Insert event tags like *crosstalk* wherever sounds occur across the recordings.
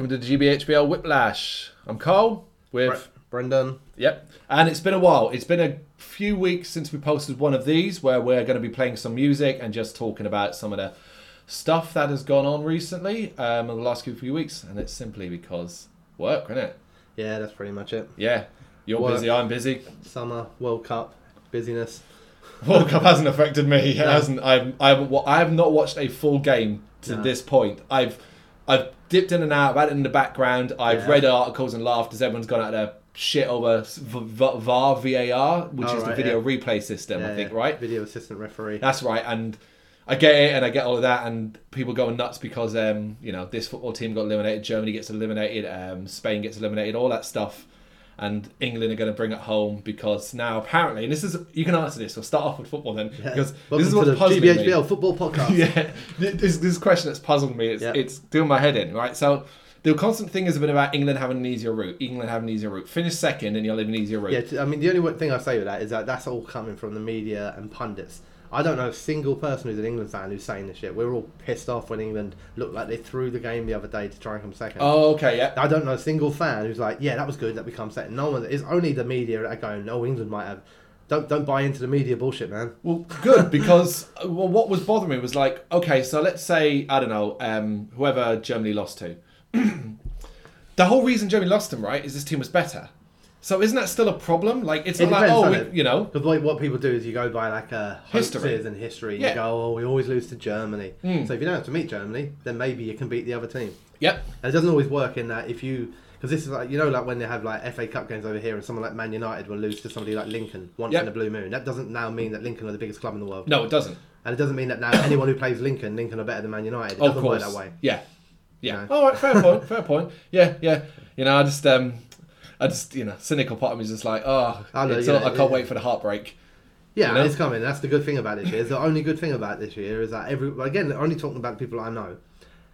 Welcome to the GBHBL Whiplash. I'm Cole with. Brendan. Yep. And it's been a while. It's been a few weeks since we posted one of these where we're going to be playing some music and just talking about some of the stuff that has gone on recently um, in the last few weeks. And it's simply because work, isn't it? Yeah, that's pretty much it. Yeah. You're Work. busy, I'm busy. Summer, World Cup, busyness. *laughs* World Cup hasn't affected me. It No. hasn't. I've, I haven't. I have not watched a full game to No. this point. I've, I've dipped in and out. I've had it in the background. I've Yeah. read articles and laughed as everyone's gone out there shit over s- v- v- VAR, VAR, which Oh, is the video yeah. replay system. I think yeah. right. Video assistant referee. That's right. And I get it, and I get all of that, and people going nuts because um, you know, this football team got eliminated, Germany gets eliminated, um, Spain gets eliminated, all that stuff. And England are going to bring it home because now apparently, and this is you can answer this. We'll start off with football then Yeah. because Welcome this is what's puzzling me. Football *laughs* podcast. yeah, this this question that's puzzled me. It's Yeah. it's doing my head in. Right, so the constant thing has been about England having an easier route. England having an easier route. Finish second, and you'll have an easier route. Yeah, I mean, the only thing I say with that is that that's all coming from the media and pundits. I don't know a single person who's an England fan who's saying this shit. We were all pissed off when England looked like they threw the game the other day to try and come second. Oh, okay, yeah. I don't know a single fan who's like, yeah, that was good that we come second. No one. It's only the media that are going, no, England might have. Don't don't buy into the media bullshit, man. Well, good because *laughs* well, what was bothering me was like, okay, so let's say I don't know, um, whoever Germany lost to. *clears throat* the whole reason Germany lost them, right, is this team was better. So isn't that still a problem? Like it's It not like oh, we, you know, Because what, what people do is you go by like uh, History. and history. Yeah. You go, oh, we always lose to Germany. Mm. So if you don't have to meet Germany, then maybe you can beat the other team. yep, And it doesn't always work in that if you because this is like you know like when they have like FA Cup games over here and someone like Man United will lose to somebody like Lincoln once Yep. in a blue moon. That doesn't now mean that Lincoln are the biggest club in the world. no, it doesn't. And it doesn't mean that now *coughs* anyone who plays Lincoln, Lincoln are better than Man United. It Of doesn't course, work that way. yeah, yeah. No. All right, fair point, fair point. Yeah, yeah. You know, I just um, I just you know, cynical part of me is just like, oh, I know, yeah, all, I can't wait for the heartbreak. Yeah, You know? it's coming. That's the good thing about this year. The only good thing about this year is that every again, only talking about people I know.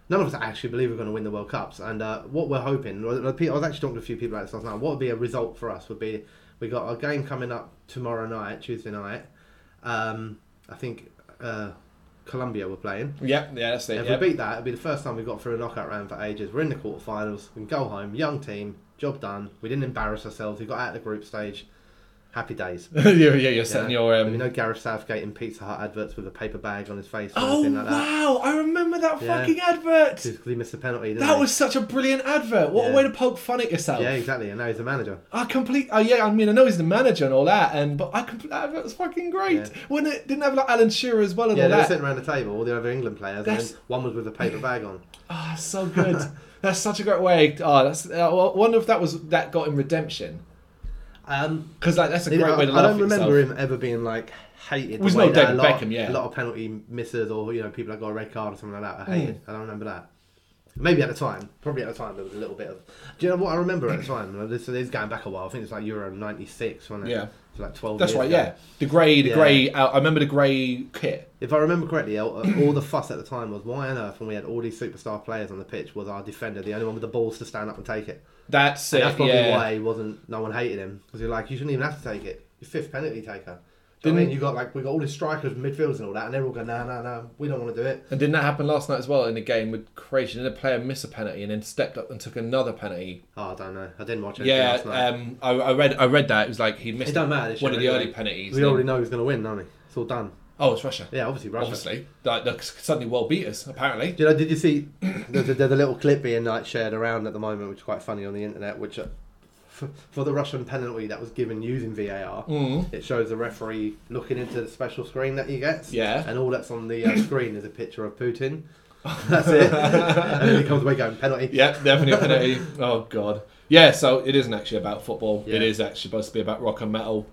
None of us actually believe we're going to win the World Cups, and uh, what we're hoping. well, the pe- I was actually talking to a few people about this last night. What would be a result for us would be we got a game coming up tomorrow night, Tuesday night. Um, I think uh, Colombia were playing. Yeah, yeah, that's it. If Yeah. we beat that, it'd be the first time we got through a knockout round for ages. We're in the quarterfinals. We can go home. Young team, job done. We didn't embarrass ourselves. We got out of the group stage. Happy days. *laughs* yeah, yeah, you're setting Yeah. your There'll be um. no Gareth Southgate in Pizza Hut adverts with a paper bag on his face Oh like that. wow! I remember that Yeah. fucking advert. Because he missed the penalty, That he? was such a brilliant advert. What a way to poke fun at yourself. Yeah, exactly. And now he's the manager. I complete. Oh yeah, I mean I know he's the manager and all that, and but I complete that advert was fucking great. Yeah. When it didn't have like Alan Shearer as well and Yeah, all they were that. sitting around the table, all the other England players, and That's- then one was with a paper bag on. Oh, so good. *laughs* that's such a great way. Oh, that's. uh, I wonder if that was that got him redemption Um, because like that's a great way to I don't remember him ever being like hated. Was no David a lot, Beckham, yeah. A lot of penalty misses, or you know, people that got a red card or something like that. I Mm. hated. I don't remember that. Maybe at the time, probably at the time, there was a little bit of. Do you know what I remember at the time? This is going back a while. I think it's like Euro '96, wasn't it? Yeah. It's like 12. That's right. ago. Yeah, the grey, the Yeah. grey. Uh, I remember the grey kit. If I remember correctly, all, all the fuss at the time was why on earth, when we had all these superstar players on the pitch, was our defender the only one with the balls to stand up and take it? That's And it. that's probably yeah. why he wasn't. No one hated him because you're like, you shouldn't even have to take it. Your fifth penalty taker. Do you know what I mean? You got like we got all these strikers, midfielders, and all that, and they're all going, no, no, no, we don't want to do it. And didn't that happen last night as well in the game with Croatia? Didn't a player miss a penalty and then stepped up and took another penalty? Oh, I don't know. I didn't watch it. Yeah, last night. um, I, I read. I read that it was like he missed it don't matter. One of the early penalties. We already know who's going to win, don't we? It's all done. Oh, it's Russia. Yeah, obviously Russia. Obviously, like suddenly world beaters. Apparently, you know? Did you see? There's a, there's a little clip being like shared around at the moment, which is quite funny on the internet. Which uh, for, for the Russian penalty that was given using VAR, mm. it shows the referee looking into the special screen that he gets. yeah. And all that's on the uh, *coughs* screen is a picture of Putin. *laughs* That's it. and then he comes away going penalty. Yeah, definitely a penalty. *laughs* oh god. Yeah, so it isn't actually about football. It Yeah. is actually supposed to be about rock and metal.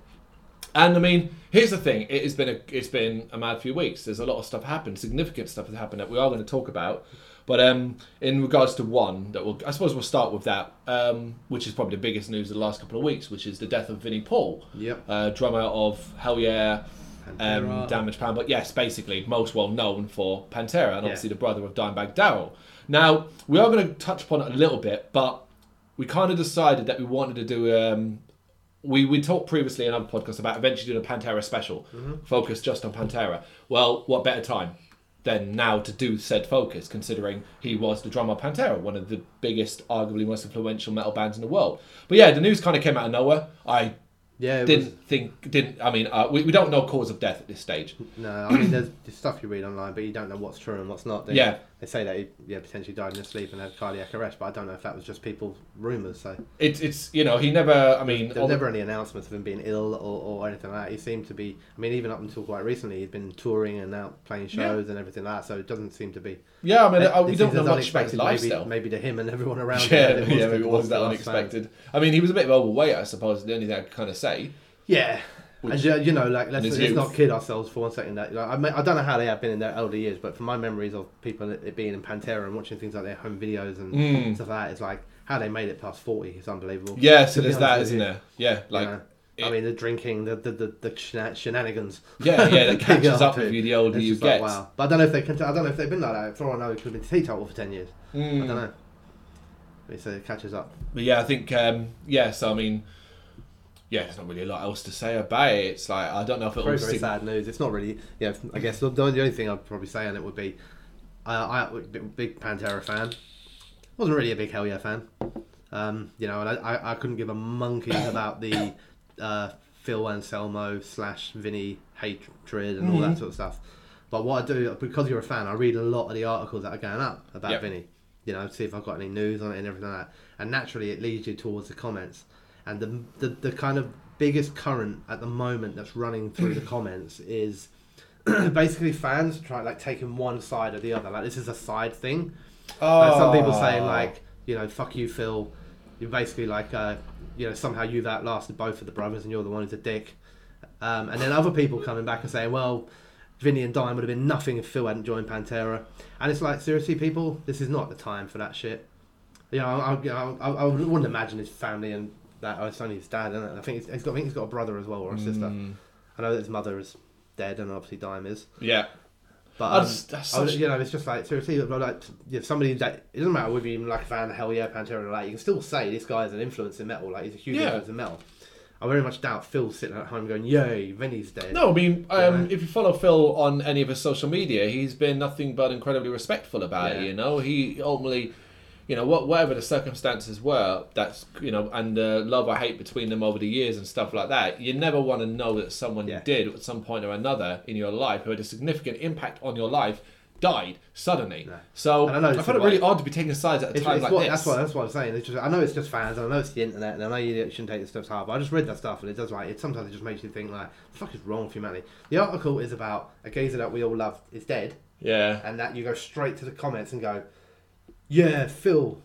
And I mean, here's the thing: it has been a it's been a mad few weeks. There's a lot of stuff happened, significant stuff has happened that we are going to talk about. But um, in regards to one that we'll, I suppose we'll start with that, um, which is probably the biggest news of the last couple of weeks, which is the death of Vinnie Paul, Yep. uh, drummer of Hellyeah, um, Damageplan. But yes, basically most well known for Pantera and Yeah. obviously the brother of Dimebag Darrell. Now we are going to touch upon it a little bit, but we kind of decided that we wanted to do. Um, we we talked previously in other podcasts about eventually doing a Pantera special, Mm-hmm. focused just on Pantera. Well, what better time? Then now to do said focus, considering he was the drummer of Pantera, one of the biggest, arguably most influential metal bands in the world. But yeah, the news kind of came out of nowhere. I Yeah, didn't think, didn't. I mean, uh, we, we don't know cause of death at this stage. no, I mean there's, there's stuff you read online, but you don't know what's true and what's not. Yeah. They say that he yeah potentially died in his sleep and had cardiac arrest, but I don't know if that was just people's rumours. So It's it's you know he never. I mean, there were never any announcements of him being ill or, or anything like that. He seemed to be. I mean, even up until quite recently, he'd been touring and out playing Yeah. shows and everything like that. So it doesn't seem to be. yeah. I mean, uh, we It don't know much about his unexpected maybe, lifestyle. maybe to him and everyone around. him Yeah, it yeah, maybe it was that to us fans. unexpected. I mean, he was a bit of overweight, I suppose. The only thing I could kind of say. Yeah. Which- and you, you know, like let's, let's not kid ourselves for one second. That like, I, mean, I don't know how they have been in their older years, but from my memories of people it being in Pantera and watching things like their home videos and Mm. stuff like that, it's like how they made it past forty is unbelievable. Yeah, so there's that, isn't there? Yeah, You like know? it- I mean, the drinking, the the the, the shena- shenanigans. yeah, yeah, that They *laughs* catches get up with you the older you just like, get. wow. But I don't know if they can. I don't know if they've been like that. For all I know, it could have been teetotal for ten years. Mm. I don't know. It's, uh, it catches up. But yeah, I think um, yeah. So I mean, yeah, there's not really a lot else to say about it. It's like I don't know if it'll. very very sig- sad news. It's not really. Yeah, I guess the, the only thing I'd probably say on it would be, I, I big Pantera fan. Wasn't really a big Hellyeah fan. Um, you know, and I, I, I couldn't give a monkey *coughs* about the uh, Phil Anselmo slash Vinnie hatred and all that Mhm. sort of stuff. But what I do because you're a fan, I read a lot of the articles that are going up about Yep. Vinnie. You know, see if I've got any news on it and everything like that. And naturally, it leads you towards the comments. And the the, the kind of biggest current at the moment that's running through the *clears throat* comments is *clears throat* basically fans try like taking one side or the other. Like this is a side thing. Like, some people saying Oh. like, you know, fuck you, Phil. You're basically like, uh, you know, somehow you've outlasted both of the brothers, and you're the one who's a dick. Um, and then other people coming back and saying, well, Vinnie and Dime would have been nothing if Phil hadn't joined Pantera. And it's like, seriously, people, this is not the time for that shit. You know, I, I, I, I wouldn't imagine his family and that. Oh, it's only his dad, isn't it? I think he's, he's got, I think he's got a brother as well or a sister. Mm, I know that his mother is dead, and obviously Dime is. yeah, But I um, just- that's I was- you know, it's just like seriously, like like, you somebody that it doesn't matter whether you're like a fan of Hellyeah, Pantera, or like you can still say this guy is an influence in metal. Like he's a huge Yeah. influence in metal. I very much doubt Phil's sitting at home going, "Yay, Vinnie's dead." No, I mean, um, Yeah. if you follow Phil on any of his social media, he's been nothing but incredibly respectful about it. You know, he ultimately, you know, what whatever the circumstances were, that's you know, and the love or hate between them over the years and stuff like that. You never want to know that someone Yeah. you did at some point or another in your life who had a significant impact on your life died suddenly. No. So And I know I find it really odd to be taking sides at a It's, time it's like what, this. That's what that's what I'm saying. It's just, I know it's just fans, and I know it's the internet, and I know you shouldn't take this stuff heart. But I just read that stuff, and it does like it. Sometimes it just makes you think like, "The fuck is wrong with humanity?" The article is about a geezer that we all love is dead, yeah. and that you go straight to the comments and go, "Yeah, Phil,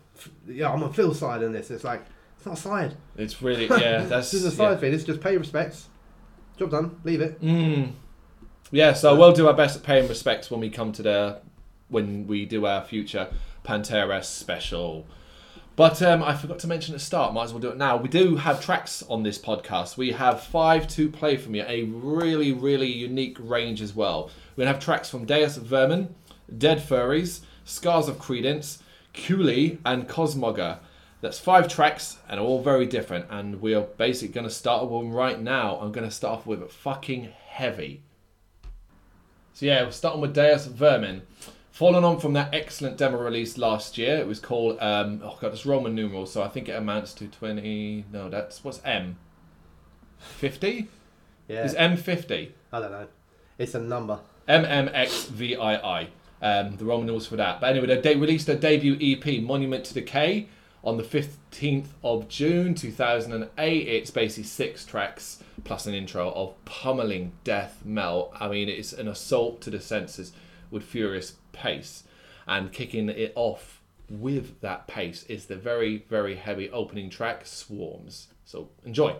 yeah, I'm on Phil's side in this." It's like it's not a side. It's really yeah. *laughs* That's This is a yeah. side thing. It's just pay respects. Job done. Leave it. Mm. Yeah, so we'll do our best at paying respects when we come to the when we do our future Pantera special. But um, I forgot to mention at the start. Might as well do it now. We do have tracks on this podcast. We have five to play from you. A really, really unique range as well. We're gonna have tracks from Deus Vermin, Dead Furies, Scars of Credence, Kuilu, and Kosmogyr. That's five tracks and all very different. And we are basically going to start with one right now. I'm going to start off with fucking heavy. So yeah, we're starting with Deus Vermin. Following on from that excellent demo release last year, it was called um, oh god, it's Roman numerals, so I think it amounts to twenty. No, that's what's M. Fifty Yeah. is M fifty. I don't know. It's a number. MMXVII. Um, the Roman numerals for that. But anyway, they released their debut EP, Monument to Decay, on the 15th of June 2008. It's basically six tracks plus an intro of pummeling death metal. I mean, it's an assault to the senses with furious pace. And kicking it off with that pace is the very, very heavy opening track, Swarms. So enjoy.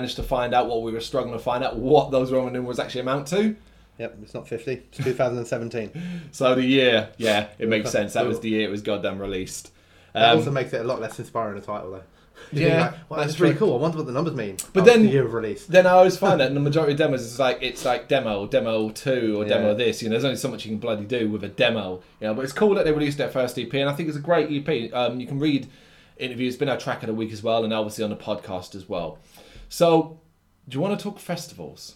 Managed to find out what we were struggling to find out what those Roman numerals actually amount to. Yep, it's not 50. It's 2017. *laughs* So the year, yeah, it makes sense. That was the year it was goddamn released. That Um, also makes it a lot less inspiring a title, though. *laughs* You Yeah, like, well, that's that's really cool. I wonder what the numbers mean. But Oh, then- the year of release. then I always find that in the majority of demos, it's like it's like demo, demo two, or demo Yeah. this. You know, there's only so much you can bloody do with a demo. You know, but it's cool that they released their first EP, and I think it's a great EP. Um, you can read interviews. It's been our track of the week as well, and obviously on the podcast as well. So, do you want to talk festivals?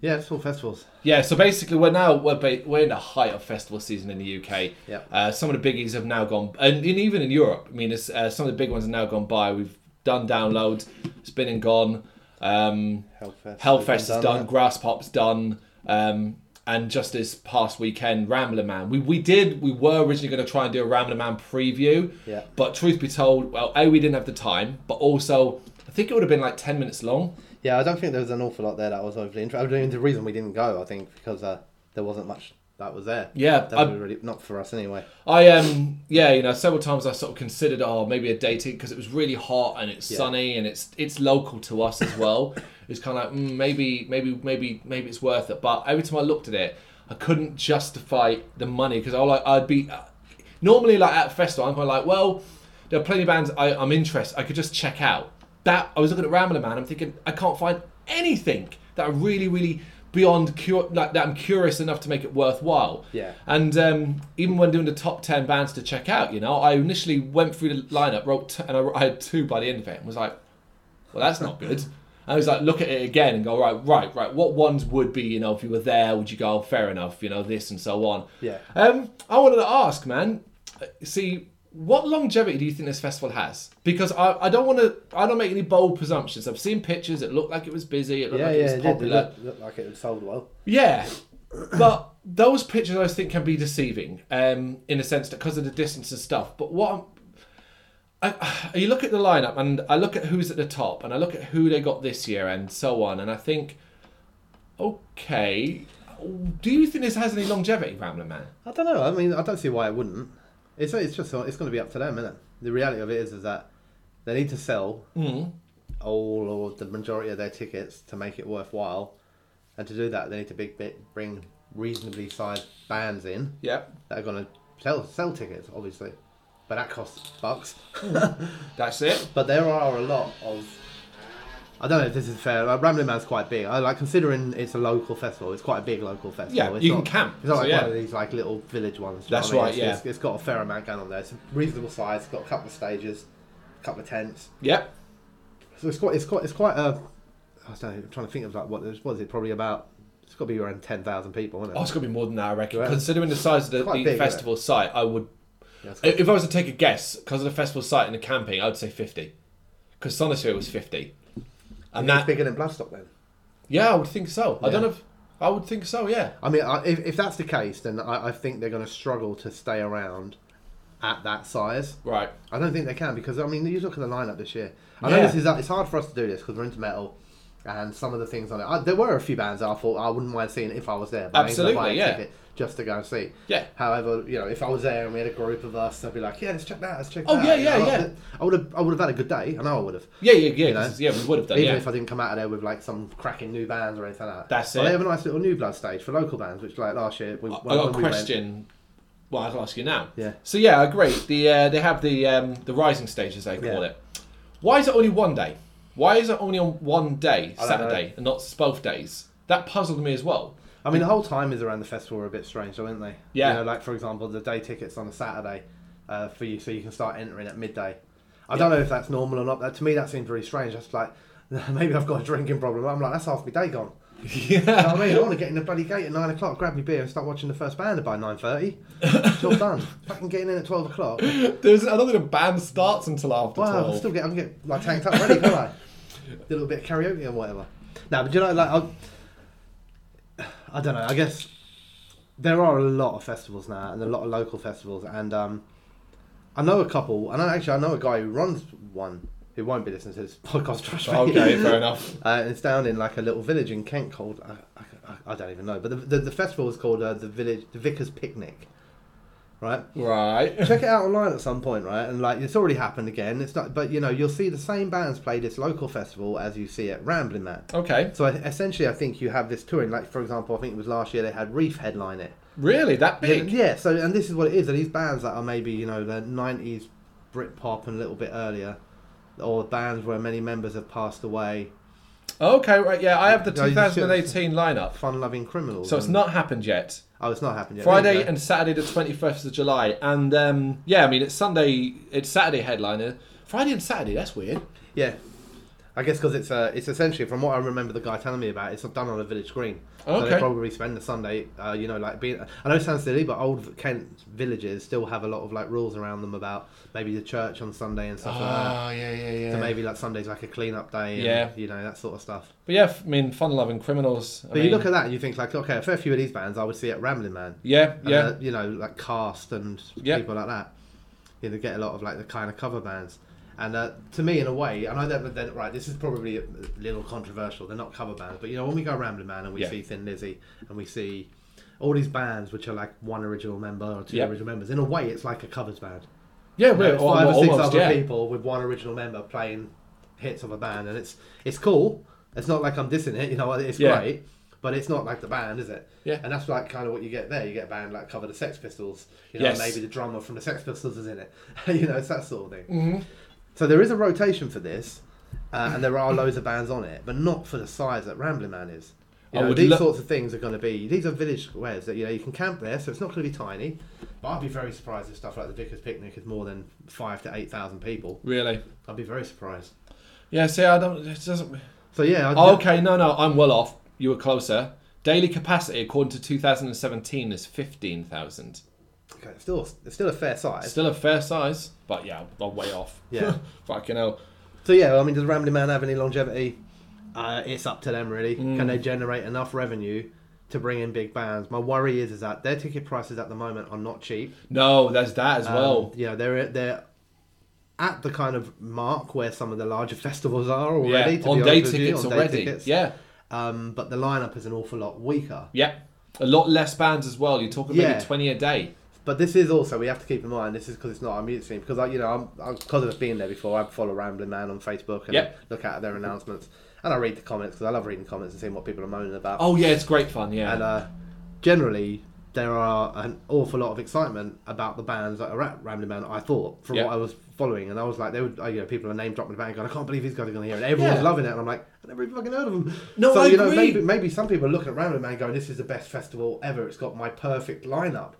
Yeah, it's all festivals. Yeah, so basically we're now we're, ba- we're in the height of festival season in the UK. Yep. Uh, some of the biggies have now gone, and, and even in Europe. I mean, it's, uh, some of the big ones have now gone by. We've done download, it's been and gone. Um, Hellfest. Hellfest is done, that. Graspop's done, um, and just this past weekend, Rambler Man. We we did we were originally going to try and do a Rambler Man preview, Yeah. but truth be told, well, a we didn't have the time, but also think it would have been like ten minutes long. Yeah, I don't think there was an awful lot there that was overly interesting. I mean, the reason we didn't go, I think, because uh, there wasn't much that was there. Yeah, That I- was really not for us anyway. I um yeah you know several times I sort of considered oh maybe a dating because it was really hot and it's Yeah. sunny and it's it's local to us as well. *laughs* it's kind of like mm, maybe maybe maybe maybe it's worth it. But every time I looked at it, I couldn't justify the money because I like I'd be normally like at a festival I'm kind of like well there are plenty of bands I, I'm interested I could just check out. That I was looking at Rambler Man I'm thinking I can't find anything that are really really beyond cur- like that I'm curious enough to make it worthwhile. Yeah. And um, even when doing the top 10 bands to check out, you know, I initially went through the lineup, wrote, t- and I, I had two by the end of it, and was like, well, that's not good. And I was like, look at it again and go, right, right, right. What ones would be, you know, if you were there, would you go, fair enough, you know, this and so on. Yeah. Um, I wanted to ask, man, uh, see, what longevity do you think this festival has? Because I, I don't want to, I don't make any bold presumptions. I've seen pictures, it looked like it was busy, it looked Yeah, like yeah, it was did. It popular. looked, looked like it had sold well. Yeah, but those pictures I think can be deceiving, um, in a sense that because of the distance and stuff. But what I'm, I, *sighs* you look at the lineup and I look at who's at the top and I look at who they got this year and so on, and I think, okay, do you think this has any longevity, Rambler Man? I don't know. I mean, I don't see why it wouldn't. It's it's just it's going to be up to them, isn't it? The reality of it is, is that they need to sell Mm. all or the majority of their tickets to make it worthwhile, and to do that, they need to big bit bring reasonably sized bands in Yep, that are going to sell sell tickets, obviously, but that costs bucks. *laughs* that's it. But there are a lot of. I don't know if this is fair. Like, Rambling Man's quite big. I like considering it's a local festival. It's quite a big local festival. Yeah, it's you not, can camp. It's not so like yeah. one of these like little village ones. do you know That's what I mean? right, It's- yeah. It's, it's got a fair amount going on there. It's a reasonable size. It's got a couple of stages, a couple of tents. Yep. So it's quite. It's quite. It's quite a. I don't know. I'm trying to think of like what. What is it? Probably about. It's got to be around ten thousand people, isn't it? Oh, it's gonna be more than that, I reckon. Yeah. Considering the size of the, the big, festival site, I would Yeah, If I was to take a guess, because of the festival site and the camping, I would say 50. Because Sonisphere was 50. And You think it's that, bigger than Bloodstock then. yeah, I would think so. I don't know if, I would think so, yeah. I mean, I, if, if that's the case, then I, I think they're going to struggle to stay around at that size. Right. I don't think they can because I mean, you look at the lineup this year. I know Yeah. this is it's hard for us to do this because we're into metal, and some of the things on it. I, there were a few bands that I thought I wouldn't mind seeing if I was there. But I ain't gonna buy a Absolutely, yeah. ticket Just to go and see. Yeah. However, you know, if I was there and we had a group of us, I'd be like, yeah, let's check that. Let's check Oh, that. yeah, yeah, know, yeah. I would have. I would have had a good day. I know I would have. Yeah, yeah, yeah. You know? yeah, we would have done, Even yeah. if I didn't come out of there with like some cracking new bands or anything like that. That's But it. They have a nice little new blood stage for local bands, which like last year. We, I when- got a we went- question. Well, I'll ask you now. Yeah. So yeah, I agree. The uh, they have the um, the rising stage as they call Yeah. it. Why is it only one day? Why is it only on one day, I don't know. Saturday, and not both days? That puzzled me as well. I mean, the whole time is around the festival are a bit strange, though, aren't they? Yeah. You know, like for example, the day tickets on a Saturday uh, for you, so you can start entering at midday. I don't know if that's normal or not. That, to me, that seems very strange. That's like *laughs* maybe I've got a drinking problem. I'm like, that's half my day gone. *laughs* You know yeah. what I mean? I want to get in the bloody gate at nine o'clock, grab my beer, and start watching the first band by nine thirty. Job done. *laughs* Fucking getting in at twelve o'clock. There's I don't think the band starts until after Wow, I twelve. still get I can get like tanked up ready, can't I? A little bit of karaoke or whatever. Now, but you know, like I, I don't know. I guess there are a lot of festivals now, and a lot of local festivals, and um, I know a couple, and I actually I know a guy who runs one who won't be listening to this *laughs* podcast. Trust me. Okay, fair enough. *laughs* Uh, and it's down in like a little village in Kent called I, I, I don't even know, but the, the, the festival is called uh, the village the Vicar's Picnic, right? Right. *laughs* Check it out online at some point, right? And like it's already happened again. It's not, but you know you'll see the same bands play this local festival as you see at Rambling Man. Okay. So essentially, I think you have this touring. Like for example, I think it was last year they had Reef headline it. Really? That big? yeah. So and this is what it is. These bands that are maybe you know the '90s Britpop and a little bit earlier, or bands where many members have passed away, Okay, right. Yeah, I have the No, you just- 2018 lineup. fun-loving criminals. So it's and- not happened yet. Oh, it's not happened yet. There you Friday go. and Saturday, the 21st of July. And um, yeah, I mean, it's Sunday, it's Saturday headliner. Friday and Saturday, that's weird. Yeah. I guess because it's uh, it's essentially from what I remember the guy telling me about, it's done on a village green. So Okay. they probably spend the Sunday, uh, you know, like being. I know it sounds silly, but old Kent villages still have a lot of like rules around them about maybe the church on Sunday and stuff like that. Oh, yeah, yeah, yeah. So maybe like Sunday's like a clean up day, and, Yeah. you know that sort of stuff. But yeah, I mean, fun loving criminals. I But you look at that and you think like, okay, a fair few of these bands I would see at Rambling Man. Yeah, And, yeah. uh, you know, like Cast and Yeah. people like that. You know, get a lot of like the kind of cover bands. And uh, to me, in a way, I know that, they're, right, this is probably a little controversial. They're not cover bands, but you know, when we go Rambling Man and we Yeah. see Thin Lizzy and we see all these bands which are like one original member or two Yep. original members, in a way, it's like a covers band. yeah, You know, it's five or six almost, other yeah. people with one original member playing hits of a band, and it's it's cool. It's not like I'm dissing it, you know, it's Yeah. great, but it's not like the band, is it? Yeah. And that's like kind of what you get there. You get a band like cover the Sex Pistols, you know, Yes. maybe the drummer from the Sex Pistols is in it. *laughs* you know, it's that sort of thing. hmm So there is a rotation for this, uh, and there are loads of bands on it, but not for the size that Rambling Man is. You know, these lo- sorts of things are going to be. These are village squares that you know you can camp there, so it's not going to be tiny. But I'd be very surprised if stuff like the Vicar's Picnic is more than five to eight thousand people. Really? I'd be very surprised. Yeah, see, I don't, it doesn't. So yeah, I'd, Oh, okay, no, no, I'm well off. You were closer. Daily capacity, according to 2017, is 15,000. It's still it's still a fair size. Still a fair size, but yeah, I'm way off. Yeah. *laughs* Fucking hell. So yeah, I mean, does Rambling Man have any longevity? Uh, it's up to them really. Mm. Can they generate enough revenue to bring in big bands? My worry is is that their ticket prices at the moment are not cheap. No, there's that as well. Um, you know, they're they're at the kind of mark where some of the larger *laughs* festivals are already. yeah, on day with you, tickets on day already. tickets. Yeah, Um, but the lineup is an awful lot weaker. yeah. A lot less bands as well. You're talking Yeah. maybe 20 a day. But this is also we have to keep in mind. This is because it's not our music scene. Because I, you know, I'm because of being there before. I follow Rambling Man on Facebook and Yep. look at their announcements, and I read the comments because I love reading comments and seeing what people are moaning about. Oh, yeah, it's great fun, yeah. And uh, generally, there are an awful lot of excitement about the bands that are at Rambling Man. I thought from Yeah. what I was following, and I was like, they would, you know, people are name dropping the band, going, I can't believe these guys are going to hear it. Everyone's Yeah. loving it, and I'm like, I never even fucking heard of them. No, so I you know, agree. maybe maybe some people are looking at Rambling Man, going, this is the best festival ever. It's got my perfect lineup.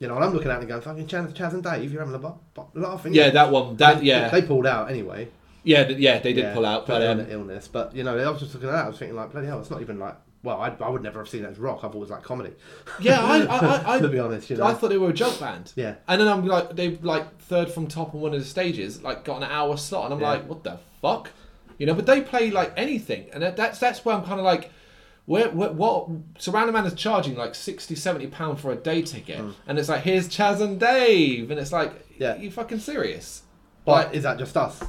You know, and I'm looking at it and going, fucking Chas, Chas and Dave, you're having a bu- bu- laughing. yeah, that one. That They- yeah, They pulled out anyway. yeah, th- yeah. They did Yeah, pull out, but an um, illness. But you know, I was just looking at that. I was thinking like, bloody hell, it's not even like. Well, I, I would never have seen it as rock. I've always was like comedy. yeah, I, I, I, *laughs* to be honest, you know. I thought they were a joke band. yeah, And then I'm like, they like third from top on one of the stages, like got an hour slot, and I'm Yeah. like, what the fuck, you know? But they play like anything, and that's that's where I'm kind of like, what? Surrounding Man is charging like 60, 70 pound for a day ticket, mm. and it's like here's Chas and Dave, and it's like. Yeah. you fucking serious? but Like, is that just us?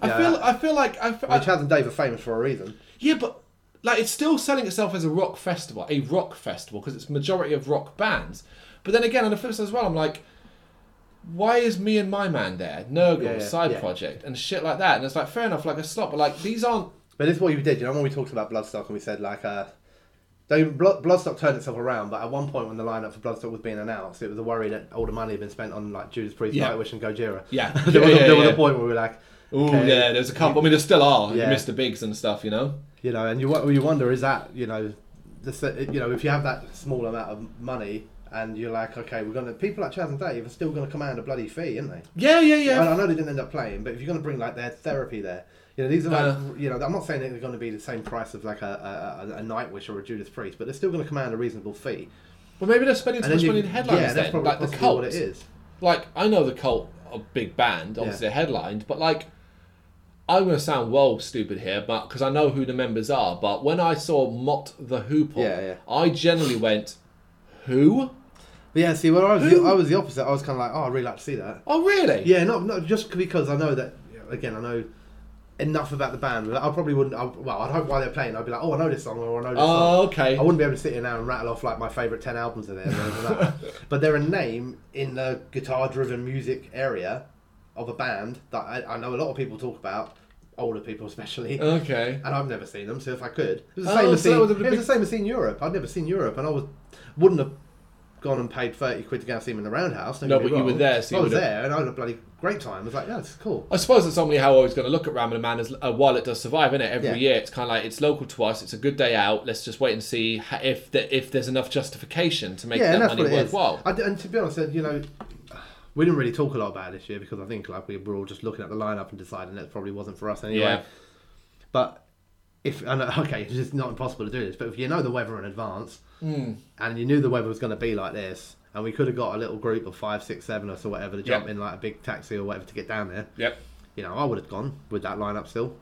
I Yeah. feel, I feel like I, feel, I mean, Chas and Dave are famous for a reason. yeah, but like it's still selling itself as a rock festival, a rock festival because it's majority of rock bands. But then again, on the flip side as well, I'm like, why is me and my man there? Nurgle, Yeah, yeah, side project, and shit like that. And it's like fair enough, like a slot, but like these aren't. But it's what you did. You know, when we talked about Bloodstock and we said like, uh, they, Bloodstock turned itself around. But at one point, when the lineup for Bloodstock was being announced, it was a worry that all the money had been spent on like Judas Priest, Yeah. Nightwish, and Gojira. Yeah, there was, yeah, a, there was a point where we were like, oh okay, yeah. There's a couple. I mean, there still are. Yeah. Mr. Biggs and stuff, you know. you know, and you you wonder is that you know, the, you know, if you have that small amount of money. And you're like, okay, we're gonna. People like Chas and Dave are still gonna command a bloody fee, aren't they? Yeah, yeah, yeah. I, I know they didn't end up playing, but if you're going to bring like their therapy there, you know these are like Uh. you know I'm not saying they're going to be the same price of like a, a, a, Nightwish or a Judas Priest, but they're still going to command a reasonable fee. Well, maybe they're spending too much money in headlines yeah, that's probably like the cult. what it is. Like I know the cult a big band, obviously they're headlined, but like I'm going to sound well stupid here, but because I know who the members are. But when I saw Mott the Hoople, Yeah, yeah. I generally went, "Who? But yeah, see, where I was, the, I was the opposite. I was kind of like, oh, I'd really like to see that. Oh, really? Yeah, not not just because I know that. Again, I know enough about the band. I probably wouldn't. I, well, I'd hope while they're playing, I'd be like, oh, I know this song or I know this song. Oh, okay. I wouldn't be able to sit here now and rattle off like my favourite 10 albums of theirs. or anything like that. *laughs* but they're a name in the guitar driven music area of a band that I, I know a lot of people talk about, older people especially. Okay. and I've never seen them, so if I could. It was the Oh, same as so seeing, it was big- the same as seeing Europe. I'd never seen Europe, and I was wouldn't have gone and paid 30 quid to go and see him in the Roundhouse. No, but you were there, so you I was there, and I had a bloody great time. I was like, yeah, it's cool. I suppose that's only how I was going to look at Rambling Man as uh, while it does survive, isn't it? Every Yeah. year, it's kind of like it's local to us. It's a good day out. Let's just wait and see if the, if there's enough justification to make yeah, that money what it is. worthwhile. I d and to be honest, uh, you know, we didn't really talk a lot about it this year because I think like we were all just looking at the lineup and deciding that probably wasn't for us anyway. Yeah. But if and uh, *laughs* okay, it's just not impossible to do this. But if you know the weather in advance Mm. and you knew the weather was going to be like this, and we could have got a little group of five, six, seven, us or so whatever to jump Yeah. in like a big taxi or whatever to get down there, Yep. you know, I would have gone with that lineup still.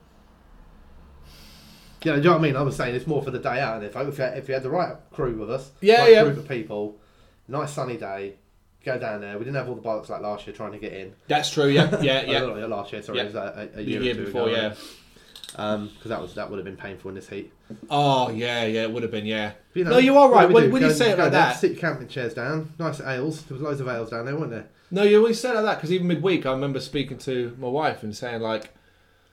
Yeah, do you know what I mean? I was saying it's more for the day out. And if if you had, if you had the right crew with us, Yeah, right yeah. group of people, nice sunny day, go down there. We didn't have all the bollocks like last year trying to get in. That's true. Yeah. *laughs* Yeah. Yeah. last year, sorry, Yeah. it was a, a, year, year before. ago, Yeah. Because that was that would have been painful in this heat. Oh yeah. Yeah. It would have been. Yeah. But, you know, no, you are right. When, do? when you say it like that, sit your camping chairs down, nice ales. There was loads of ales down there, weren't there? No, you always say it like that because even midweek, I remember speaking to my wife and saying like,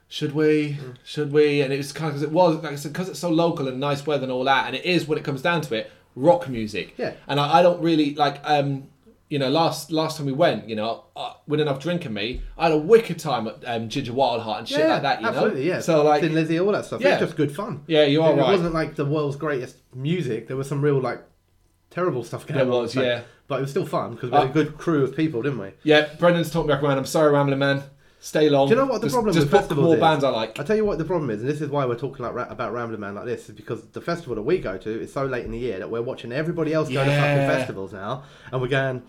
"Should we? Mm. Should we?" And it was kind of because it was like I said because it's so local and nice weather and all that, and it is when it comes down to it, rock music. Yeah. And I, I don't really like. um you know, last last time we went, you know, uh, with enough drinking me, I had a wicked time at um, Ginger Wildheart and shit like that. You absolutely, know, yeah. So like, Thin Lizzy, all that stuff. Yeah. It was just good fun. yeah, you are it right. wasn't like the world's greatest music. There was some real like terrible stuff going There on. was, so- yeah. But it was still fun because we had Uh, a good crew of people, didn't we? Yeah, Brendan's talking back around. I'm sorry, rambling man. Stay long. Do you know what the just, problem just with book more is? bands I like. I tell you what the problem is, and this is why we're talking like, about Rambling Man like this, is because the festival that we go to is so late in the year that we're watching everybody else go to fucking festivals now, and we're going,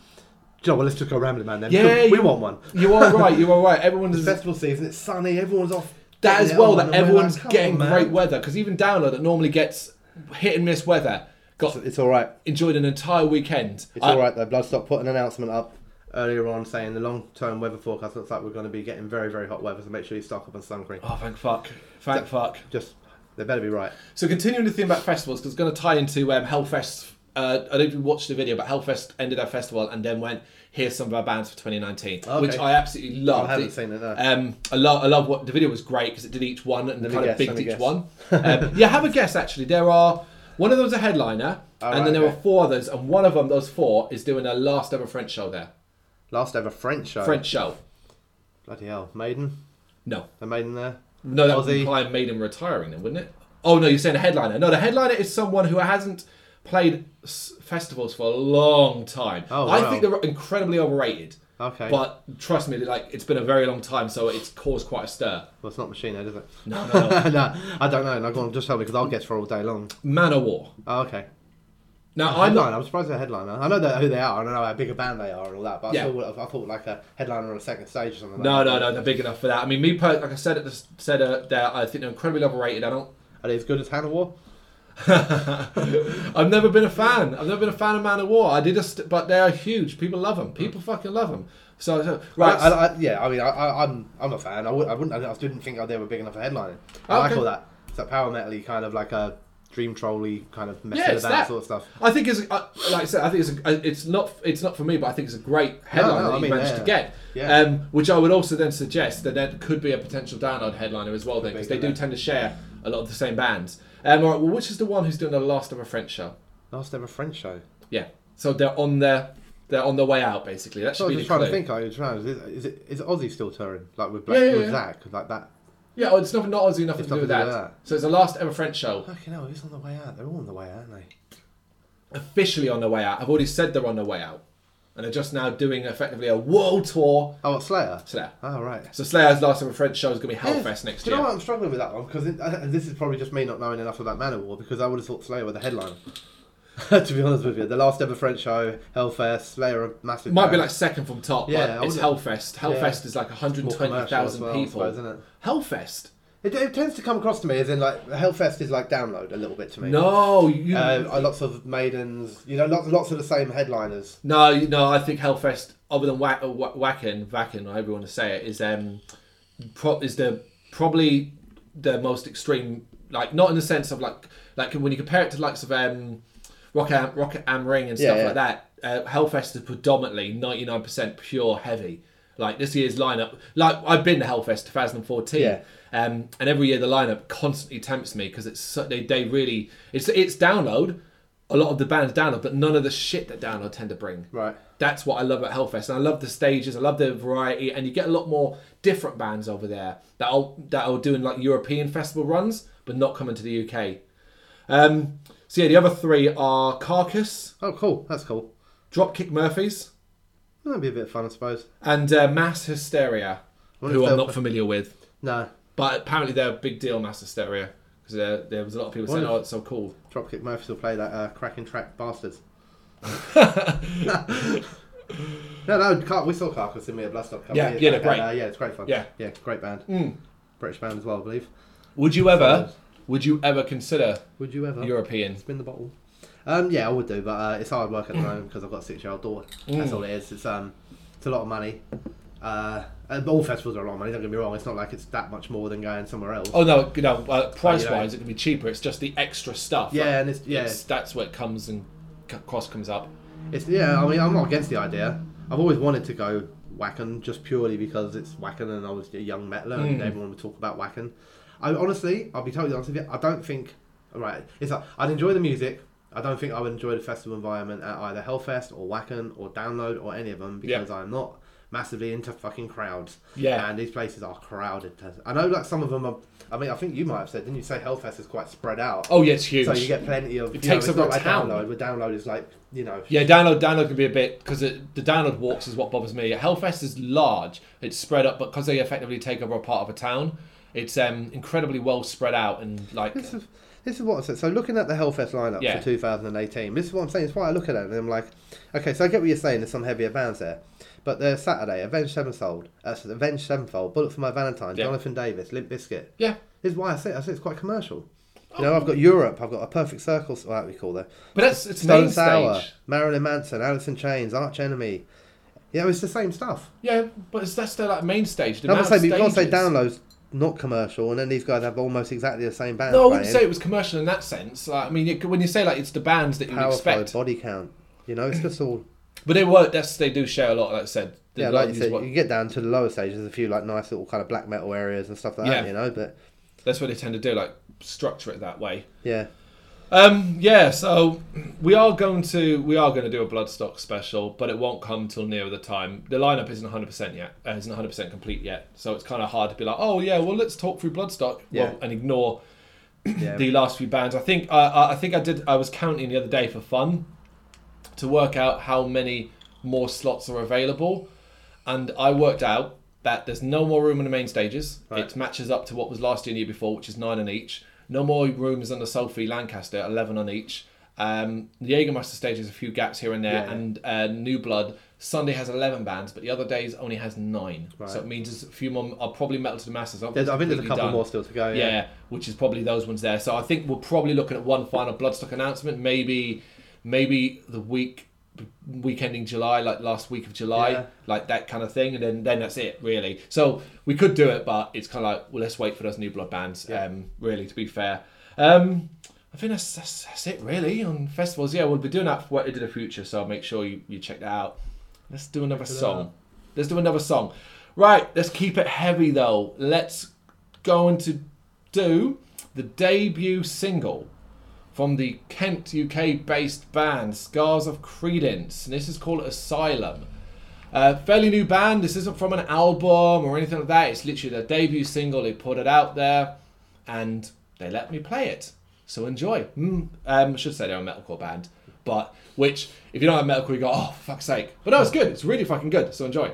Joe, well, let's just go Rambling Man then. Yeah, because we you- want one. You are right. You are right. *laughs* It's Everyone's festival season, it's sunny, everyone's off. that as well that everyone's like, getting on, great weather because even download that normally gets hit and miss weather got It's all right. enjoyed an entire weekend. It's I- all right though. Bloodstock put an announcement up earlier on saying the long-term weather forecast looks like we're going to be getting very, very hot weather. So make sure you stock up on sun cream. Oh, thank fuck, thank fuck. Just they better be right. So continuing the theme about festivals because it's going to tie into um, Hellfest. Uh, I don't know if you watched the video, but Hellfest ended our festival and then went, "Here's some of our bands for 2019," Okay. which I absolutely loved. I haven't It- seen it. No. Um, I love, I love what the video was great because it did each one and Let kind of bigged each guess. one. *laughs* Um, yeah, have a guess. Actually, there are one of them was a headliner, Oh, and right, then there okay. were four others, and one of them, those four, is doing a last ever French show there. Last ever French show. French show. Bloody hell, Maiden. No, A Maiden there. no, that would imply Maiden retiring, then, wouldn't it? Oh no, you're saying a headliner. No, the headliner is someone who hasn't played s- festivals for a long time. Oh, I wow. think they're incredibly overrated. Okay. But trust me, like it's been a very long time, so it's caused quite a stir. well, it's not Machine Head, is it? No, no, no. *laughs* no, I don't know. No, go on, just tell me because I'll guess for all day long. Manowar. Oh, okay. Now I'm I'm not. not. I'm surprised they're a headliner. I know that who they are. I don't know how big a band they are and all that. But. I, would I thought like a headliner on a second stage or something. Like No, that. no, no, they're big enough for that. I mean, me, per- like I said at the said uh, there, I think they're incredibly overrated. I don't. Are they as good as Hannah War? *laughs* I've never been a fan. I've never been a fan of Manowar. I did a, st- but they are huge. People love them. People fucking love them. So, so right. I, I, yeah, I mean, I, I, I'm I'm a fan. I, would, I wouldn't. I didn't think they were big enough for headlining. I like Okay. all that. It's that power metal kind of like a dream trolly kind of mess Yeah, of that, that. sort of stuff. I think it's uh, like I said. I think it's a, it's not it's not for me, but I think it's a great headline no, that I you mean, managed yeah. to get. Yeah. Um, which I would also then suggest that there could be a potential download headliner as well, then because they do tend to share a lot of the same bands. Um, all right, well, which is the one who's doing the last a French show? Last ever French show. Yeah. So they're on their they're on their way out basically. That So should I be was the just trying clue. to think. Like, just trying, is, is it is Ozzy still touring like with Black, Yeah, yeah, with. Zach like that? Yeah, oh, it's not not Ozzy, nothing It's to do with that. nothing to do with So it's the last ever French show. Fucking hell, who's on the way out? They're all on the way out, aren't they? Officially on their way out. I've already said they're on their way out. And they're just now doing effectively a world tour. Oh, what, Slayer. Slayer. Oh right. So Slayer's last ever French show is going to be Hellfest next Do you year. know what? I'm struggling with that one because this is probably just me not knowing enough about Manowar because I would have thought Slayer were the headliner. *laughs* to be honest with you, the last ever French show, Hellfest, Slayer, a massive. Might be like second from top, Yeah, it's Hellfest. Hellfest is like More commercial as 120,000 well, people. suppose, isn't it? Hellfest? It, it tends to come across to me as in like Hellfest is like download a little bit to me. No, you. Uh, lots of maidens, you know, lots, lots of the same headliners. no, no. I think Hellfest, other than Whack, uh, Whack- Wacken, Wacken, however you want to say it, is um, pro- is the probably the most extreme. Like not in the sense of like like when you compare it to likes of um, Rock Am, Rock Am Ring and stuff Yeah, yeah. like that. Uh, Hellfest is predominantly ninety nine percent pure heavy. Like this year's lineup, like I've been to Hellfest 2014, Yeah. um, and every year the lineup constantly tempts me because it's so, they they really it's it's download. A lot of the bands download, but none of the shit that download tend to bring. Right. That's what I love at Hellfest, and I love the stages. I love the variety, and you get a lot more different bands over there that are that are doing like European festival runs, but not coming to the UK. Um, so yeah, the other three are Carcass, Oh, cool. That's cool. Dropkick Murphys, That'd be a bit of fun, I suppose. and uh, Mass Hysteria, wonder who if I'm they'll- not familiar with, No. but apparently they're a big deal. Mass Hysteria, because there, there was a lot of people saying, Wonder- "Oh, it's so cool." Dropkick Murphys will play that uh, cracking track Bastards. *laughs* no, no, Car- we saw Carcass in Mere Bloodstock. couple Yeah, years yeah, they're back, and, great. uh, yeah, it's great fun. Yeah. yeah, great band. Mm. British band as well, I believe. Would you ever? Would you ever consider Would you ever European? spin the bottle? Um, yeah, I would do, but uh, it's hard work at the moment because I've got a six-year-old daughter. That's Mm. all it is. It's um, it's a lot of money. Uh, and all festivals are a lot of money. Don't get me wrong. It's not like it's that much more than going somewhere else. Oh no, you know, uh, price wise, it can be cheaper. It's just the extra stuff. yeah, and it's yeah, that's where it comes and c- cost comes up. It's yeah. I mean, I'm not against the idea. I've always wanted to go Wacken just purely because it's Wacken and I was a young metaler and Mm. everyone would talk about Wacken. I honestly, I'll be totally honest with you. I don't think. Right, it's like I'd enjoy the music. I don't think I would enjoy the festival environment at either Hellfest or Wacken or Download or any of them Yeah. because I'm not massively into fucking crowds. Yeah. And these places are crowded. I know like some of them are. I mean, I think you might have said, didn't you say Hellfest is quite spread out? Oh yeah, it's huge. So you get plenty of. It know, takes it's over not a like town. download. Where download is like you know. yeah, download download can be a bit because the download walks is what bothers me. Hellfest is large, it's spread up, but because they effectively take over a part of a town, it's um, incredibly well spread out and like This is this is what I said. So looking at the Hellfest lineup Yeah. for 2018, this is what I'm saying. It's why I look at it and I'm like, okay, so I get what you're saying. There's some heavier bands there, but there's Saturday, Avenged Sevenfold, uh, Avenged Sevenfold, Bullet for My Valentine, Yeah. Jonathan Davis, Limp Bizkit. yeah. This is why I say I say it's quite commercial. You know, I've got Europe, I've got a Perfect Circle, what we call that? But that's it's Stone main Sour, stage. Marilyn Manson, Alice in Chains, Arch Enemy. Yeah, it's the same stuff. Yeah, but it's, that's still like main stage. The I'm not saying, you can't say downloads not commercial, and then these guys have almost exactly the same band. No, I wouldn't playing. say it was commercial in that sense. Like, I mean, when you say like it's the bands that you Powerflo, body count. You know, it's just all. *clears throat* but they work. that's they do share a lot. Like I said, The- Yeah, like you said, what- you get down to the lower stages. There's a few like nice little kind of black metal areas and stuff like Yeah. that. You know, but that's what they tend to do. Like structure it that way. yeah, Um, yeah, so we are going to we are going to do a Bloodstock special, but it won't come till near the time. The lineup isn't 100 percent yet, uh, isn't 100 percent complete yet. So it's kind of hard to be like, oh yeah, well let's talk through Bloodstock, Yeah. well, and ignore yeah. the last few bands. I think uh, I think I did. I was counting the other day for fun to work out how many more slots are available, and I worked out that there's no more room on the main stages. Right. It matches up to what was last year and year before, which is nine on each. No more rooms on the Sophie Lancaster, eleven on each. Um, the Jägermeister stage has a few gaps here and there, Yeah. and uh, New Blood Sunday has eleven bands, but the other days only has nine. Right. So it means there's a few more. Are probably Metal to the Masses. I think there's a couple done. more still to go. Yeah. Yeah, which is probably those ones there. So I think we're probably looking at one final Bloodstock announcement, maybe, maybe the week, week ending July, like last week of July, Yeah. like that kind of thing, and then then that's it really. So we could do it, but it's kind of like well, let's wait for those new blood bands. Yeah. Um, really, to be fair. Um, I think that's, that's that's it really on festivals. Yeah, we'll be doing that for what into the future, so make sure you, you check that out. Let's do another song. Let's do another song. Right, let's keep it heavy though. Let's go into do the debut single from the Kent UK based band Scars of Credence. And this is called Asylum. Uh, fairly new band. This isn't from an album or anything like that. It's literally their debut single. They put it out there and they let me play it. So enjoy. Mm, um, I should say they're a metalcore band. But, which, if you don't have metalcore, you go, oh, fuck's sake. But no, it's good. It's really fucking good. So enjoy.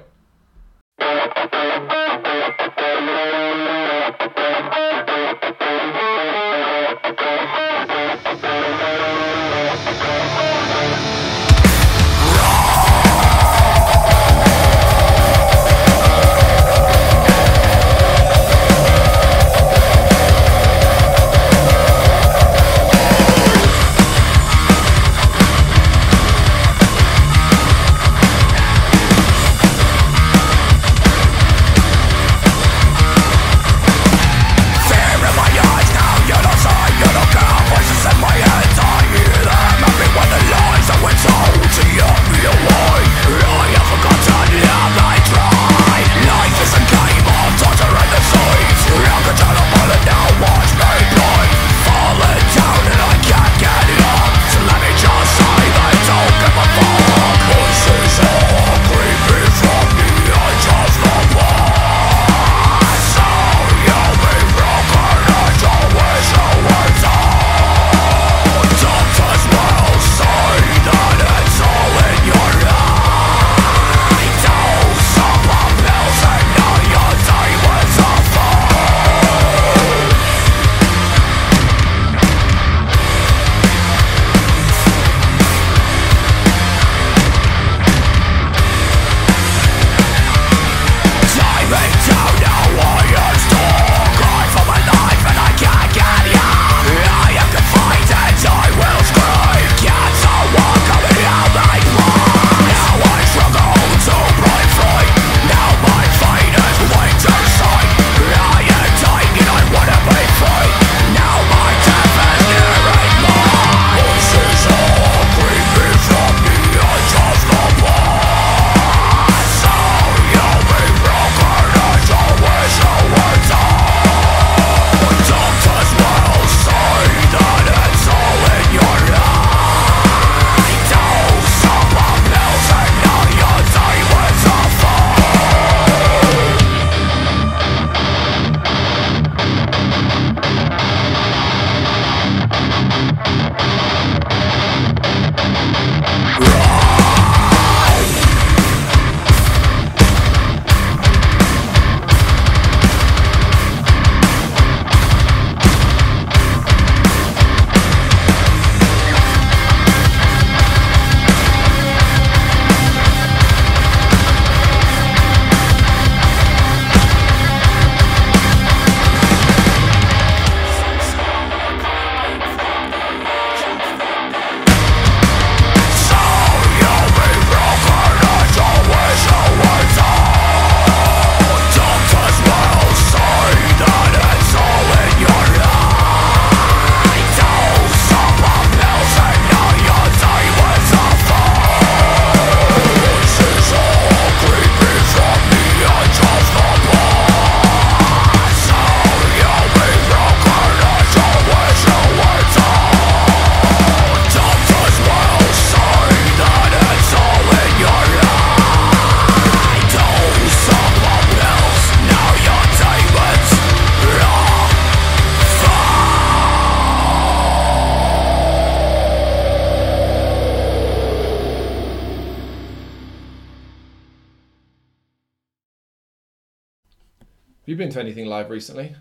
Anything live recently?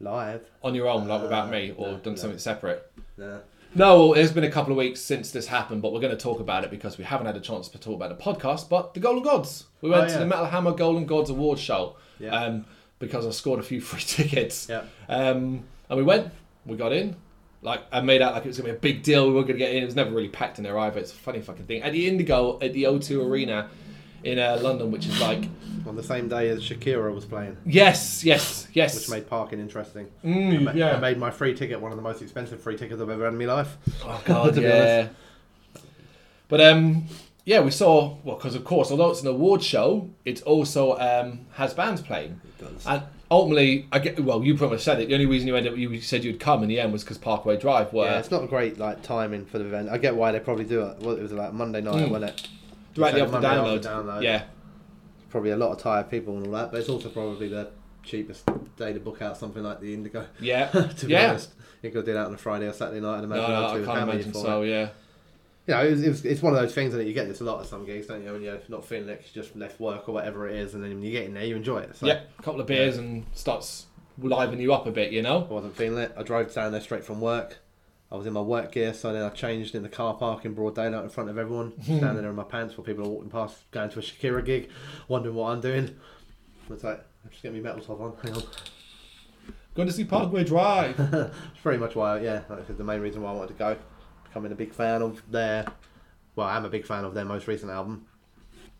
Live. On your own, like without me, or no, done no. something separate? No. No, well, it's been a couple of weeks since this happened, but we're going to talk about it because we haven't had a chance to talk about the podcast. But the Golden Gods, we went Oh, to the Metal Hammer Golden Gods Award show Yeah. um, because I scored a few *laughs* free tickets. Yeah. Um, and we went, we got in. Like I made out like it was gonna be a big deal. We were gonna get in. It was never really packed in there either. It's a funny fucking thing. At the Indigo at the O2 Arena in uh, London, which is like On the same day as Shakira was playing, yes, yes, yes. which made parking interesting. Mm, I ma- yeah. I made my free ticket one of the most expensive free tickets I've ever had in my life. Oh god, *laughs* To be yeah. But um, yeah, we saw well because of course, although it's an award show, it also um has bands playing, and ultimately, I get well. You pretty much said it. The only reason you ended up you said you'd come in the end was because Parkway Drive were Yeah, it's not a great like timing for the event. I get why they probably do it. Well, it was like Monday night, Mm. wasn't it? Directly Said off the Monday download. after download. Yeah, Probably a lot of tired people and all that, but it's also probably the cheapest day to book out something like the Indigo. yeah, *laughs* to be yeah. honest, you could do that on a Friday or Saturday night. I'd No, no, I'd can't hammer you imagine so. it. Yeah, You know, it was, it was, it's one of those things that you get this a lot at some gigs, don't you? When you're not feeling it, you just left work or whatever it is, and then when you get in there, you enjoy it. So yeah. A couple of beers and starts livening you up a bit. You know. I wasn't feeling it. I drove down there straight from work. I was in my work gear, so then I changed in the car park in broad daylight in front of everyone, *laughs* standing there in my pants while people are walking past, going to a Shakira gig, wondering what I'm doing. It's like, I'm just get me metal top on. Hang on. Going to see Parkway Drive. *laughs* It's pretty much why, yeah, like the main reason why I wanted to go. Becoming a big fan of their, well, I'm a big fan of their most recent album.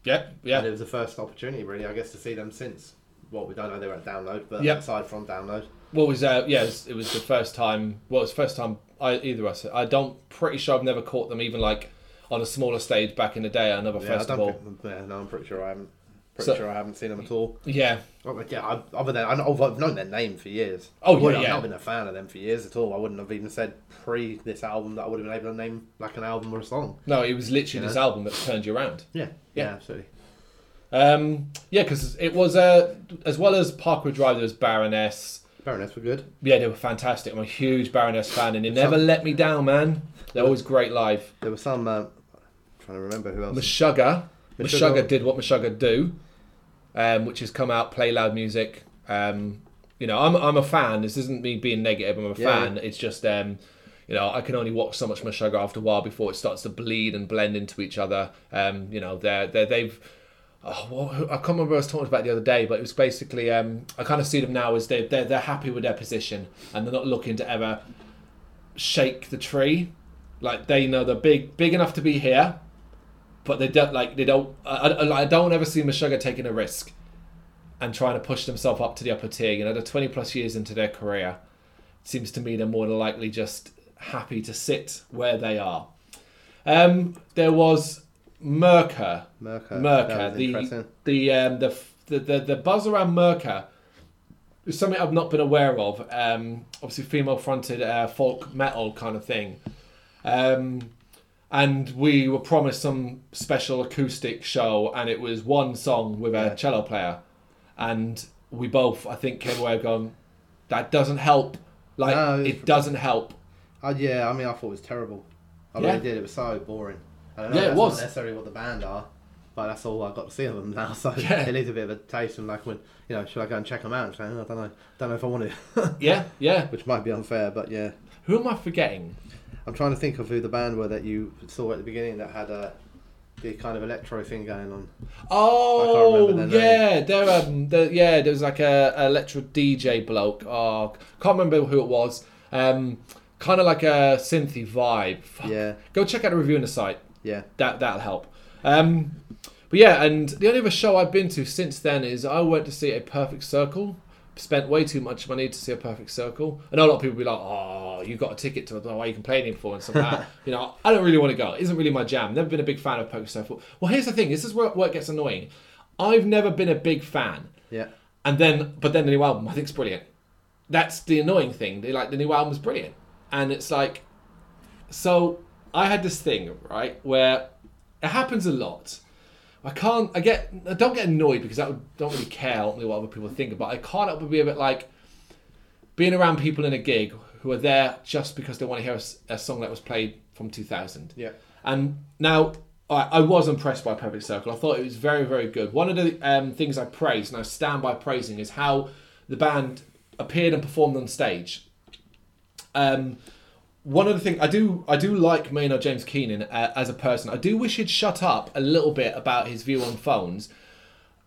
yeah, And yeah. it was the first opportunity, really, I guess, to see them since. Well, we don't know they were at download, but Yep. aside from download, What was uh, yeah? It was, it was the first time. Well, it was the first time I either of us. I don't. Pretty sure I've never caught them even like on a smaller stage back in the day at another yeah, I festival. don't think, yeah, no, I'm pretty sure I haven't. Pretty So- sure I haven't seen them at all. Yeah. Oh, yeah, I, other than I know, I've known their name for years. Oh, yeah, I've yeah. not been a fan of them for years at all. I wouldn't have even said pre this album that I would have been able to name like an album or a song. No, it was literally You this know? album that turned you around. Yeah, Yeah. yeah, absolutely. Um, yeah, because it was uh, as well as Parkway Drive, there was Baroness. Baroness were good. Yeah, they were fantastic. I'm a huge Baroness fan, and they never Some- let me down, man. They're always great live. There were some. Uh, trying to remember who else. Meshuggah, Meshuggah. Did what Meshuggah do, um, which is come out, play loud music. Um, you know, I'm I'm a fan. This isn't me being negative. I'm a Yeah. fan. It's just um, you know, I can only watch so much Meshuggah after a while before it starts to bleed and blend into each other. Um, you know, they're they they've. Oh, what, I can't remember I was talking about the other day, but it was basically um, I kind of see them now as they they're, they're happy with their position and they're not looking to ever shake the tree. Like they know they're big big enough to be here, but they don't like they don't. I, I, I don't ever see Meshuggah taking a risk and trying to push themselves up to the upper tier. You know, they're twenty plus years into their career. It seems to me they're more than likely just happy to sit where they are. Um, there was Myrkur, Myrkur. Myrkur, the the, um, the the the the buzz around Myrkur is something I've not been aware of. Um, obviously, female fronted uh, folk metal kind of thing. Um, and we were promised some special acoustic show, and it was one song with a Yeah. cello player, and we both, I think, came away going, "That doesn't help. Like, No, it it's- doesn't help." Oh yeah, I mean, I thought it was terrible. I Yeah. really did. It was so boring. I don't know Yeah, it was. not necessarily what the band are, but that's all I've got to see of them now. *laughs* So Yeah. it leaves a bit of a taste. And like when you know, should I go and check them out? Say, oh, I don't know, don't know if I want to, *laughs* Yeah, yeah. which might be unfair, but yeah. Who am I forgetting? I'm trying to think of who the band were that you saw at the beginning that had a the kind of electro thing going on. Oh, remember their yeah, there, um, there, yeah, there was like a, a electro DJ bloke. Oh, can't remember who it was. Um, kind of like a synthy vibe. Fuck. Yeah, Go check out the review on the site. Yeah. That that'll help. Um, but yeah, and the only other show I've been to since then is I went to see a Perfect Circle. Spent way too much money to see a Perfect Circle. I know a lot of people be like, "Oh, you got a ticket to it. Why are you complaining for?" and stuff like that. *laughs* You know, I don't really want to go. It isn't really my jam. Never been a big fan of Perfect Circle. Well, here's the thing. This is where, where it gets annoying. I've never been a big fan, Yeah, and then but then the new album I think is brilliant. That's the annoying thing. They like the new album's brilliant, and it's like, so I had this thing right where it happens a lot. I can't. I get. I don't get annoyed because I don't really care ultimately what other people think. But I can't help but be a bit like being around people in a gig who are there just because they want to hear a song that was played from 2000. yeah. And now I, I was impressed by Perfect Circle. I thought it was very, very good. One of the um, things I praised, and I stand by praising, is how the band appeared and performed on stage. Um, one other thing I do, I do like Maynard James Keenan uh, as a person. I do wish he'd shut up a little bit about his view on phones.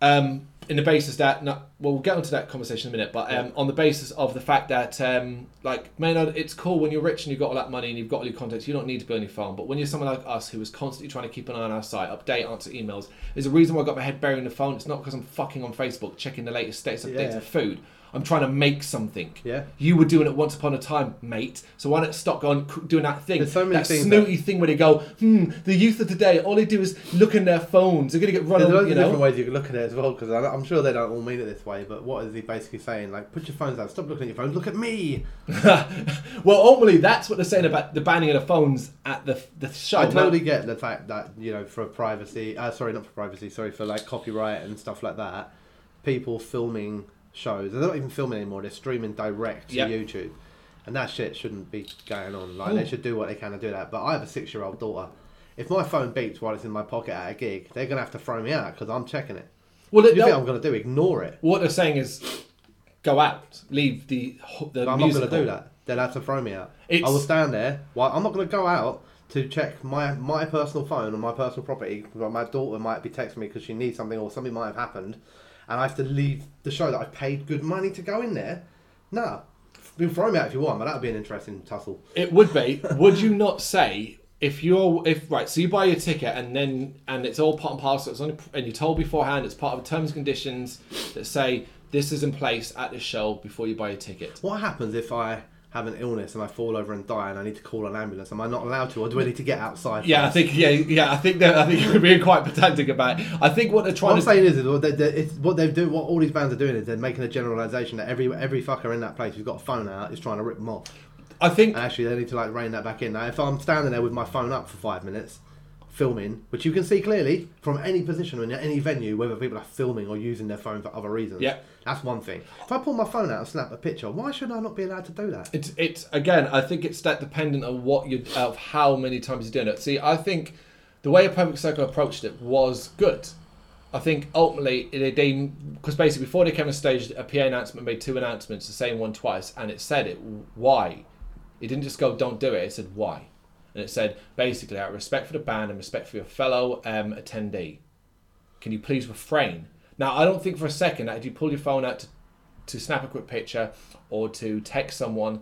Um, in the basis that, no, well, we'll get onto that conversation in a minute, but um, on the basis of the fact that, um, like, Maynard, it's cool when you're rich and you've got all that money and you've got all your contacts, you don't need to be on your phone. But when you're someone like us who is constantly trying to keep an eye on our site, update, answer emails, there's a reason why I got my head buried in the phone. It's not because I'm fucking on Facebook checking the latest status updates Yeah. of food. I'm trying to make something. Yeah. You were doing it once upon a time, mate. So why not stop going doing that thing? There's so many that things snooty thing where they go, hmm, the youth of today, all they do is look in their phones. They're gonna get run There's over, loads you of different ways you can look at it as well, because I'm sure they don't all mean it this way. But what is he basically saying? Like, put your phones down. Stop looking at your phones. Look at me. *laughs* well, ultimately, that's what they're saying about the banning of the phones at the the show. I Now- totally get the fact that you know, for privacy. Uh, sorry, not for privacy. Sorry for like copyright and stuff like that. People filming shows. They're not even filming anymore. They're streaming direct to Yep. YouTube, and that shit shouldn't be going on. Like they should do what they can to do that. But I have a six-year-old daughter. If my phone beeps while it's in my pocket at a gig, they're gonna have to throw me out because I'm checking it. well, you think I'm gonna do? Ignore it? what they're saying is go out, leave the the I'm not going to do that. They'll have to throw me out. It's- I will stand there. Well, I'm not going to go out to check my my personal phone or my personal property. My daughter might be texting me because she needs something or something might have happened, and I have to leave the show that I paid good money to go in there. You can throw me out if you want, but that would be an interesting tussle. It would be. would you not say if you're if right? So you buy your ticket and then and it's all part and parcel. It's only and you're told beforehand. It's part of the terms and conditions that say this is in place at this show before you buy your ticket. What happens if I have an illness and I fall over and die and I need to call an ambulance? Am I not allowed to, or do I need to get outside? Yeah, I think yeah, yeah. I think that I think you're being quite pedantic about. It. I think what they're trying. What trying I'm saying is, is what they, they, it's, what they do, what all these bands are doing is they're making a generalisation that every every fucker in that place who's got a phone out is trying to rip them off. I think And actually, they need to like rein that back in. Now, if I'm standing there with my phone up for five minutes, filming, which you can see clearly from any position or in any venue, whether people are filming or using their phone for other reasons, Yeah. that's one thing. If I pull my phone out and snap a picture, why should I not be allowed to do that? It's it's again. I think it's that dependent on what you of how many times you're doing it. See, I think the way a perfect circle approached it was good. I think ultimately they because basically before they came on stage, a PA announcement made two announcements, the same one twice, and it said it why. It didn't just go don't do it. It said why, and it said basically out of respect for the band and respect for your fellow um, attendee, can you please refrain? Now I don't think for a second that if you pull your phone out to to snap a quick picture or to text someone.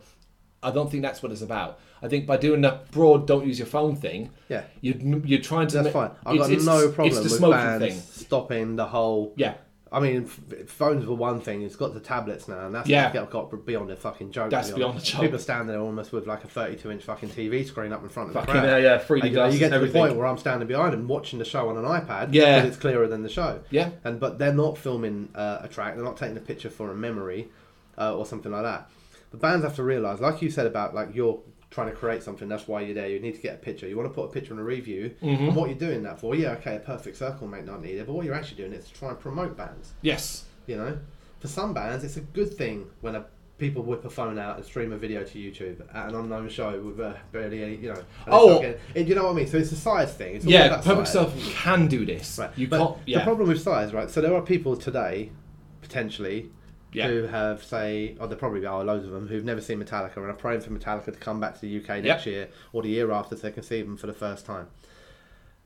I don't think that's what it's about. I think by doing that broad "don't use your phone" thing, Yeah. you're you're trying to. That's ma- fine. I've it's- got it's- no it's problem the with bands thing. stopping the whole. Yeah, I mean, f- phones were one thing. It's got the tablets now, and that's Yeah. got, got beyond a fucking joke. That's be beyond a joke. People standing there almost with like a 32 inch fucking TV screen up in front of fucking the crowd. yeah, yeah, 3D And, glasses, you get to everything. the point where I'm standing behind them watching the show on an iPad Yeah. because it's clearer than the show. Yeah. And but they're not filming uh, a track. They're not taking a picture for a memory uh, or something like that. The bands have to realise, like you said about like you're trying to create something. That's why you're there. You need to get a picture. You want to put a picture in a review. Mm-hmm. And what you're doing that for? Yeah, okay, a perfect circle might not need it, but what you're actually doing is to try and promote bands. Yes. You know, for some bands, it's a good thing when a people whip a phone out and stream a video to YouTube at an unknown show with uh, barely any, you know. Oh. getting- it- you know what I mean? So it's a size thing. It's Yeah, Public. Self can do this. Right. You but can't. Yeah. The problem with size, right? So there are people today, potentially, Yeah. who have, say, or there probably are loads of them who've never seen Metallica and are praying for Metallica to come back to the UK next year or the year after so they can see them for the first time.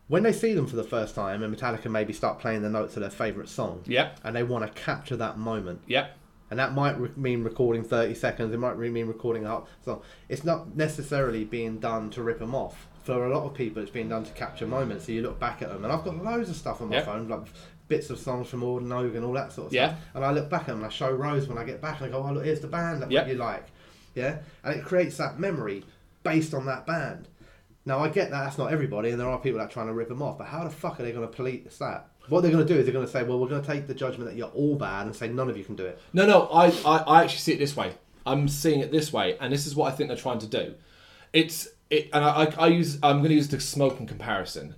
When they see them for the first time and Metallica maybe start playing the notes of their favourite song, Yep. and they want to capture that moment, Yep. and that might re- mean recording 30 seconds, it might re- mean recording a whole song. It's not necessarily being done to rip them off. For a lot of people, it's being done to capture moments. So you look back at them, and I've got loads of stuff on my Yeah. phone, like bits of songs from Ord and Ogun, all that sort of Yeah. stuff. And I look back at them, and I show Rose when I get back, and I go, "Oh, look, here's the band that Yeah. you like," yeah, and it creates that memory based on that band. Now I get that that's not everybody, and there are people that are trying to rip them off. But how the fuck are they going to police that? What they're going to do is they're going to say, "Well, we're going to take the judgment that you're all bad and say none of you can do it." No, no, I, I, I actually see it this way. I'm seeing it this way, and this is what I think they're trying to do. It's it, and I, I, I use I'm going to use the smoking comparison,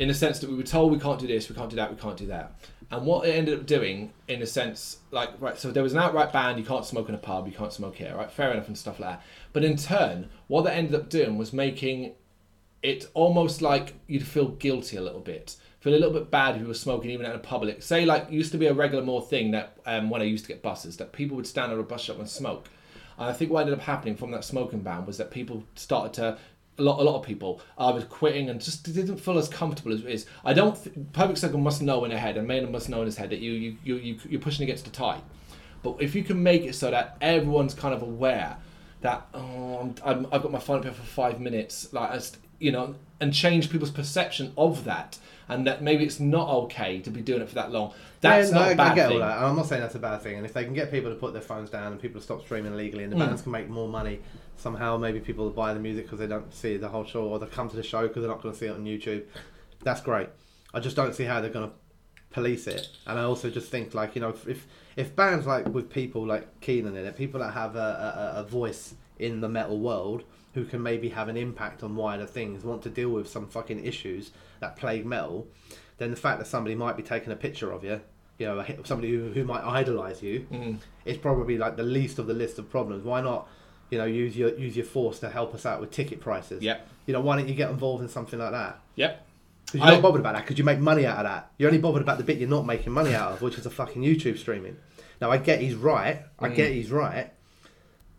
in the sense that we were told we can't do this, we can't do that, we can't do that, and what it ended up doing, in a sense, like right, so there was an outright ban: you can't smoke in a pub, you can't smoke here, right? Fair enough and stuff like that. But in turn, what that ended up doing was making it almost like you'd feel guilty a little bit feel a little bit bad if you were smoking even out in public. Say like used to be a regular more thing that um, when I used to get buses that people would stand at a bus stop and smoke. And I think what ended up happening from that smoking ban was that people started to a lot, a lot of people uh, was quitting and just didn't feel as comfortable as it is. I don't. Th- Perfect Circle must know in their head, and Maynard must know in his head that you you you you you're pushing against the tide. But if you can make it so that everyone's kind of aware that oh, I'm, I'm, I've got my phone up here for five minutes, like as, you know, and change people's perception of that, and that maybe it's not okay to be doing it for that long. That's Yeah, not I- a bad I get thing. all that. I'm not saying that's a bad thing. And if they can get people to put their phones down and people to stop streaming illegally, and the Mm. bands can make more money somehow, maybe people buy the music because they don't see the whole show, or they come to the show because they're not going to see it on YouTube. That's great. I just don't see how they're going to police it. And I also just think like you know if if, if bands like with people like Keenan in it, people that have a, a, a voice in the metal world who can maybe have an impact on wider things, want to deal with some fucking issues that plague metal, then the fact that somebody might be taking a picture of you, you know, somebody who, who might idolize you, Mm. is probably like the least of the list of problems. Why not, you know, use your use your force to help us out with ticket prices? Yep. You know, why don't you get involved in something like that? Yep. Because you're I- not bothered about that. Because you make money out of that. You're only bothered about the bit you're not making money out of, which is the fucking YouTube streaming. Now I get he's right. I Mm. get he's right.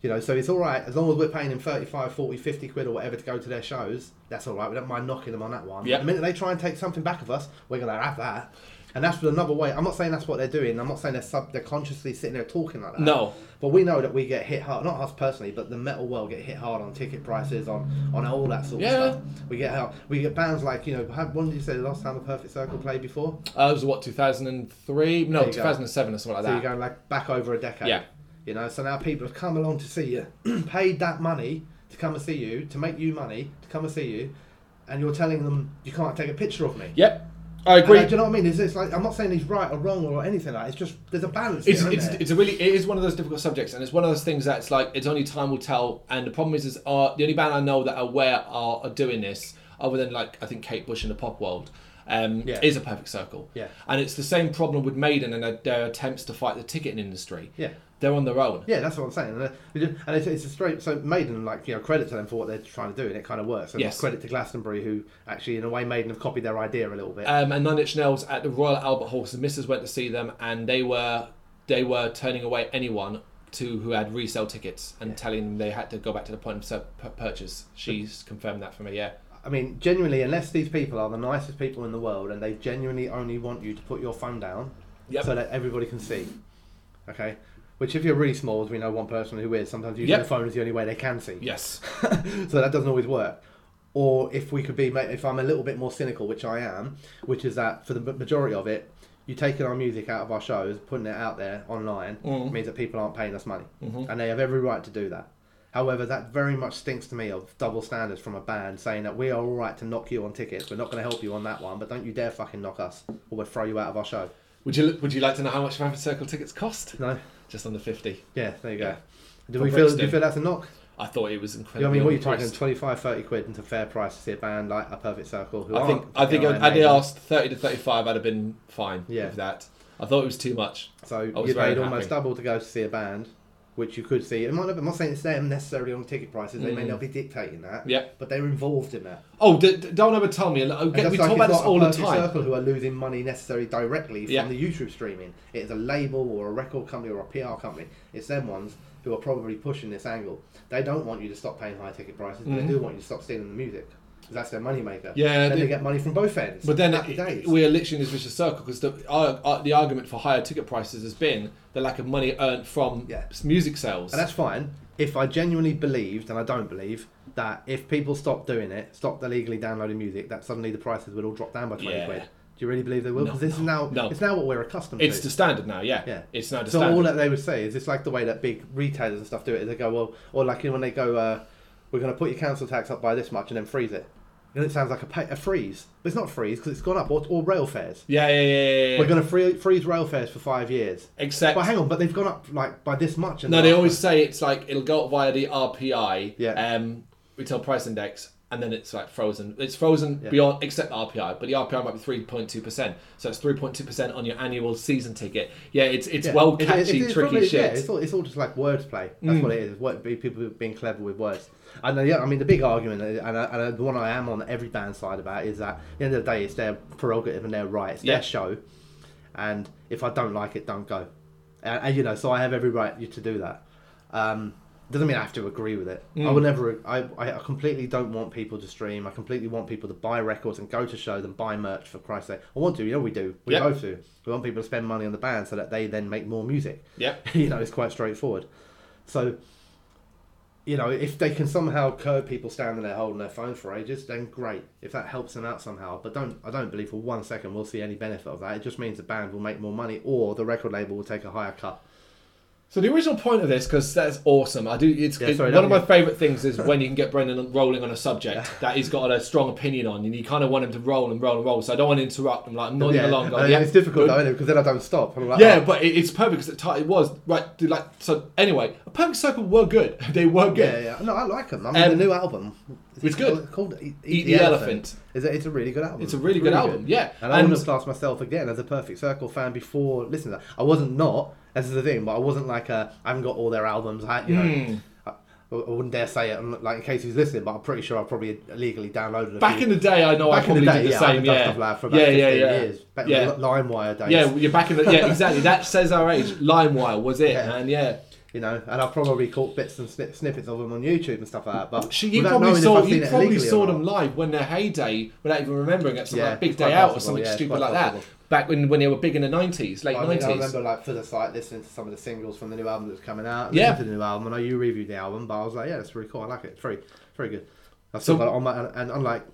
You know, so it's all right as long as we're paying him 35, 40, 50 quid or whatever to go to their shows. That's all right. We don't mind knocking them on that one. Yep. The minute they try and take something back of us, we're gonna have that. And that's another way. I'm not saying that's what they're doing. I'm not saying they're sub, they're consciously sitting there talking like that. No. But we know that we get hit hard. Not us personally, but the metal world get hit hard on ticket prices, on on all that sort Yeah. of stuff. We get how we get bands like you know. how- When did you say the last time the Perfect Circle played before? Uh, it was what 2003? No, There you go. 2007 or something like that. So you're going like back over a decade. Yeah. You know, so now people have come along to see you, *clears throat* paid that money to come and see you, to make you money, to come and see you, and you're telling them you can't take a picture of me. Yep. I agree. uh, do you know what I mean? It's, it's like I'm not saying he's right or wrong or anything like. that. It's just there's a balance. it's, there, it's, there? it's a really it is one of those difficult subjects and it's one of those things that's like it's only time will tell and the problem is is uh, the only band I know that are aware are, are doing this other than like I think Kate Bush in the pop world um, Yeah. is a perfect circle Yeah. and it's the same problem with Maiden and their, their attempts to fight the ticketing industry yeah. They're on their own Yeah, that's what I'm saying. And, uh, and it's, it's a straight. So Maiden, like you know, credit to them for what they're trying to do, and it kind of works. And Yes. credit to Glastonbury, who actually, in a way, Maiden have copied their idea a little bit. um, and Nine Inch Nails at the Royal Albert Hall so Mrs went to see them and they were they were turning away anyone to who had resale tickets and Yeah. telling them they had to go back to the point of purchase she's confirmed that for me yeah I mean, genuinely, unless these people are the nicest people in the world, and they genuinely only want you to put your phone down Yep. so that everybody can see. Okay. Which, if you're really small, as we know one person who is, sometimes using Yep. the phone is the only way they can see. yes *laughs* so that doesn't always work. Or if we could be, if I'm a little bit more cynical, which I am, which is that for the majority of it, you taking our music out of our shows, putting it out there online, Mm. means that people aren't paying us money, Mhm. and they have every right to do that. However, that very much stinks to me of double standards from a band saying that we are all right to knock you on tickets. We're not going to help you on that one, but don't you dare fucking knock us, or we'll throw you out of our show. Would you Would you like to know how much Rampant Circle tickets cost? No, Just under fifty. yeah, there you go. Yeah. Do we feel? Do you feel that's a knock? I thought it was You know, what I mean, what are you talking? 25, 30 quid into fair price to see a band like a Perfect Circle? Who I think aren't I think fucking had they asked thirty to thirty-five, I'd have been fine Yeah. with that. I thought it was too much. So was you very paid almost happy. double to go to see a band, which you could see. It might not, I'm not saying it's them necessarily on ticket prices. They may Mm. not be dictating that, Yep. but they're involved in that. Oh, d- d- don't ever tell me. And just we like talk it's about this not a all the Perfect time. Circle who are losing money necessarily directly from Yeah. the YouTube streaming. It is a label or a record company or a PR company. It's them ones who are probably pushing this angle. They don't want you to stop paying high ticket prices, but they do want you to stop stealing the music. That's their money maker. Yeah, then they- they get money from both ends. But then it- days. we are literally in this vicious circle because the our, our, the argument for higher ticket prices has been the lack of money earned from Yeah. music sales. And that's fine. If I genuinely believed, and I don't believe, that if people stopped doing it, stopped illegally downloading music, that suddenly the prices would all drop down by 20 Yeah. quid. Do you really believe they will? No, Because this is now no. it's now what we're accustomed it's to. It's the standard now. Yeah, Yeah. it's now the so standard. all that they would say is it's like the way that big retailers and stuff do it. Is they go well, or like you know, when they go, uh, we're going to put your council tax up by this much and then freeze it. And it sounds like a, pay, a freeze, but it's not freeze because it's gone up. Or, or rail fares. yeah, yeah, yeah, yeah, yeah. We're going to free, freeze rail fares for five years. Except, But hang on, but they've gone up like by this much. no, the they always say it's like it'll go up via the RPI, Yeah. um, retail price index, and then it's like frozen. It's frozen Yeah. beyond except the RPI, but the RPI might be three point two percent. So it's three point two percent on your annual season ticket. Yeah, it's it's Yeah. well It- it- catchy, tricky probably- shit. Yeah, it's all, it's all just like wordplay. That's Mm. what it is. What be- people being clever with words. And yeah, I mean the big argument, and, and the one I am on every band side about is that at the end of the day, it's their prerogative and their right. It's Yeah. their show, and if I don't like it, don't go. And, and you know, so I have every right to do that. Um, doesn't mean I have to agree with it. I Mm. will never. I, I completely don't want people to stream. I completely want people to buy records and go to shows and buy merch. For Christ's sake, I want to. You know, we do. We Yep. both do. We want people to spend money on the band so that they then make more music. yeah, *laughs* you know, it's quite straightforward. So, you know, if they can somehow curb people standing there holding their phones for ages, then great. If that helps them out somehow, but don't I don't believe for one second we'll see any benefit of that. It just means the band will make more money, or the record label will take a higher cut. So the original point of this, because that's awesome. I do. It's, Yeah, it's sorry, one of that- my favourite things is when you can get *laughs* Brendan rolling on a subject that he's got a strong opinion on, and you kind of want him to roll and roll and roll. So I don't want to interrupt him. Like I'm not yeah, even along. Going, yeah, it's difficult though, isn't it? Because then I don't stop. I'm like, Yeah, oh, but it, it's perfect because it, it was right. dude, Like so. Anyway, a perfect circle were good. *laughs* They were good. yeah, yeah. No, I like them. I mean, Um, the new album. is it's it good. called- Called Eat, Eat the Elephant. Is it, it's a really good album. It's a really good album. Yeah, And I and wouldn't have classed myself again as a Perfect Circle fan before listening to that. I wasn't not. This is the thing, but I wasn't like a, I haven't got all their albums. I, you know, Hmm. I, I wouldn't dare say it. I'm, like in case he's listening, but I'm pretty sure I probably illegally downloaded. Back few. in the day, I know I back in probably the day, did the yeah, same. Yeah, stuff like for about yeah, 15 yeah, yeah. years. Back Yeah. in the LimeWire days. Yeah, you're back in the yeah exactly. That *laughs* says our age. LimeWire was it, Yeah. man. Yeah. you know, and I've probably caught bits and snip, snippets of them on YouTube and stuff like that. But She, you probably saw you probably saw them live when their heyday without even remembering it. Something Yeah, like Big Day Out or something yeah, stupid like that. Back when when they were big in the nineties, late I, mean, I remember like for the site listening to some of the singles from the new album that's coming out. Yeah. The new album. I know you reviewed the album, but I was like, yeah, it's really cool. I like it. It's very, very good. I've still So- got it on my and, and unlike.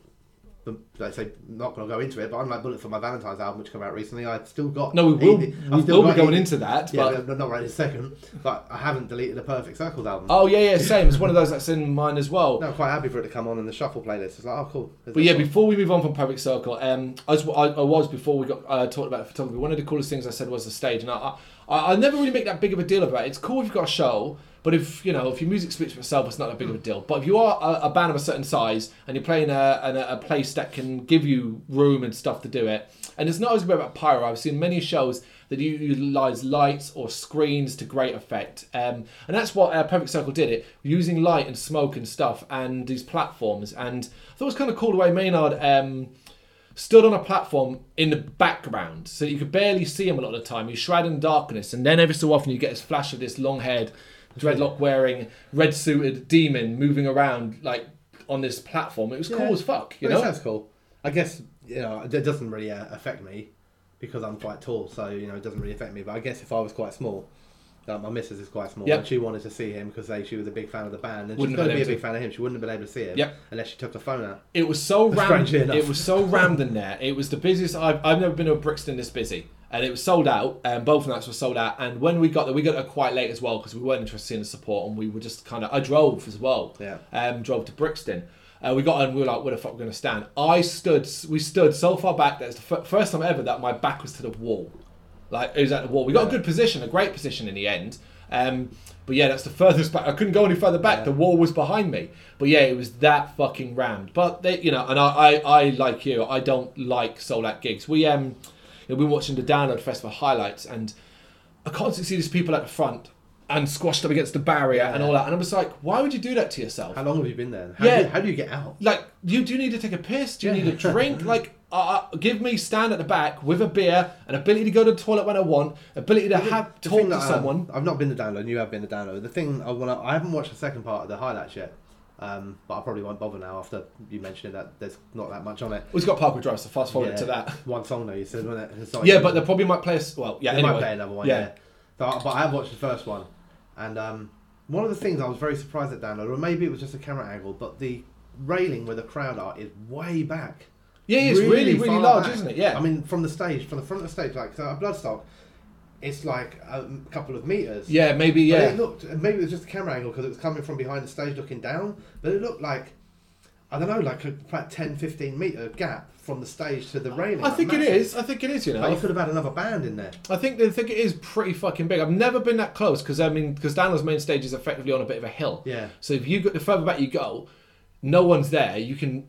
Like I say, not going to go into it, but unlike Bullet for my Valentine's album, which came out recently, I've still got. No, we will. Eat- We will be going into that. Yeah, but not right in a second. But I haven't deleted the Perfect Circles album. oh yeah, yeah, same. It's one of those that's in mine as well. No, I'm quite happy for it to come on in the shuffle playlist. It's like, oh, cool. There's But yeah, one. before we move on from Perfect Circle, um, as I, I was before we got uh, talked about photography. One of the coolest things I said was the stage, and I, I, I never really make that big of a deal about it. It's cool if you've got a show, but if you know if your music speaks for itself, it's not that big of a deal. But if you are a, a band of a certain size and you're playing a, a, a place that can give you room and stuff to do it, and it's not always about pyro. I've seen many shows that you utilize lights or screens to great effect, um, and that's what uh, Perfect Circle did. It using light and smoke and stuff, and these platforms. And I thought it was kind of cool the way Maynard. Um, stood on a platform in the background, so you could barely see him a lot of the time. He's shrouded in darkness, and then every so often you get this flash of this long-haired, dreadlock-wearing, red-suited demon moving around like on this platform. It was cool as fuck, you know. it sounds cool. I guess you know it doesn't really uh, affect me because I'm quite tall, so you know it doesn't really affect me. But I guess if I was quite small, like my missus is quite small, Yep. and she wanted to see him because she was a big fan of the band, and Wouldn't she's to be a big fan of him. She wouldn't have been able to see him Yep. unless she took the phone out. It was so *laughs* rammed. It was so rammed in there. It was the busiest I've, I've never been to a Brixton this busy, and it was sold out. And both nights were sold out. And when we got there, we got there quite late as well because we weren't interested in the support, and we were just kind of. I drove as well. Yeah. Um, drove to Brixton. Uh, we got and we were like, where the fuck are we going to stand? I stood. We stood so far back that it's the f- first time ever that my back was to the wall. Like it was at the wall. We got a good position, a great position in the end. Um, but yeah, that's the furthest back. I couldn't go any further back. Yeah. The wall was behind me. But yeah, it was that fucking rammed. But they, you know, and I, I, I like you. I don't like sold out gigs. We um, you know, we were watching the Download Festival highlights, and I constantly see these people at the front and squashed up against the barrier and all that. And I was like, why would you do that to yourself? How long have you been there? How, Yeah. do, you, how do you get out? like you do you need to take a piss do you Yeah. need a drink *laughs* like uh, uh, give me stand at the back with a beer an ability to go to the toilet when i want ability to have talk to someone I've not been to download. You have been to download. The thing I want I haven't watched the second part of the highlights yet. Um, but I probably won't bother now after you mentioned that there's not that much on it. we've got parkway drive so fast forward Yeah. to that One song though, you said, wasn't it? It's not yeah but they probably might play us well yeah They anyway might play another one, yeah. yeah. But, but I have watched the first one, and um, one of the things I was very surprised at download, or maybe it was just a camera angle, but the railing where the crowd are is way back. yeah it's really really, far large back. isn't it yeah I mean, from the stage, from the front of the stage, like so at Bloodstock, it's like a couple of meters. yeah maybe But yeah it looked maybe it was just a camera angle because it was coming from behind the stage looking down, but it looked like. I don't know, like a about 10, 15 metre gap from the stage to the railing. I think it massive. is. I think it is. You know, Like you could have had another band in there. I think I think it is pretty fucking big. I've never been that close because I mean, because Daniel's main stage is effectively on a bit of a hill. Yeah. So if you go the further back you go, no one's there. You can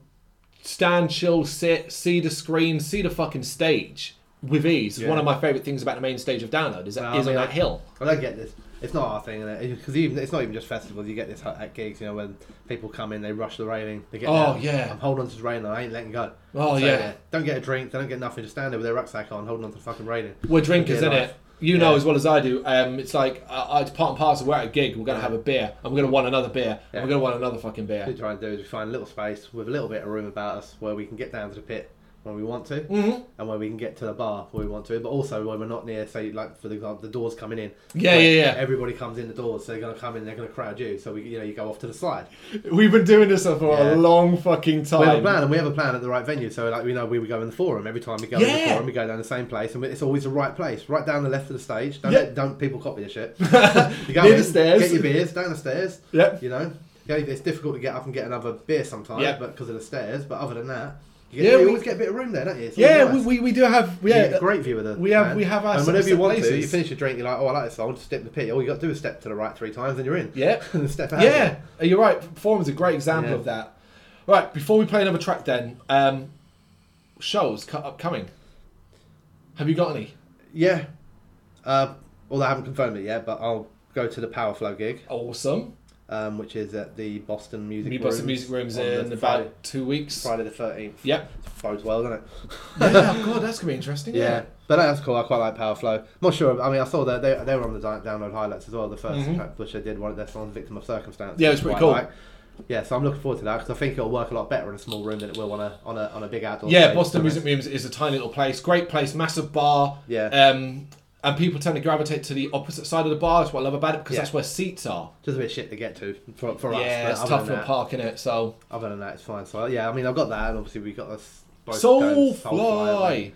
stand, chill, sit, see the screen, see the fucking stage with ease. Yeah. One of my favourite things about the main stage of download is that Well, I is on that I- hill. I don't get this. It's not our thing, because even it's not even just festivals. You get this at gigs, you know, when people come in, they rush the railing. They get Oh, yeah. I'm holding on to the railing. I ain't letting go. Oh, So, yeah. Don't get a drink. They don't get nothing. Just stand there with their rucksack on, holding on to the fucking railing. We're drinkers, in it. You know Yeah. as well as I do. Um, it's like uh, it's part and parcel. We're at a gig. We're gonna have a beer, and we're gonna want another beer, Yeah. and we're gonna want another fucking beer. What we try and do is we find a little space with a little bit of room about us where we can get down to the pit when we want to, hmm and where we can get to the bar where we want to, but also when we're not near, say, like for example, the doors coming in. Yeah, yeah, yeah. Everybody comes in the doors, so they're gonna come in, they're gonna crowd you. So we, you know, you go off to the side. *laughs* We've been doing this for Yeah. a long fucking time. We have a plan, and we have a plan at the right venue. So, like, we know we would go in the forum every time we go in the Yeah. forum. We go down the same place, and it's always the right place, right down the left of the stage. Don't Yeah. let, don't people copy the shit. *laughs* You go Near in, the stairs. get your beers down the stairs. Yep. You know, it's difficult to get up and get another beer sometimes, Yeah. but because of the stairs. But other than that, you, Yeah, you we- always get a bit of room there, don't you? Yeah, we, nice. we, we do have get yeah a great view of the. we have- band. we have our And whenever you want to, you finish your drink. You're like, oh, I like this song. Just step the pit. All you got to do is step to the right three times, and you're in. yeah *laughs* and step out. yeah. You're right. Forum's a great example Yeah. of that. Right before we play another track, then um, shows cu- upcoming. Have you got any? Yeah. Uh, although I haven't confirmed it yet, but I'll go to the Powerflo gig, Awesome. Um, which is at the Boston Music Rooms. Boston Music Rooms in about Friday, two weeks. Friday the 13th. Yep. Bodes well, doesn't it? *laughs* yeah, oh God, that's gonna be interesting. Yeah. Yeah. But that's cool. I quite like Powerflo. I'm not sure. I mean, I saw that they, they were on the download highlights as well. The 1st Mhm. track, which they did one of their songs, "Victim of Circumstance." Yeah, it was pretty cool. like. Yeah, so I'm looking forward to that because I think it'll work a lot better in a small room than it will on a on a on a big outdoor. Yeah. Boston Music Rooms is a tiny little place, great place, massive bar. Yeah. Um, and people tend to gravitate to the opposite side of the bar. That's what I love about it because Yeah. that's where seats are. Just a bit shit to get to for, for us. yeah, it's tough for parking it. So Other than that, it's fine. So yeah, I mean, I've got that, and obviously we've got this. Soulfly. Uh,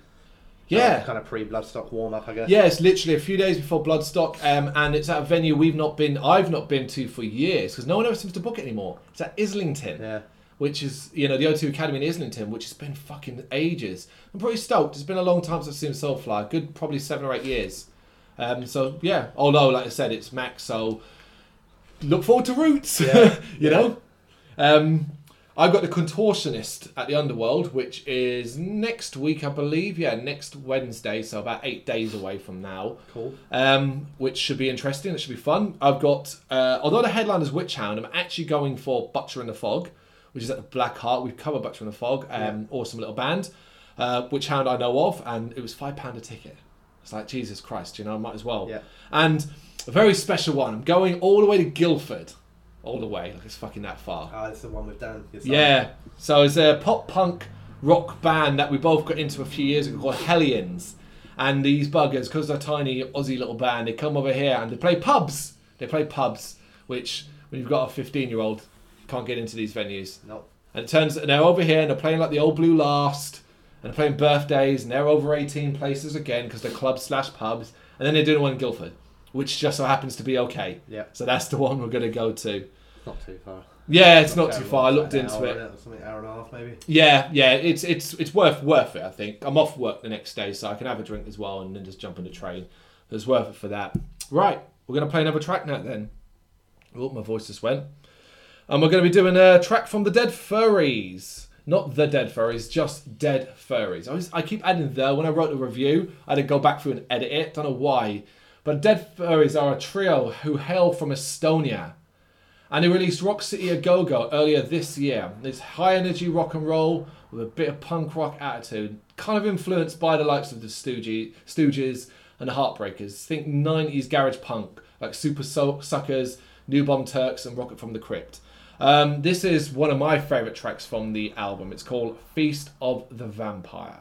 Yeah. kind of pre-bloodstock warm up, I guess. Yeah, it's literally a few days before Bloodstock, um, and it's at a venue we've not been, I've not been to for years because no one ever seems to book it anymore. It's at Islington, Yeah. Which is you know the O2 Academy in Islington, which has been fucking ages. I'm pretty stoked. It's been a long time since I've seen Soulfly, good probably seven or eight years. Um, so yeah, although like I said, it's Max, so look forward to Roots. Yeah. *laughs* you know. Um, I've got the Contortionist at the Underworld, which is next week, I believe. Yeah, next Wednesday, so about eight days away from now. Cool. Um, which should be interesting. It should be fun. I've got, uh, although the headline is Witch Hound, I'm actually going for Butcher in the Fog, which is at the Black Heart. We've covered Butcher in the Fog. Um, Awesome little band. Uh, Witch Hound I know of, and it was five pound a ticket. It's like Jesus Christ, you know, I might as well. Yeah. And a very special one. I'm going all the way to Guildford, all the way. Like it's fucking that far. Ah, it's the one with Dan. Yeah. So it's a pop punk rock band that we both got into a few years ago called Hellions. And these buggers, because they're tiny Aussie little band, they come over here and they play pubs. They play pubs, which when you've got a 15 year old, can't get into these venues. No. And it turns and they're over here and they're playing like the old Blue Last, and they're playing birthdays, and they're over 18 places again because they're clubs slash pubs. And then they're doing one in Guildford, which just so happens to be okay. Yeah. So that's the one we're going to go to. Not too far. Yeah, it's not too far. I looked like into hour, it. something hour and a half maybe. Yeah, yeah, it's it's it's worth worth it. I think I'm off work the next day, so I can have a drink as well, and then just jump on the train. It's worth it for that. Right, we're gonna play another track now. Then, oh, my voice just went. And we're gonna be doing a track from the Dead Furies. Not the Dead Furies, just Dead Furies. I, was, I keep adding the when I wrote the review. I had to go back through and edit it. Don't know why, but Dead Furies are a trio who hail from Estonia and they released Rock City A Go Go earlier this year. It's high energy rock and roll with a bit of punk rock attitude, kind of influenced by the likes of the Stooges, Stooges and the Heartbreakers. Think 90s garage punk like Super Suckers, New Bomb Turks, and Rocket from the Crypt. Um, this is one of my favourite tracks from the album. It's called Feast of the Vampire.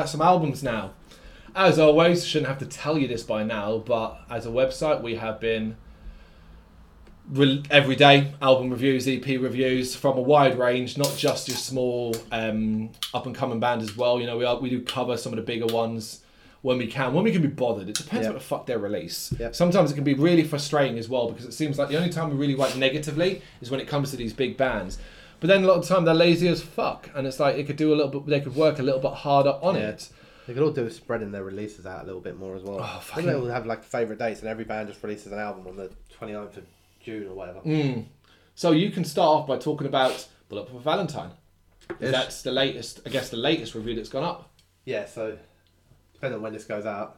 About some albums now. As always, shouldn't have to tell you this by now, but as a website, we have been re- every day album reviews, EP reviews from a wide range, not just your small um, up and coming band as well. You know, we are, we do cover some of the bigger ones when we can, when we can be bothered. It depends Yep. what the fuck their release. Yep. Sometimes it can be really frustrating as well because it seems like the only time we really write negatively is when it comes to these big bands. But then a lot of the time they're lazy as fuck, and it's like it could do a little bit. They could work a little bit harder on Yeah. it. They could all do with spreading their releases out a little bit more as well. Oh, fucking- They'll have like favourite dates, and every band just releases an album on the 29th of June or whatever. Mm. So you can start off by talking about Bullet for Valentine. Yes. That's the latest, I guess, the latest review that's gone up Yeah, so depending on when this goes out,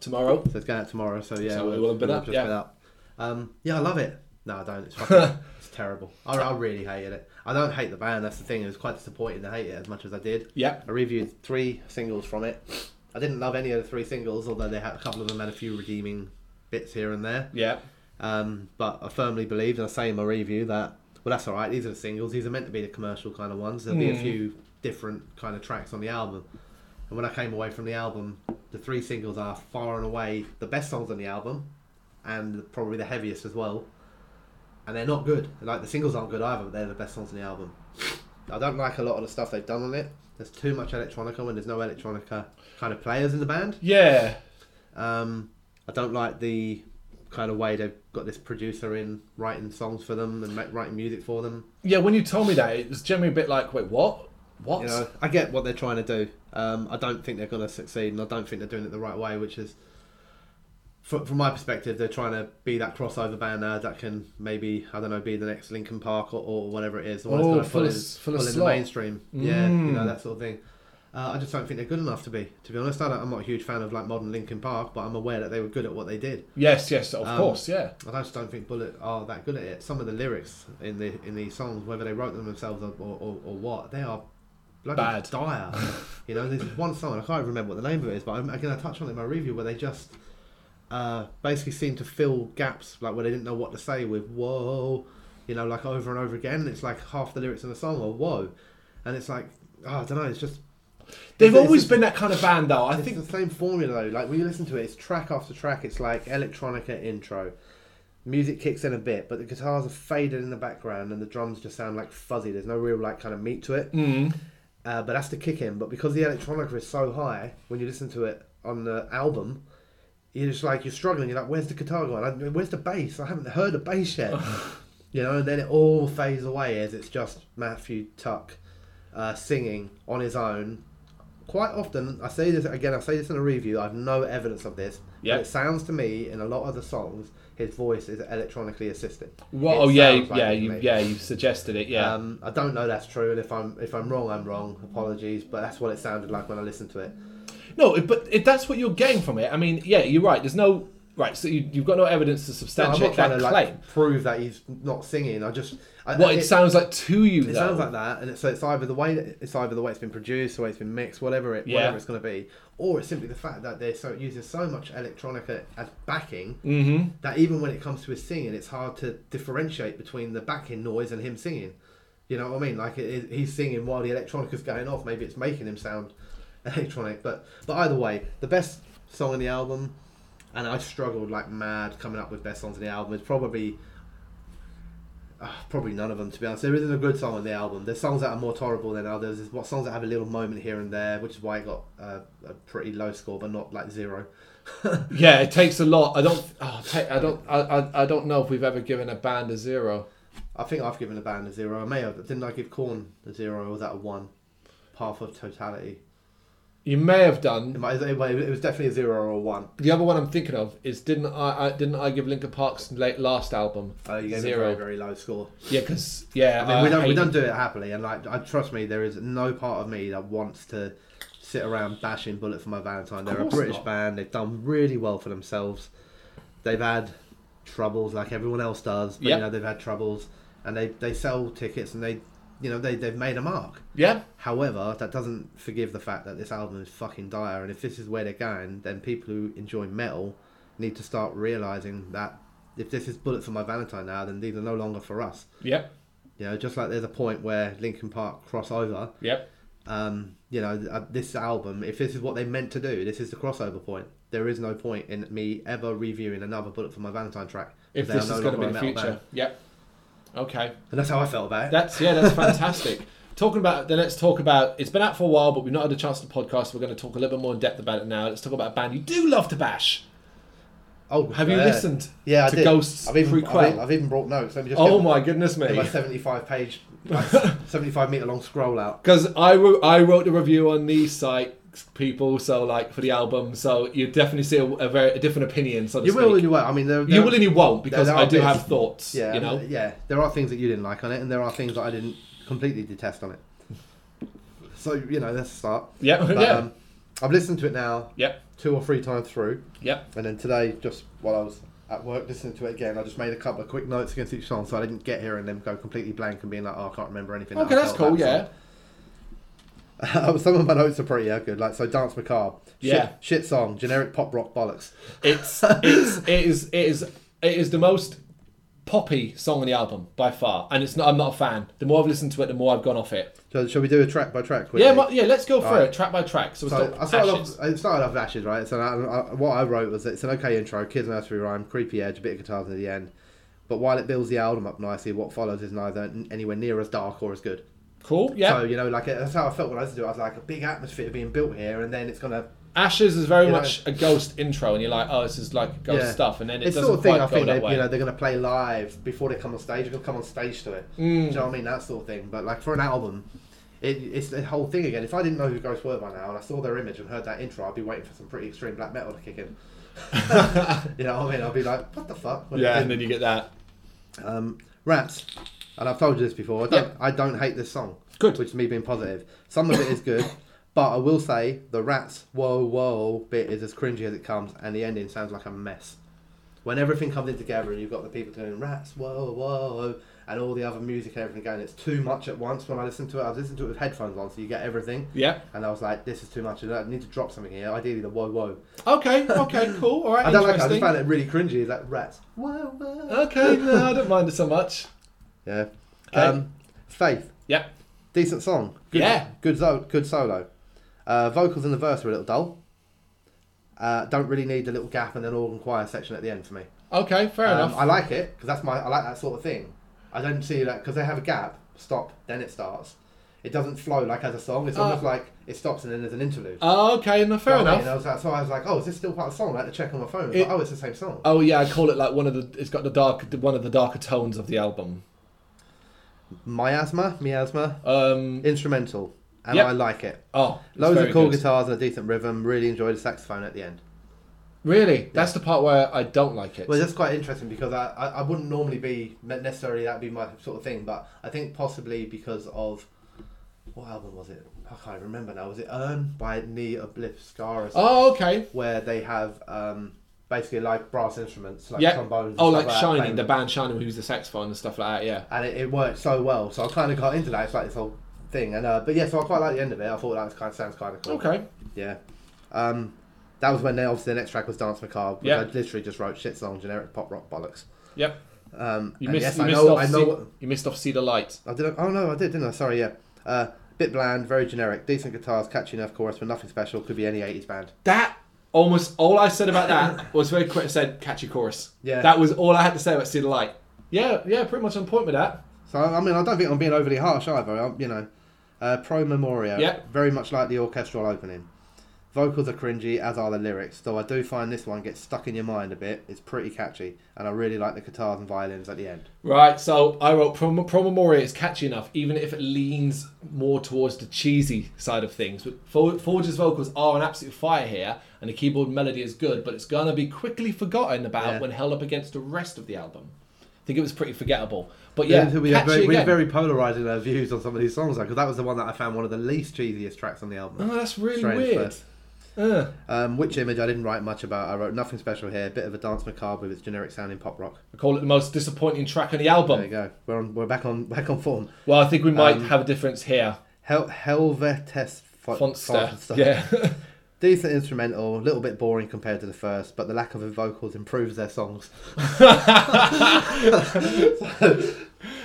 tomorrow. so it's going out tomorrow. So yeah, So it will have been we'll up, just yeah. been up. Um, yeah, I love it. No, I don't. It's *laughs* fucking, terrible. I, I really hated it. I don't hate the band. That's the thing. It was quite disappointing to hate it as much as I did. Yeah. I reviewed three singles from it. I didn't love any of the three singles, although they had a couple of them had a few redeeming bits here and there. Yeah. Um, but I firmly believe, and I say in my review that well, that's all right. These are the singles. These are meant to be the commercial kind of ones. There'll be a Mm. few different kind of tracks on the album. And when I came away from the album, the three singles are far and away the best songs on the album, and probably the heaviest as well. And they're not good. Like the singles aren't good either, but they're the best songs on the album. I don't like a lot of the stuff they've done on it. There's too much electronica when there's no electronica kind of players in the band. Yeah. Um, I don't like the kind of way they've got this producer in writing songs for them and writing music for them. Yeah, when you told me that, it was generally a bit like, wait, what? What? You know, I get what they're trying to do. Um, I don't think they're going to succeed, and I don't think they're doing it the right way. Which is, from, from my perspective, they're trying to be that crossover band now that can maybe I don't know be the next Linkin Park or, or whatever it is. The one that's Oh, full pull of- in, full in the mainstream. Yeah, you know Mm. that sort of thing. Uh, I just don't think they're good enough to be. To be honest, I don't, I'm not a huge fan of like modern Linkin Park, but I'm aware that they were good at what they did. yes, yes, of Um, course, yeah. I just don't think Bullet are that good at it. Some of the lyrics in the in these songs, whether they wrote them themselves or, or, or, what, they are bloody Bad. dire. *laughs* you know, there's one song I can't even remember what the name of it is, but I'm, again I touched on it in my review where they just uh, basically seem to fill gaps like where they didn't know what to say with whoa, you know, like over and over again. And It's like half the lyrics in the song are whoa, and it's like oh, I don't know, it's just They've it's- always it's- been that kind of band, though. I think. the same formula though. Like when you listen to it, it's track after track. It's like electronica intro. Music kicks in a bit, but the guitars are faded in the background and the drums just sound like fuzzy. There's no real like kind of meat to it. Mm, Uh, but that's the kick in. But because the electronica is so high, when you listen to it on the album, you're just like you're struggling. You're like, where's the guitar going? I- Where's the bass? I haven't heard a bass yet. *laughs* you know, and then it all fades away as it's just Matthew Tuck uh, singing on his own. Quite often, I say this again. I say this in a review. I've no evidence of this. Yeah. But it sounds to me in a lot of the songs, his voice is electronically assisted. well, It oh yeah, like yeah, you, yeah, you've suggested it, yeah. Um, I don't know that's true, and if I'm if I'm wrong, I'm wrong. Apologies, but that's what it sounded like when I listened to it. No, but if that's what you're getting from it, I mean, yeah, you're right. There's no right, so you, you've got no evidence to No, I'm substantiate not trying that to claim. like prove that he's not singing. I just I, what it, sounds like to you, It though. sounds like that, and it's, so it's either the way that it's either the way it's been produced, the way it's been mixed, whatever it Yeah. whatever it's going to be, or it's simply the fact that they're so using so much electronica as backing Mm-hmm. that even when it comes to his singing, it's hard to differentiate between the backing noise and him singing. You know what I mean? Like it, it, he's singing while the electronica's going off. Maybe it's making him sound *laughs* electronic, but but either way, the best song on the album, and I struggled like mad coming up with best songs on the album. Is probably uh, probably none of them to be honest. There isn't a good song on the album. There's songs that are more tolerable than others. There's what songs that have a little moment here and there, which is why it got uh, a pretty low score, but not like zero. *laughs* Yeah, it takes a lot. I don't. Oh, ta- I don't. I, I. I don't know if we've ever given a band a zero. I think I've given a band a zero. I may have. Didn't I give Korn a zero or was that a one? Path of Totality. You may have It, done. might, it was definitely a zero or a one. The other one I'm thinking of is didn't I? I didn't I give Linkin Park's late last album Uh, you gave Zero. a very, very low score. Yeah, because yeah, I mean, we don't we don't do it happily, and like, I trust me, there is no part of me that wants to sit around bashing Bullet for My Valentine. They're a British not. band. They've done really well for themselves. They've had troubles like everyone else does, but Yep. you know they've had troubles, and they they sell tickets and they, you know, they they've made a mark. Yeah, However, that doesn't forgive the fact that this album is fucking dire, and if this is where they're going, then people who enjoy metal need to start realizing that if this is Bullet for My Valentine now, then these are no longer for us. yep, You know, just like there's a point where Linkin Park cross over, yep. um, you know, uh, this album, if this is what they meant to do, this is the crossover point. There is no point in me ever reviewing another Bullet for My Valentine track. If this no is going to be the future. band. Yep. Okay. And that's how I felt about it. That's yeah, that's *laughs* fantastic. Talking about then, let's talk about. It's been out for a while, but we've not had a chance to podcast. We're going to talk a little bit more in depth about it now. Let's talk about a band you do love to bash. oh, Have you yeah. listened? Yeah, I to did. Ghosts I've even, Prequelle? I've, I've even brought notes. Let me just Oh my goodness get my me! 75 page, *laughs* like, 75 meter long scroll out. Because I wrote I wrote the review on the site, people. So like for the album, so you definitely see a, a very a different opinion. So You speak. will and you won't. I mean, there, You there- will and you won't because there I do bits- have thoughts. Yeah, you know. yeah. There are things that you didn't like on it, and there are things that I didn't completely detest on it. *laughs* So you know, let's start. Yeah. But, yeah. um, I've listened to it now yep. two or three times through, Yep. and then today, just while I was at work listening to it again, I just made a couple of quick notes against each song, so I didn't get here and then go completely blank and being like, "Oh, I can't remember anything." Okay, I that's cool. about Yeah. song." *laughs* Some of my notes are pretty uh, good, like so. Dance macabre. Shit, Yeah. Shit song. Generic pop rock bollocks. It's it's it is it is it is the most poppy song on the album by far, and it's not. I'm not a fan. The more I've listened to it, the more I've gone off it. So, shall we do a track by track? quickly? Yeah, yeah. Let's go through Alright. it track by track. So, So I started Ashes. off. It started off Ashes, right? So I, I, what I wrote was it's an okay intro, kids nursery rhyme, creepy edge, a bit of guitars at the end. But while it builds the album up nicely, what follows is neither anywhere near as dark or as good. Cool. Yeah. So you know, like that's how I felt when I listened to it. I was like, a big atmosphere being built here, and then it's gonna. Ashes is very You know- much a ghost intro, and you're like, oh, this is like ghost Yeah. stuff, and then it it's doesn't sort of thing I think they, way. you know they're gonna play live before they come on stage. They're gonna come on stage to it. Mm. Do you know what I mean? That sort of thing. But like for an album, it, it's the whole thing again. If I didn't know who Ghosts were by now and I saw their image and heard that intro, I'd be waiting for some pretty extreme black metal to kick in. *laughs* *laughs* you know what I mean? I'd be like, what the fuck? What yeah, and then you get that. Um, Rats, and I've told you this before. I don't, I don't hate this song. Good. Which is me being positive. Some of it is good, but I will say the Rats whoa whoa bit is as cringy as it comes, and the ending sounds like a mess. When everything comes in together and you've got the people going Rats whoa whoa and all the other music and everything going, it's too much at once. When I listen to it, I was listening to it with headphones on, so you get everything. Yeah. And I was like, this is too much. I need to drop something here. Ideally, the whoa whoa. Okay. *laughs* Okay. Cool. All right. I don't like. it. I just find it really cringy. Is that Rats whoa whoa. Okay. No, I don't mind it so much. Yeah. Okay. Um, Faith. Yep. Decent song. Good, Yeah. Good, zo- good solo. Uh, vocals in the verse are a little dull. Uh, don't really need the little gap and then organ choir section at the end for me. Okay. Fair Um, enough. I like it because that's my. I like that sort of thing. I don't see that because they have a gap. Stop. Then it starts. It doesn't flow like as a song. It's Ah. almost like it stops and then there's an interlude. Oh, okay. No, fair I enough. mean? I was like, so I was like, oh, is this still part of the song? I had to check on my phone. It- like, oh, it's the same song. Oh yeah, I call it like one of the. It's got the dark, one of the darker tones of the album. Miasma, miasma, Um. instrumental, and Yep. I like it. Oh, Loads of cool good. guitars and a decent rhythm. Really enjoyed the saxophone at the end. Really, that's the part where I don't like it. Well, that's quite interesting because I, I, I wouldn't normally be necessarily that'd be my sort of thing, but I think possibly because of what album was it? I can't remember now. Was it Urn by Ne Obliviscaris? oh, okay. Where they have um, basically like brass instruments, like yeah. trombones. and Oh, stuff like Shining, the band Shining, who's the saxophone and stuff like that. Yeah. and it, it worked so well. So I kind of got into that. It's like this whole thing, and uh, but yeah, so I quite like the end of it. I thought that was kind of sounds kind of cool. Okay. Yeah. Um, that was when they, obviously the next track was Dance Macabre, which Yeah. I literally just wrote shit song, generic pop rock bollocks. Yep. Um, You missed. yes, you I missed know, off. I See, know. you missed off. See the light. I did. Oh no, I did, didn't I? Sorry, yeah. Uh, bit bland, very generic, decent guitars, catchy enough chorus, but nothing special. Could be any '80s band. That almost all I said about that *laughs* was very quick. I said catchy chorus. Yeah. That was all I had to say about See the Light. Yeah, yeah, pretty much on point with that. So I mean, I don't think I'm being overly harsh either. I'm, you know, uh, Pro Memoria. Yeah. Very much like the orchestral opening. Vocals are cringy, as are the lyrics. Though I do find this one gets stuck in your mind a bit. It's pretty catchy, and I really like the guitars and violins at the end. Right, so I wrote Pro, Pro Memoria is catchy enough, even if it leans more towards the cheesy side of things. But Forge's vocals are an absolute fire here, and the keyboard melody is good, but it's gonna be quickly forgotten about Yeah. when held up against the rest of the album. I think it was pretty forgettable. But yeah, we have very, we very polarizing uh, views on some of these songs, because that was the one that I found one of the least cheesiest tracks on the album. Oh, that's really Strange, weird. Uh, Um, Witch Image I didn't write much about. I wrote nothing special here. Bit of a dance macabre with its generic sounding pop rock. I call it the most disappointing track on the album. There you go. We're on, we're back on *laughs* back on form. Well, I think we might Um, have a difference here. Hel- Helvetes fo- Fönster. Fönster. Yeah. *laughs* Decent instrumental, a little bit boring compared to the first, but the lack of vocals improves their songs. *laughs* *laughs*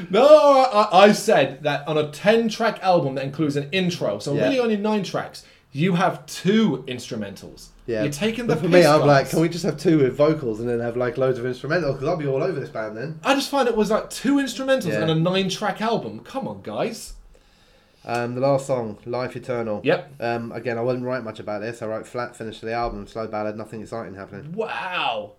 No, I, I said that on a 10 track album that includes an intro, so Yeah. really only nine tracks, you have two instrumentals. Yeah, You're taking the But for me, I'm guys. like, can we just have two with vocals and then have like loads of instrumentals? Because I'll be all over this band then. I just find it was like two instrumentals Yeah. and a nine track album. Come on, guys. Um, the last song, Life Eternal. Yep. Um, again, I wouldn't write much about this. I wrote flat finish to the album, slow ballad, nothing exciting happening. Wow.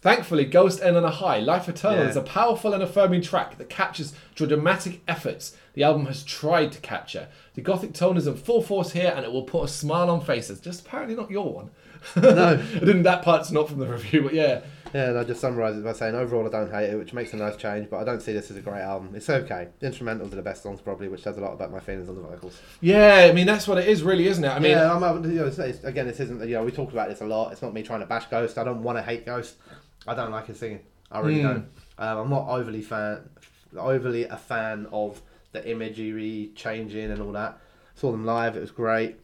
Thankfully, Ghost End on a High, Life Eternal Yeah. is a powerful and affirming track that captures the dramatic efforts the album has tried to capture. The gothic tone is in full force here and it will put a smile on faces. Just apparently not your one. No. *laughs* I didn't, that part's not from the review, but yeah. Yeah, and I just summarise it by saying overall I don't hate it, which makes a nice change, but I don't see this as a great album. It's okay. The instrumentals are the best songs probably, which says a lot about my feelings on the vocals. Yeah, I mean, that's what it is, really, isn't it? I mean, yeah, I'm, you know, it's, again, this isn't, you know, we talked about this a lot. It's not me trying to bash Ghost. I don't want to hate Ghost. I don't like his singing. I really Mm. don't. Um, I'm not overly fan, overly a fan of the imagery changing and all that. Saw them live. It was great.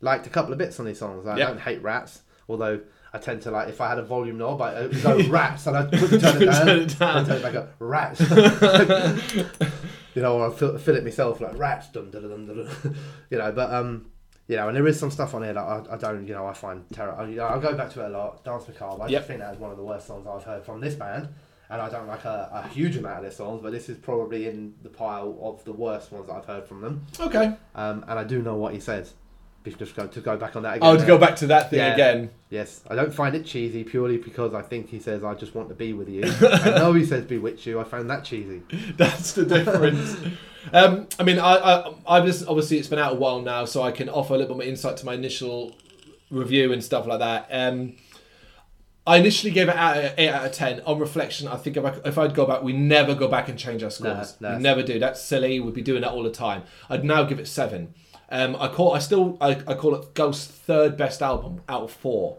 Liked a couple of bits on these songs. I Yeah. don't hate rats, although I tend to like if I had a volume knob, I it would *laughs* go rats, and I'd quickly *laughs* turn it down, Turn it down. and turn it back up. Rats. *laughs* you know, or I fill, fill it myself like rats. Dun, dun, dun, dun, dun. you know, but um, you know, and there is some stuff on here that I, I don't, you know, I find terrible. You know, I go back to it a lot. Dance Macabre. I Yep. just think that is one of the worst songs I've heard from this band. And I don't like a, a huge amount of their songs, but this is probably in the pile of the worst ones that I've heard from them. okay. Um, and I do know what he says. Just go to go back on that again. Oh, to go back to that thing Yeah. again. Yes, I don't find it cheesy purely because I think he says I just want to be with you. I know he says bewitch you. I found that cheesy. *laughs* That's the difference. um, I mean, I, I, I've listened, obviously it's been out a while now, so I can offer a little bit more insight to my initial review and stuff like that. Um, I initially gave it out eight out of ten. On reflection, I think if, I, if I'd go back, we never go back and change our scores. no, we never do. That's silly. We'd be doing that all the time. I'd now give it seven. Um, I call I still I, I call it Ghost's third best album out of four.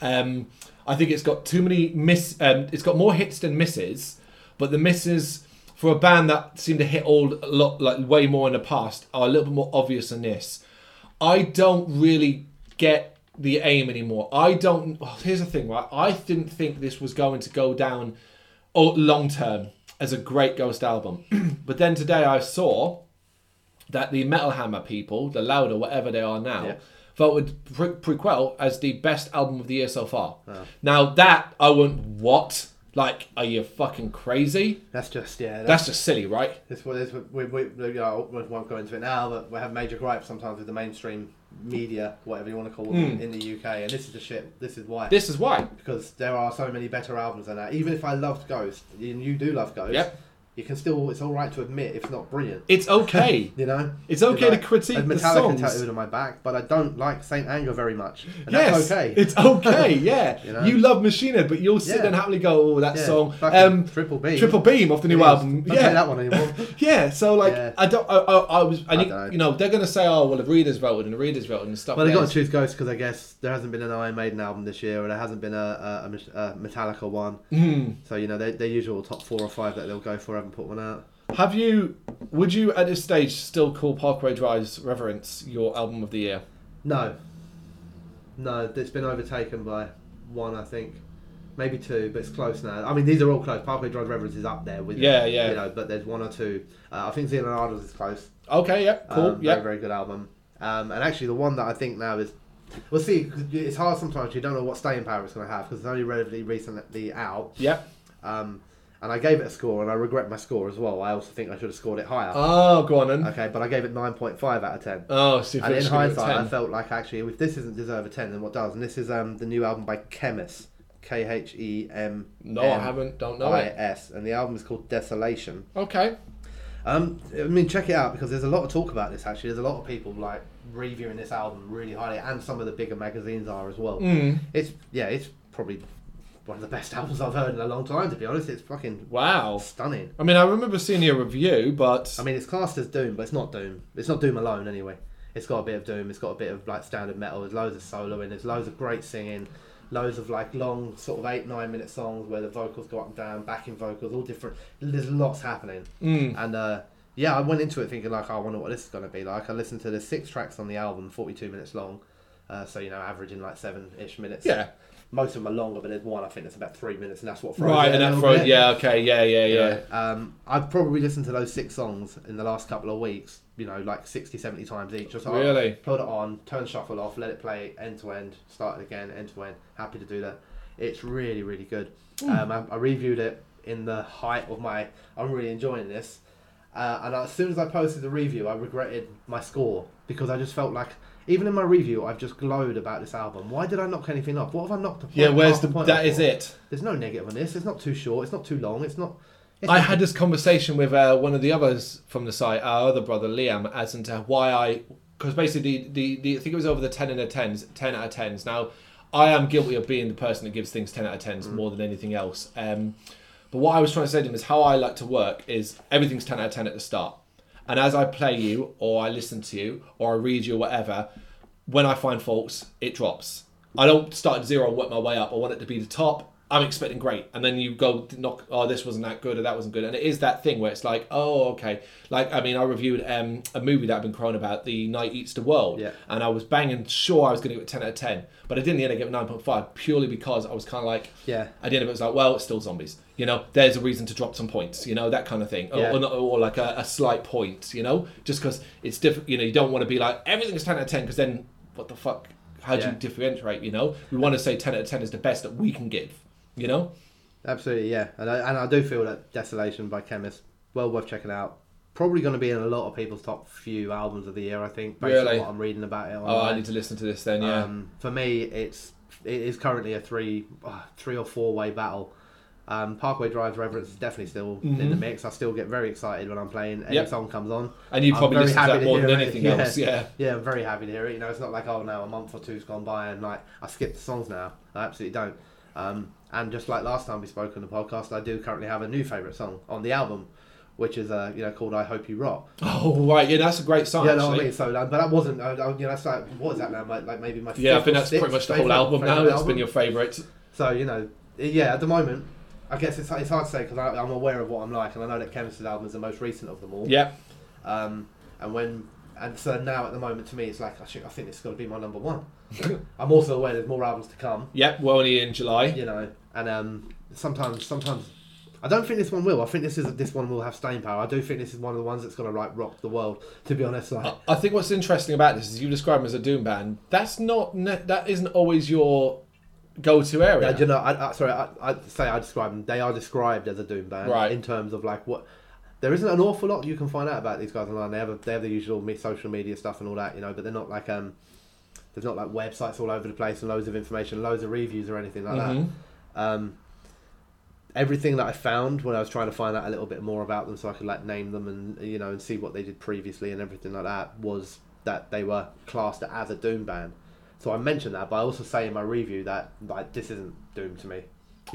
Um, I think it's got too many miss. Um, it's got more hits than misses, but the misses for a band that seemed to hit all a lot like way more in the past are a little bit more obvious than this. I don't really get the aim anymore. I don't. Well, here's the thing, right? I didn't think this was going to go down oh, long term as a great Ghost album, *clears throat* but then today I saw that the Metal Hammer people, the Louder, whatever they are now, Yeah. voted Pre- Prequelle as the best album of the year so far. Oh. Now that I went, what? Like, are you fucking crazy? That's just yeah. That's, That's just silly, right? This what is we, we, we, you uh, know, we won't go into it now, but we have major gripes sometimes with the mainstream media, whatever you want to call them, hmm. in the UK, and this is the shit. This is why. This is why. because there are so many better albums than that. Even if I loved Ghost, and you do love Ghost, Yep. You can still. It's all right to admit it's not brilliant. It's okay. *laughs* You know, It's okay Like, to critique and the Metallica songs. tattooed on my back, but I don't like Saint Anger very much, and yes, that's okay. it's *laughs* okay. Yeah, You know? you love Machine Head, but you'll sit Yeah. there and happily go, "Oh, that Yeah, song." Um, Triple Beam. Triple Beam off the new album. Don't yeah, that one anymore. *laughs* Yeah, so like Yeah. I don't, I, I, I was, I, I you know, they're gonna say, oh well, the readers voted and the readers voted and stuff. Well, they got to choose Ghost because I guess there hasn't been an Iron Maiden album this year, or there hasn't been a, a, a Metallica one. Mm. So you know, they, their usual top four or five that they'll go for haven't put one out. Have you? Would you at this stage still call Parkway Drive's Reverence your album of the year? No, no, it's been overtaken by one, I think, maybe two, but it's close now. I mean, these are all close. Parkway Drive Reverence is up there with Yeah, yeah. You know, but there's one or two. Uh, I think Xenonados is close. Okay, yeah, cool, Um, yeah. Very, very good album. Um, and actually, the one that I think now is. We'll see. It's hard sometimes. You don't know what staying power it's going to have because it's only relatively recently out. Yeah. Um, and I gave it a score, and I regret my score as well. I also think I should have scored it higher. Oh, go on then. Okay, but I gave it 9.5 out of 10. Oh, so And in finished with a hindsight, I felt like actually, if this doesn't deserve a 10, then what does? And this is um, the new album by Khemmis, K H E M. No, I haven't. Don't know I it. S. And the album is called Desolation. Okay. Um, I mean, check it out because there's a lot of talk about this. Actually, there's a lot of people like reviewing this album really highly, and some of the bigger magazines are as well. Mm. It's yeah, it's probably one of the best albums I've heard in a long time. To be honest, it's fucking Wow. stunning. I mean, I remember seeing your review, but I mean, it's classed as Doom, but it's not Doom. It's not Doom alone anyway. It's got a bit of Doom. It's got a bit of like standard metal. There's loads of solo in. There's loads of great singing. Loads of like long, sort of eight, nine minute songs where the vocals go up and down, backing vocals, all different. There's lots happening. mm, And uh, yeah, I went into it thinking like, oh, I wonder what this is going to be like. I listened to the six tracks on the album, 42 minutes long, Uh, so you know, averaging like seven-ish minutes. Yeah. Most of them are longer, but there's one I think that's about three minutes, and that's what throws Right, it and that little throw, bit. yeah, okay, yeah, yeah, You yeah. um, I've probably listened to those six songs in the last couple of weeks, you know, like 60, 70 times each. Just like, Really? Put it on, turn shuffle off, let it play end to end, start it again, end to end. Happy to do that. It's really, really good. Hmm. Um, I, I reviewed it in the height of my, I'm really enjoying this. Uh, and as soon as I posted the review, I regretted my score because I just felt like, even in my review, I've just glowed about this album. Why did I knock anything off? What have I knocked Yeah, where's the? point that is for? it. There's no negative on this. It's not too short. It's not too long. It's not. It's I not- had this conversation with uh, one of the others from the site, our other brother Liam, as into why I, because basically the, the, the I think it was over the ten and a tens, ten out of tens. Now, I am guilty of being the person that gives things ten out of tens more than anything else. Um, but what I was trying to say to him is how I like to work is everything's ten out of ten at the start, and as I play you or I listen to you or I read you or whatever, when I find faults, it drops. I don't start at zero and work my way up. I want it to be the top. I'm expecting great, and then you go knock. Oh, this wasn't that good, or that wasn't good, and it is that thing where it's like, oh, okay. Like I mean, I reviewed um, a movie that I've been crying about, The Night Eats the World, Yeah. and I was banging sure I was going to give it ten out of ten, but I didn't. In the end, I gave it nine point five purely because I was kind of like, Yeah. At the end of it, was like, well, it's still zombies. You know, there's a reason to drop some points. You know, that kind of thing, or, Yeah. or, not- or like a, a slight point. You know, just because it's different. You know, you don't want to be like everything's ten out of ten because then what the fuck? How do Yeah. you differentiate? You know, we want to say ten out of ten is the best that we can give. You know, Absolutely, yeah, and I, and I do feel that Desolation by Khemmis well worth checking out. Probably going to be in a lot of people's top few albums of the year, I think, based Really? on what I'm reading about it. oh, I need to listen to this then. Yeah, Um, for me, it's it is currently a three uh, three or four way battle. Um, Parkway Drive's Reverence is definitely still in the Mhm. mix. I still get very excited when I'm playing any Yep. song comes on. and you probably listen to that to more than anything *laughs* yeah. else. Yeah. Yeah, I'm very happy to hear it. You know, it's not like oh no, a month or two's gone by and like I skip the songs now. I absolutely don't. Um, and just like last time we spoke on the podcast, I do currently have a new favourite song on the album, which is uh, you know called "I Hope You Rock." *laughs* Oh right, yeah, that's a great song. yeah, no, I mean, so uh, but that wasn't. Uh, uh, you know, that's like what is that now? Like, like maybe my yeah, I think that's pretty much the whole album now. That's been your favourite. So you know, yeah, at the moment, I guess it's, it's hard to say because I'm aware of what I'm like, and I know that Khemmis's album is the most recent of them all. Yeah, Um, and when and so now at the moment to me, it's like I think I think has got to be my number one. *laughs* I'm also aware there's more albums to come. yeah. Well, only in July. You know, and um, sometimes sometimes. I don't think this one will. I think this is this one will have staying power. I do think this is one of the ones that's gonna like rock the world. To be honest, like I- I think what's interesting about this is you describe them as a doom band. That's not that isn't always your go-to area. Yeah, you know, I, I, sorry, I, I say I describe them. They are described as a doom band, Right. In terms of like what there isn't an awful lot you can find out about these guys online. They have a, they have the usual social media stuff and all that, you know, but they're not like um, there's not like websites all over the place and loads of information, loads of reviews or anything like Mhm. that. Um, everything that I found when I was trying to find out a little bit more about them, so I could like name them and you know and see what they did previously and everything like that, was that they were classed as a doom band. So I mentioned that, but I also say in my review that like this isn't doom to me. This-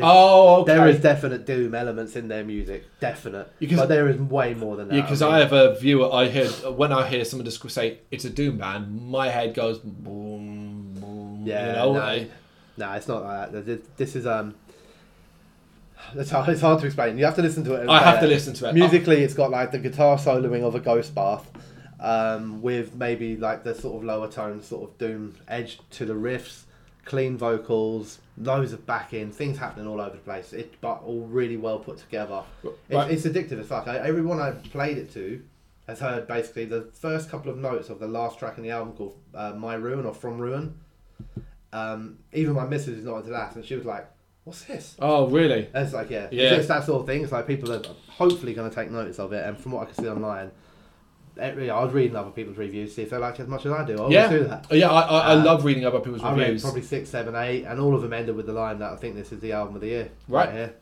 Oh, okay. There is definite doom elements in their music, definite. Because- but there is way more than that. Yeah, because mean, I have a viewer. I hear when I hear someone just say it's a doom band, my head goes boom, boom. Yeah, you know. no, I- no, it's not like that. This- This is um. It's hard, it's hard to explain. You have to listen to it. I have to listen to it. Musically, it's got like the guitar soloing of a ghost bath, um, with maybe like the sort of lower tone, sort of doom edge to the riffs, clean vocals, loads of backing, things happening all over the place. It but all really well put together. It's, Right. it's addictive as fuck. I, everyone I've played it to has heard basically the first couple of notes of the last track in the album called uh, "My Ruin" or "From Ruin." Um, even my missus is not into that, and she was like, "What's this?" Oh, really? And it's like, yeah, Yeah. it's that sort of thing. It's like people are hopefully going to take notice of it, and from what I can see online, every, I was reading other people's reviews, see if they like it as much as I do. I Yeah. do that. Yeah, I, I, I Uh, love reading other people's I read reviews. probably six, seven, eight, and all of them ended with the line that I think this is the album of the year. Right. here.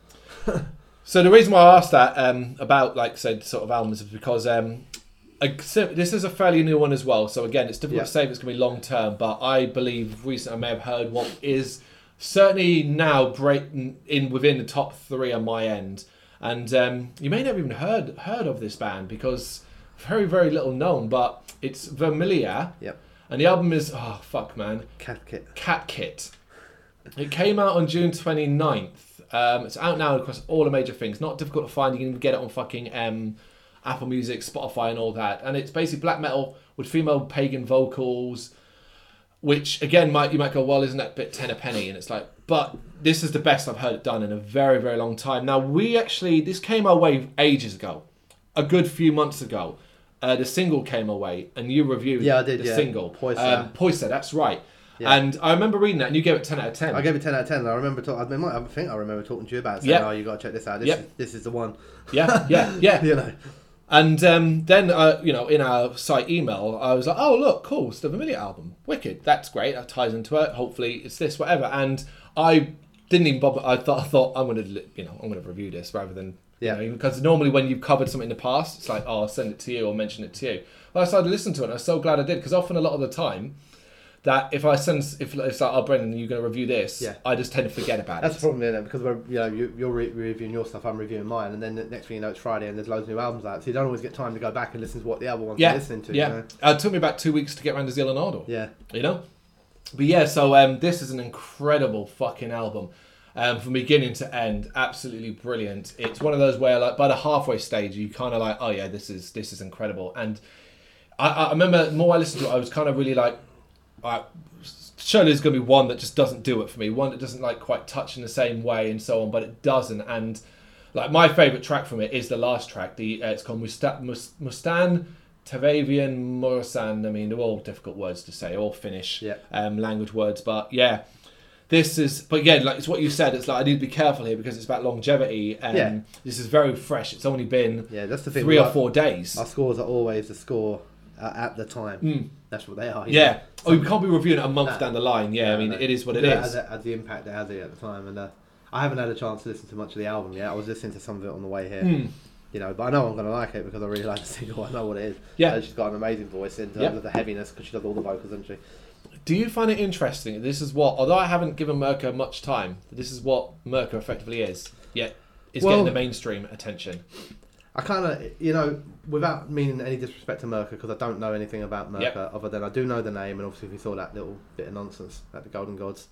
*laughs* So the reason why I asked that um, about, like said, sort of albums is because um, I, this is a fairly new one as well. So again, it's difficult Yeah. to say if it's going to be long term, but I believe recently I may have heard what is certainly now break in within the top three on my end. And um, you may never even heard heard of this band because very very little known, but it's Vermilia, Yep. and the album is oh fuck man, Kätkö. Cat Kit. It came out on June 29th. Um, it's out now across all the major things. Not difficult to find. You can even get it on fucking um, Apple Music, Spotify, and all that. And it's basically black metal with female pagan vocals. which again might you might go, well, isn't that a bit ten a penny? And it's like, but this is the best I've heard it done in a very very long time. Now we actually this came our way ages ago, a good few months ago. Uh, the single came away, and you reviewed Yeah, I did, the yeah. single. Poisa. Um, that's right. Yeah. And I remember reading that, and you gave it ten out of ten. I gave it ten out of ten. And I remember talking. I think I remember talking to you about it. Saying, Yeah. "Oh, you got to check this out. This, Yeah. is, this is the one." Yeah, yeah, yeah. *laughs* You know. And um, then, uh, you know, in our site email, I was like, "Oh, look, cool! It's the album. Wicked. That's great. That ties into it. Hopefully, it's this, whatever." And I didn't even bother. I thought, I thought I'm going to, you know, I'm going to review this rather than, Yeah. you know, because normally when you've covered something in the past, it's like, "Oh, I'll send it to you or mention it to you." Well, I started to listen to it. and I'm so glad I did because often, a lot of the time, that if I send, if it's like, "Oh, Brendan, you're going to review this," Yeah. I just tend to forget about That's it. That's the problem, is Because we're, you know, you, you're re- reviewing your stuff, I'm reviewing mine, and then the next thing you know, it's Friday, and there's loads of new albums out, so you don't always get time to go back and listen to what the other ones yeah, are listening to. yeah. You know? Uh, it took me about two weeks to get around to Zealand Yeah. you know but yeah so um this is an incredible fucking album um from beginning to end absolutely brilliant it's one of those where like by the halfway stage you kind of like oh yeah this is this is incredible and i i remember the more i listened to it i was kind of really like I surely there's going to be one that just doesn't do it for me one that doesn't like quite touch in the same way and so on but it doesn't and like my favorite track from it is the last track the uh, it's called Musta- Mus- mustan Tavavian Mursan, I mean, they're all difficult words to say, all Finnish Yeah. um, language words, but yeah, this is. But again, like it's what you said. It's like I need to be careful here because it's about longevity. And Yeah. This is very fresh. It's only been Yeah, that's the thing. three or like- four days. Our scores are always the score uh, at the time. That's what they are. Yeah. know. Oh, you can't be reviewing it a month No. down the line. Yeah, I mean, No, it is what it Yeah, is. It- as the impact it has at the time, and uh, I haven't had a chance to listen to much of the album yet. I was listening to some of it on the way here. Hmm. You know, but I know I'm going to like it because I really like the single. I know what it is. Yeah. And she's got an amazing voice in terms of the heaviness because she does all the vocals, doesn't she? Do you find it interesting? This is what, although I haven't given Myrkur much time, this is what Myrkur effectively is. Yet is Well- getting the mainstream attention. I kind of, you know, without meaning any disrespect to Myrkur, because I don't know anything about Myrkur, Yep. other than I do know the name, and obviously we saw that little bit of nonsense at the Golden Gods.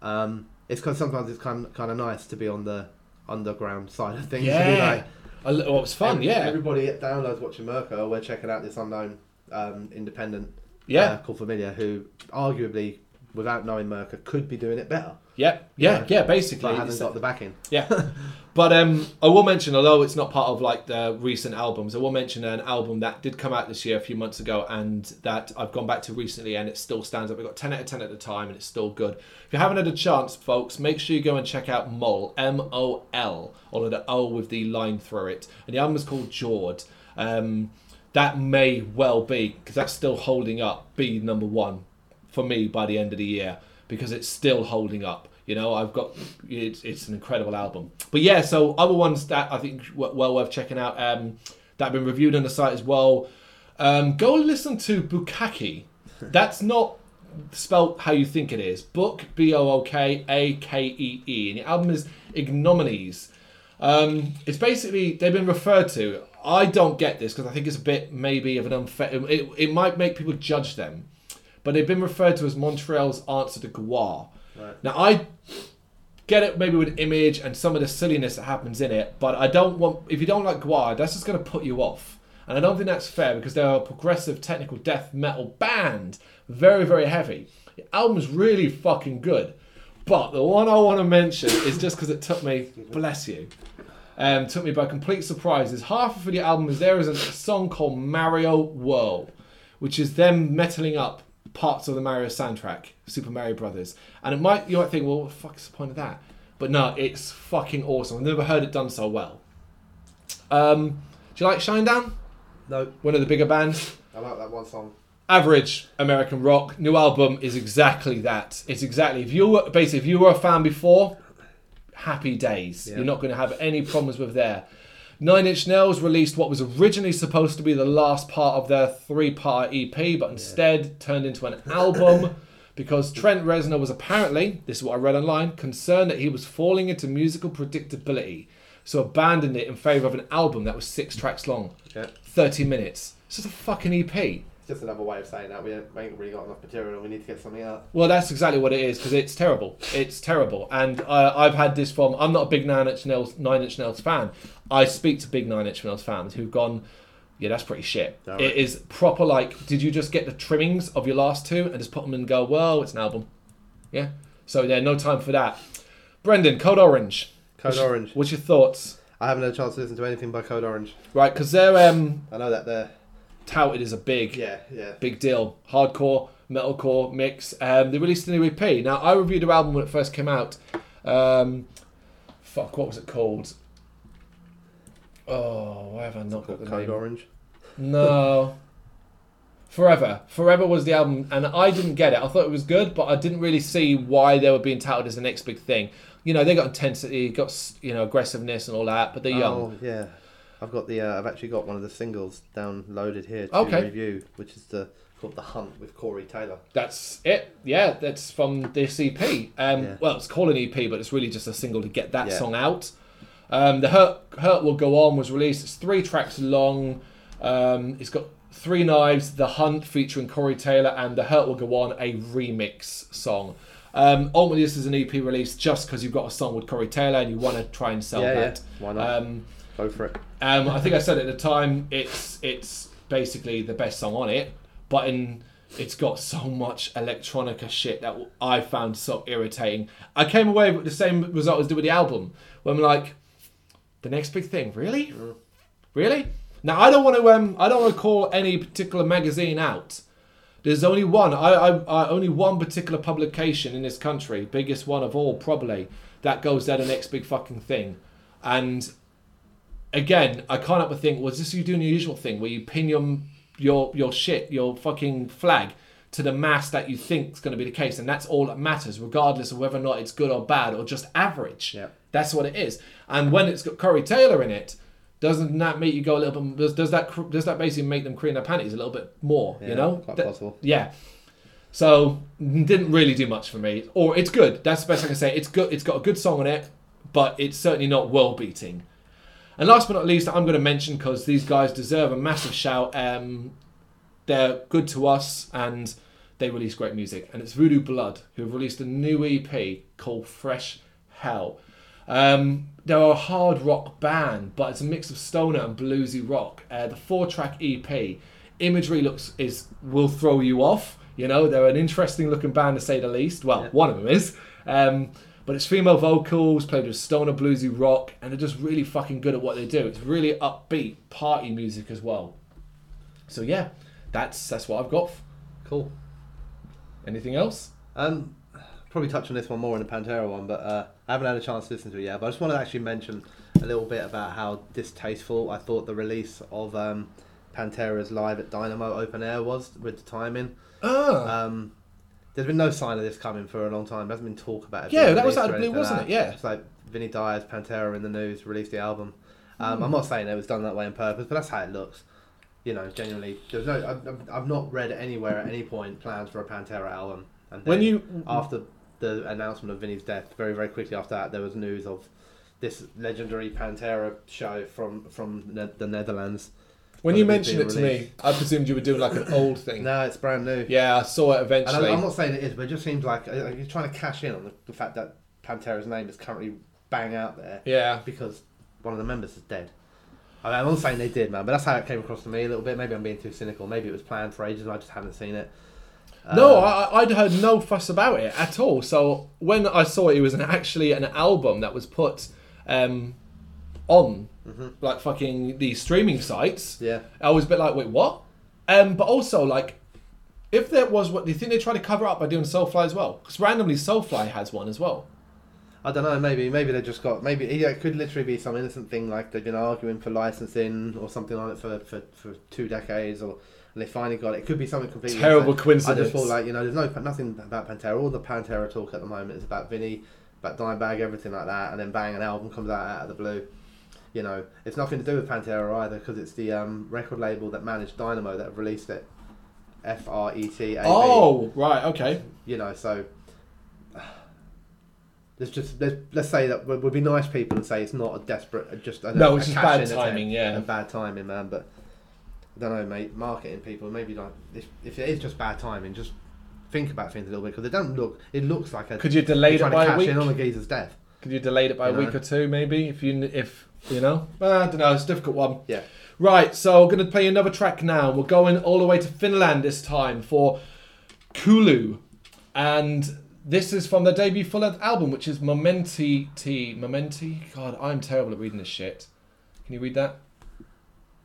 Um, it's because sometimes it's kind kind of nice to be on the underground side of things. to be Yeah. like, well, it was fun. every- Yeah. Everybody at downloads watching Myrkur. We're checking out this unknown um, independent Yeah. uh, called Vermilia, who arguably, without knowing Myrkur, could be doing it better, Yeah. Yeah. Yeah. Yeah. Basically, but hasn't got the backing. Yeah. *laughs* But um, I will mention, although it's not part of like the recent albums, I will mention an album that did come out this year a few months ago, and that I've gone back to recently, and it still stands up. We got ten out of ten at the time, and it's still good. If you haven't had a chance, folks, make sure you go and check out Møl, M O L, or the O with the line through it, and the album is called Jord. Um, that may well be because that's still holding up, be number one for me by the end of the year because it's still holding up. You know, I've got it's, it's an incredible album. But yeah, so other ones that I think well worth checking out um, that have been reviewed on the site as well. Um, go listen to Bookakee. That's not spelt how you think it is. Book B O O K A K E E, and the album is Ignominies. Um, it's basically they've been referred to. I don't get this because I think it's a bit maybe of an unfair. It, it might make people judge them, but they've been referred to as Montreal's answer to Gwar. Right. Now I get it maybe with image and some of the silliness that happens in it, but I don't want if you don't like Gwar, that's just going to put you off. And I don't think that's fair because they're a progressive technical death metal band, very very heavy. The album's really fucking good, but the one I want to mention is just because it took me, bless you, um, took me by complete surprise. Is half of the album is there is a song called Mario World, which is them metaling up parts of the Mario soundtrack, Super Mario Brothers. And it might you might think, well, what the fuck is the point of that? But no, it's fucking awesome. I've never heard it done so well. Um, do you like Shinedown? No, One of the bigger bands. I like that one song. Average American rock. New album is exactly that. It's exactly if you were basically if you were a fan before, happy days. Yeah. You're not going to have any problems with there. Nine Inch Nails released what was originally supposed to be the last part of their three-part EP, but instead turned into an album because Trent Reznor was apparently, this is what I read online, concerned that he was falling into musical predictability, so abandoned it in favor of an album that was six tracks long, Okay. 30 minutes. It's just a fucking EP. It's just another way of saying that we ain't, really got enough material and we need to get something out. Well, that's exactly what it is because it's terrible. It's terrible, and uh, I've had this from. I'm not a big Nine Inch Nails Nine Inch Nails fan. I speak to big Nine Inch Nails fans who've gone. Yeah, that's pretty shit. Alright. It is proper. Like, did you just get the trimmings of your last two and just put them in and go? Well, it's an album. Yeah. So yeah, no time for that. Brendan, Code Orange. Code What's- Orange. What's your thoughts? I haven't had a chance to listen to anything by Code Orange. Right, because they're um, I know that they're. touted as a big, Yeah, yeah. big deal. Hardcore, metalcore mix. Um, they released a new EP. Now, I reviewed their album when it first came out. Um, fuck, what was it called? Oh, why have I not got the Code name? Orange. No. *laughs* Forever. Forever was the album, and I didn't get it. I thought it was good, but I didn't really see why they were being touted as the next big thing. You know, they got intensity, got you know aggressiveness and all that, but they're young. Oh yeah, I've got the. Uh, I've actually got one of the singles downloaded here to Okay. review, which is the called The Hunt with Corey Taylor. That's it. Yeah, that's from this EP. Um, Yeah. Well, it's called an EP, but it's really just a single to get that Yeah. song out. Um, the Hurt Hurt Will Go On was released. It's three tracks long. Um, it's got Three Knives, The Hunt featuring Corey Taylor, and The Hurt Will Go On, a remix song. Um, ultimately, this is an EP release just because you've got a song with Corey Taylor and you want to try and sell Yeah, yeah. that. Why not? Um, Go for it. um, I think I said at the time it's it's basically the best song on it, but in it's got so much electronica shit that I found so irritating. I came away with the same result as did with the album. When I'm like, the next big thing, really, really. Now I don't want to um I don't want to call any particular magazine out. There's only one. I, I, I only one particular publication in this country, biggest one of all probably, that goes there the next big fucking thing, and again, I can't help but think, was this you doing your usual thing where you pin your your your shit, your fucking flag to the mass that you think is going to be the case, and that's all that matters, regardless of whether or not it's good or bad or just average. Yeah. That's what it is. And when it's got Corey Taylor in it, doesn't that make you go a little bit? Does, does that does that basically make them cream their panties a little bit more? Yeah, you know, quite That- possible. yeah. So didn't really do much for me. Or it's good. That's the best I can say. It's good. It's got a good song on it, but it's certainly not world beating. And last but not least, I'm going to mention because these guys deserve a massive shout. Um, they're good to us and they release great music. And it's Voodoo Blood who have released a new EP called Fresh Hell. Um, they're a hard rock band, but it's a mix of stoner and bluesy rock. Uh, the four-track EP imagery looks is will throw you off. You know, they're an interesting looking band to say the least. Well, Yeah. one of them is. Um, but it's female vocals, played with stoner bluesy rock, and they're just really fucking good at what they do. It's really upbeat party music as well. So yeah, that's that's what I've got. Cool. Anything else? Um, probably touch on this one more in the Pantera one, but uh, I haven't had a chance to listen to it yet. But I just want to actually mention a little bit about how distasteful I thought the release of um, Pantera's live at Dynamo Open Air was with the timing. Ah, Um, there's been no sign of this coming for a long time. There hasn't been talk about it. Yeah, that was out of blue, wasn't like it? Yeah. It's like Vinnie Dyer's Pantera in the news released the album. Um, Hmm. I'm not saying it was done that way on purpose, but that's how it looks. You know, genuinely, there's no. I've, I've- I've not read anywhere at any point plans for a Pantera album. And when you after the announcement of Vinnie's death, very very quickly after that, there was news of this legendary Pantera show from from ne- the Netherlands. when you mentioned it to me. I presumed you were doing like an *coughs* old thing. No, it's brand new. Yeah, I saw it And eventually. I'm, I'm not saying it is, but it just seems like uh, you're trying to cash in on the, the fact that Pantera's name is currently bang out there yeah, because one of the members is dead. I mean, I'm not saying they did, man, but that's how it came across to me a little bit. Maybe I'm being too cynical. Maybe it was planned for ages and I just haven't seen it. No, Um, I, I'd heard no fuss about it at all. So when I saw it, it was an, actually an album that was put um, on like fucking these streaming sites. Yeah. I was a bit like, wait, what? Um, but also like, if there was what do you think they tried to cover up by doing Soulfly as well? Because randomly Soulfly has one as well. I don't know. Maybe maybe they just got maybe yeah, it could literally be some innocent thing like they've been arguing for licensing or something like it for, for, for two decades or and they finally got it. It could be something completely Terrible insane. I just thought like you know there's no nothing about Pantera. All the Pantera talk at the moment is about Vinnie, about Dimebag, everything like that, and then bang, an album comes out out of the blue. You know, it's nothing to do with Pantera either because it's the um, record label that managed Dynamo that released it. F R E T A. Oh, right, okay. you know, so let's just let's, let's say that we'll, be nice people and say it's not a desperate, just a, No, a it's just cash-in bad timing, yeah. and bad timing, man. But I don't know, mate. Marketing people, maybe like if, if it is just bad timing, just think about things a little bit because they don't look. It looks like a Could you delay it by to a week? in on the geezer's death. Could you delay it by a You week or two, maybe? If you, if you know, ah, I don't know. It's a difficult one. Yeah, Right, so we're going to play another track now. We're going all the way to Finland this time for Kuilu. And this is from their debut full length album, which is Momenti T. Momenti? God, I'm terrible at reading this shit. Can you read that?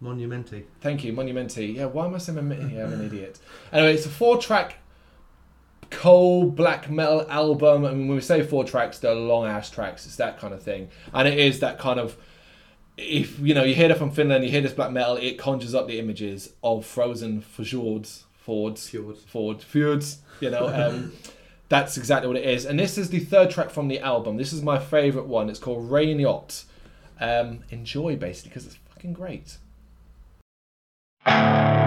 Monumenti. Thank you, Monumenti. Yeah, why am I saying Momenti? Yeah, I'm an idiot. Anyway, it's a four track cold black metal album. I mean, when we say four tracks, they're long ass tracks. It's that kind of thing. And it is that kind of. If you know you hear that from Finland, you hear this black metal, it conjures up the images of frozen fjords, fords, Fjords. ford, fjords. You know, um, that's exactly what it is. And this is the third track from the album. This is my favorite one. It's called Rain Yacht. Um, enjoy basically because it's fucking great. Thank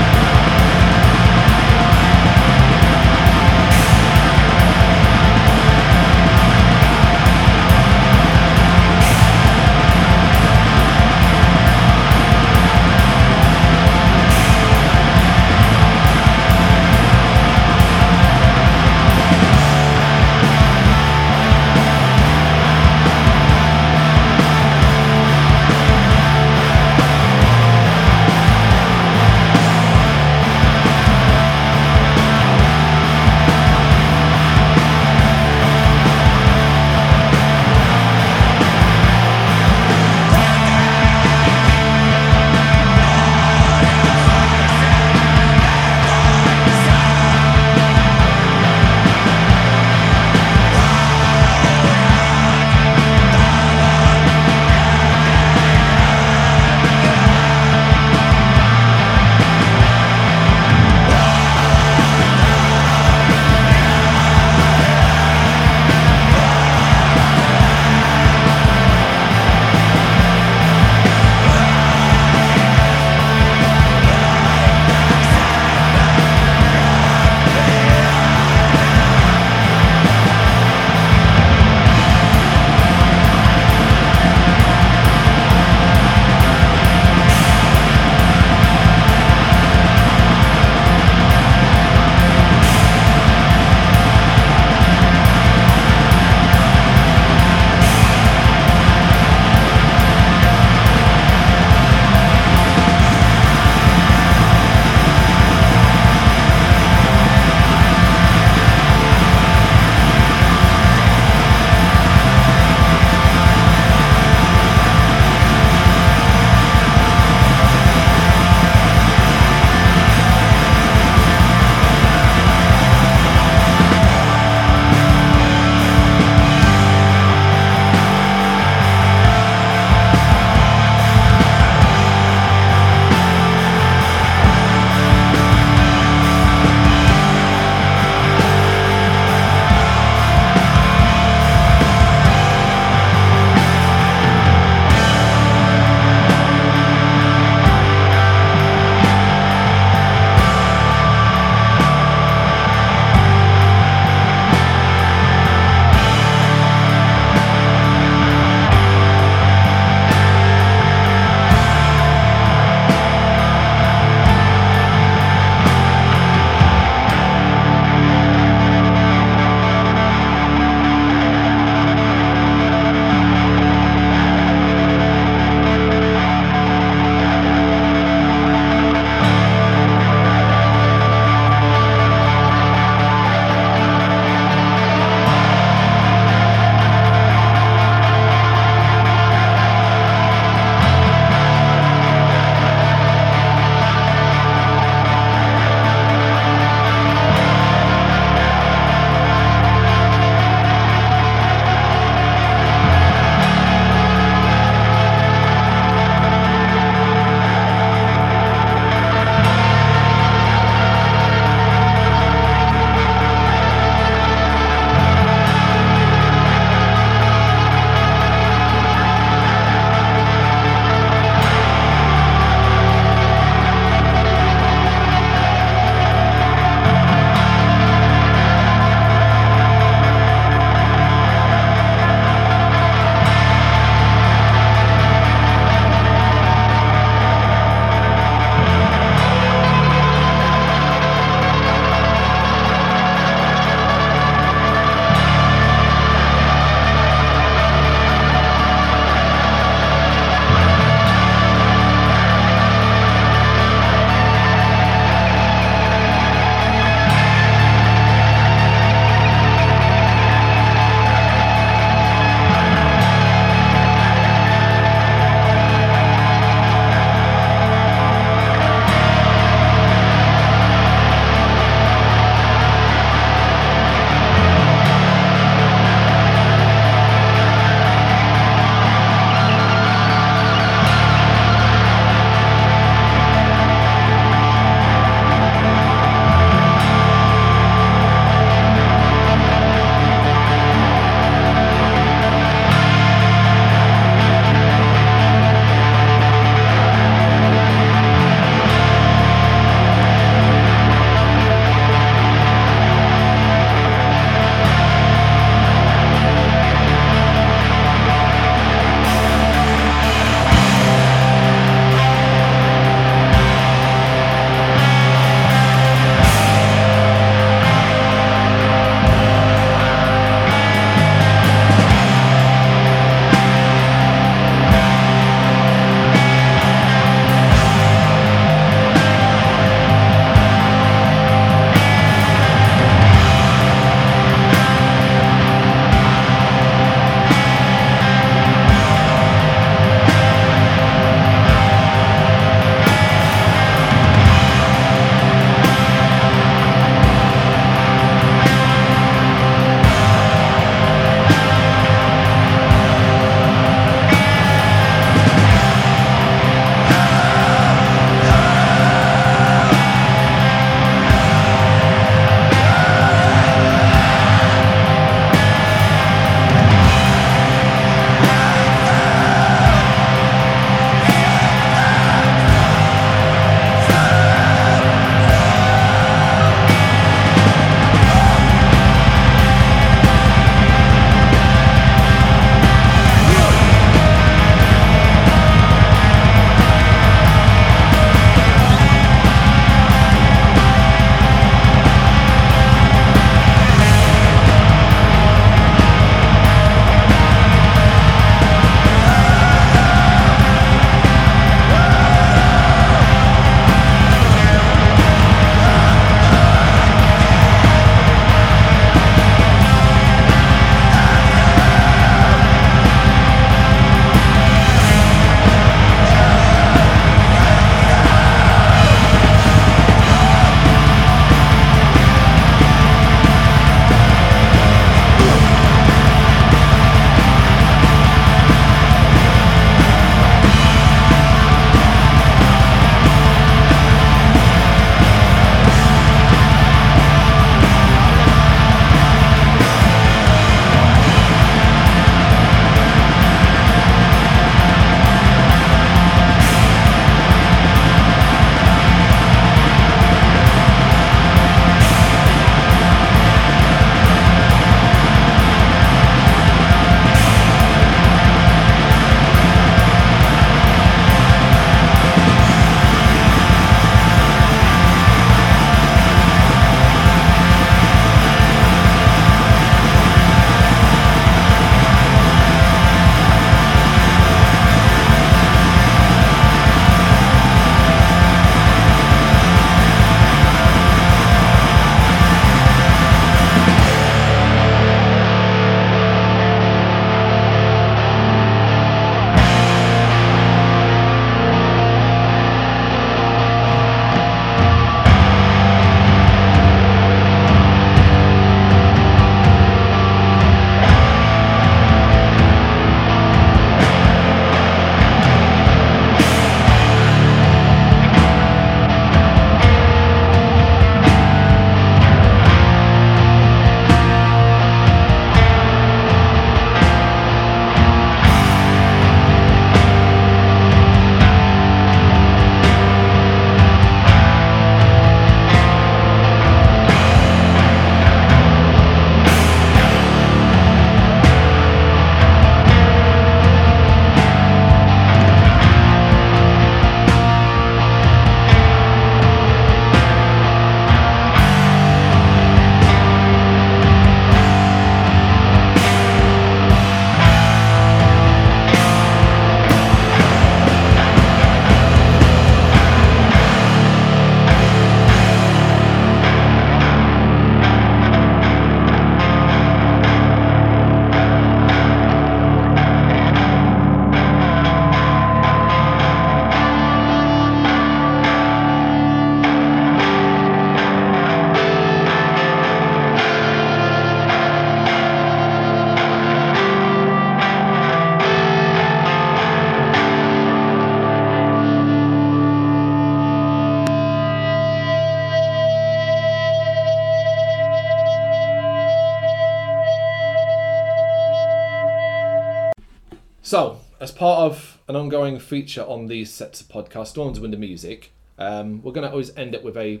part of an ongoing feature on these sets of podcasts, Storms Winter Music, um, we're going to always end it with a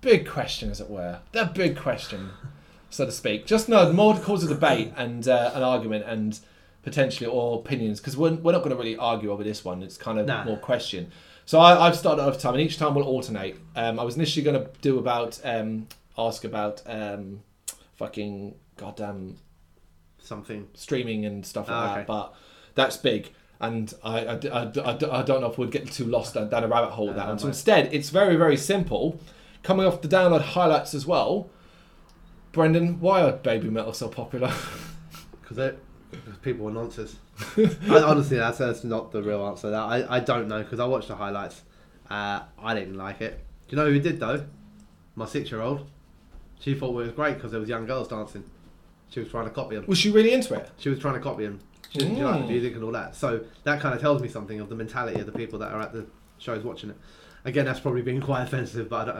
big question, as it were. The big question, so to speak. Just no, more to cause a debate and uh, an argument and potentially or opinions, because we're, we're not going to really argue over this one. It's kind of Nah. more question. So I, I've started over time, and each time we'll alternate. Um, I was initially going to do about um, ask about um, fucking goddamn Something. streaming and stuff like Ah, that, okay. but that's big. And I, I, I, I, I don't know if we'd get too lost down, down a rabbit hole with that Uh. So instead, it's very, very simple. Coming off the download highlights as well. Brendan, why are Babymetal so popular? *laughs* Because people are nonsense. I, honestly, that's, that's not the real answer. That I, I don't know because I watched the highlights. Uh, I didn't like it. Do you know who did though? My six-year-old. She thought it was great because there was young girls dancing. She was trying to copy them. Was she really into it? She was trying to copy him. She, she liked the Mm. music and all that. So that kind of tells me something of the mentality of the people that are at the shows watching it. Again, that's probably been *laughs* quite offensive, but I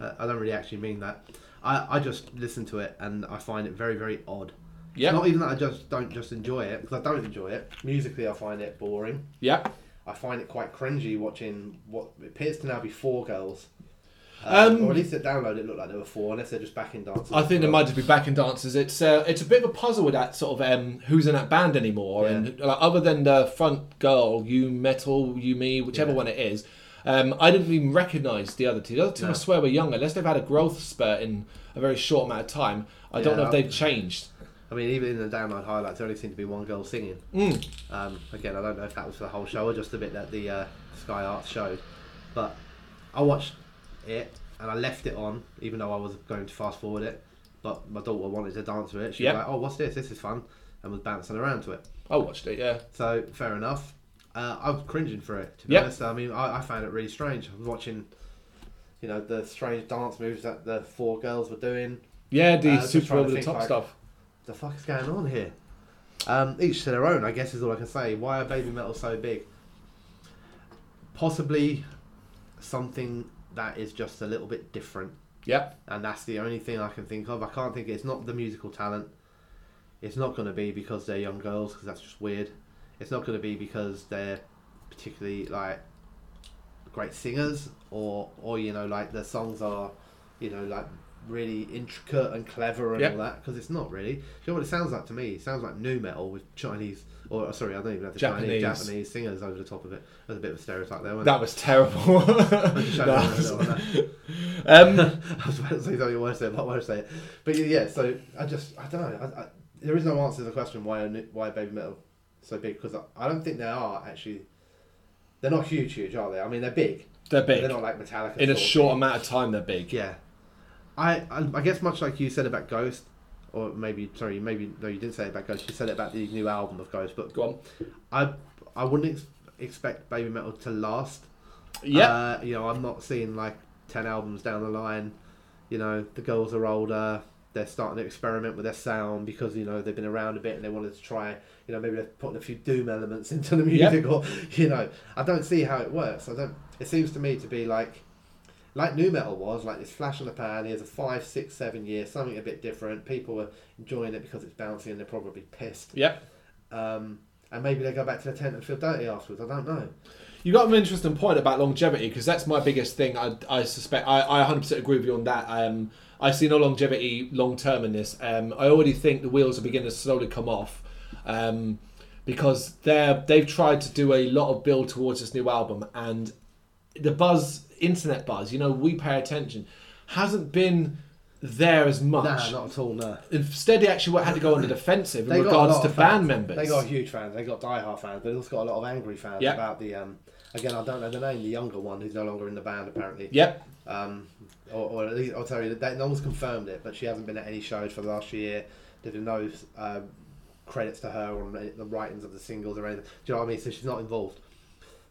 don't, I don't really actually mean that. I, I just listen to it and I find it very, very odd. Yeah. Not even that I just don't just enjoy it because I don't enjoy it. Musically, I find it boring. Yeah. I find it quite cringy watching what appears to now be four girls. Um, Um, or at least at download it looked like there were four, unless they're just backing dancers. I think there might just be backing dancers. It's uh, it's a bit of a puzzle with that sort of um, who's in that band anymore, Yeah. and like, other than the front girl, you metal, you me, whichever Yeah. one it is. Um, I didn't even recognise the other two. The other two, I swear, were younger. Unless they've had a growth spurt in a very short amount of time, I don't know if they've changed. I mean, even in the download highlights, there only seemed to be one girl singing. Mm. Um, again, I don't know if that was for the whole show or just a bit that the uh, Sky Arts showed. But I watched it and I left it on, even though I was going to fast forward it. But my daughter wanted to dance with it. She Yep. was like, "Oh, what's this? This is fun," and was bouncing around to it. I watched it. Yeah. So fair enough. Uh, I was cringing for it. To be Yep. honest, I mean, I, I found it really strange. I was watching, you know, the strange dance moves that the four girls were doing. Yeah, the Uh, super over the top like- stuff. The fuck is going on here? Um, each to their own, I guess, is all I can say. Why are Babymetal so big? Possibly something that is just a little bit different, Yeah. and that's the only thing I can think of. I can't think. It's not the musical talent. It's not going to be because they're young girls, because that's just weird. It's not going to be because they're particularly like great singers, or or you know like the songs are, you know like really intricate and clever and Yep. all that. Because it's not really. Do you know what it sounds like to me? It sounds like nu metal with Chinese, or sorry, I don't even have the Japanese. Chinese Japanese singers over the top of it. There's a bit of a stereotype there. *laughs* *laughs* That was terrible. That was- that. um, *laughs* I was about to say something worse there, but I won't say it. But yeah, so I just I don't know. I, I, there is no answer to the question why why Babymetal so big because I, I don't think they are actually. They're not huge, huge, are they? I mean, they're big. they're big. They're not like Metallica. In a short amount of time, they're big. Yeah, I, I I guess much like you said about Ghost, or maybe sorry, maybe no, you didn't say it about Ghost. You said it about the new album of Ghost, but Go on. I I wouldn't ex- expect Babymetal to last. Yeah. Uh, you know, I'm not seeing like 10 albums down the line. You know, the girls are older. They're starting to experiment with their sound because, you know, they've been around a bit and they wanted to try, you know, maybe they're putting a few doom elements *laughs* into the music or, you know, I don't see how it works. I don't, it seems to me to be like, like nu metal was, like this flash in the pan. Here's a five, six, seven year, something a bit different. People are enjoying it because it's bouncy and they're probably pissed. Yep. Um, and maybe they go back to the tent and feel dirty afterwards. I don't know. You got an interesting point about longevity because that's my biggest thing. I, I suspect I, I 100% agree with you on that. Um, I see no longevity long term in this. Um, I already think the wheels are beginning to slowly come off um, because they're they've tried to do a lot of build towards this new album and the buzz, internet buzz. You know, we pay attention, hasn't been there as much. Nah, not at all, no. Instead, they actually had to go on the defensive in They regards to band members. They got huge fans. They got diehard fans, but they also got a lot of angry fans Yep. about the. Um, again, I don't know the name. The younger one who's no longer in the band apparently. Yep. Um, or, or at least I'll tell you that no one's confirmed it, but she hasn't been at any shows for the last year. There's been no um, credits to her on the writings of the singles or anything. Do you know what I mean? So she's not involved.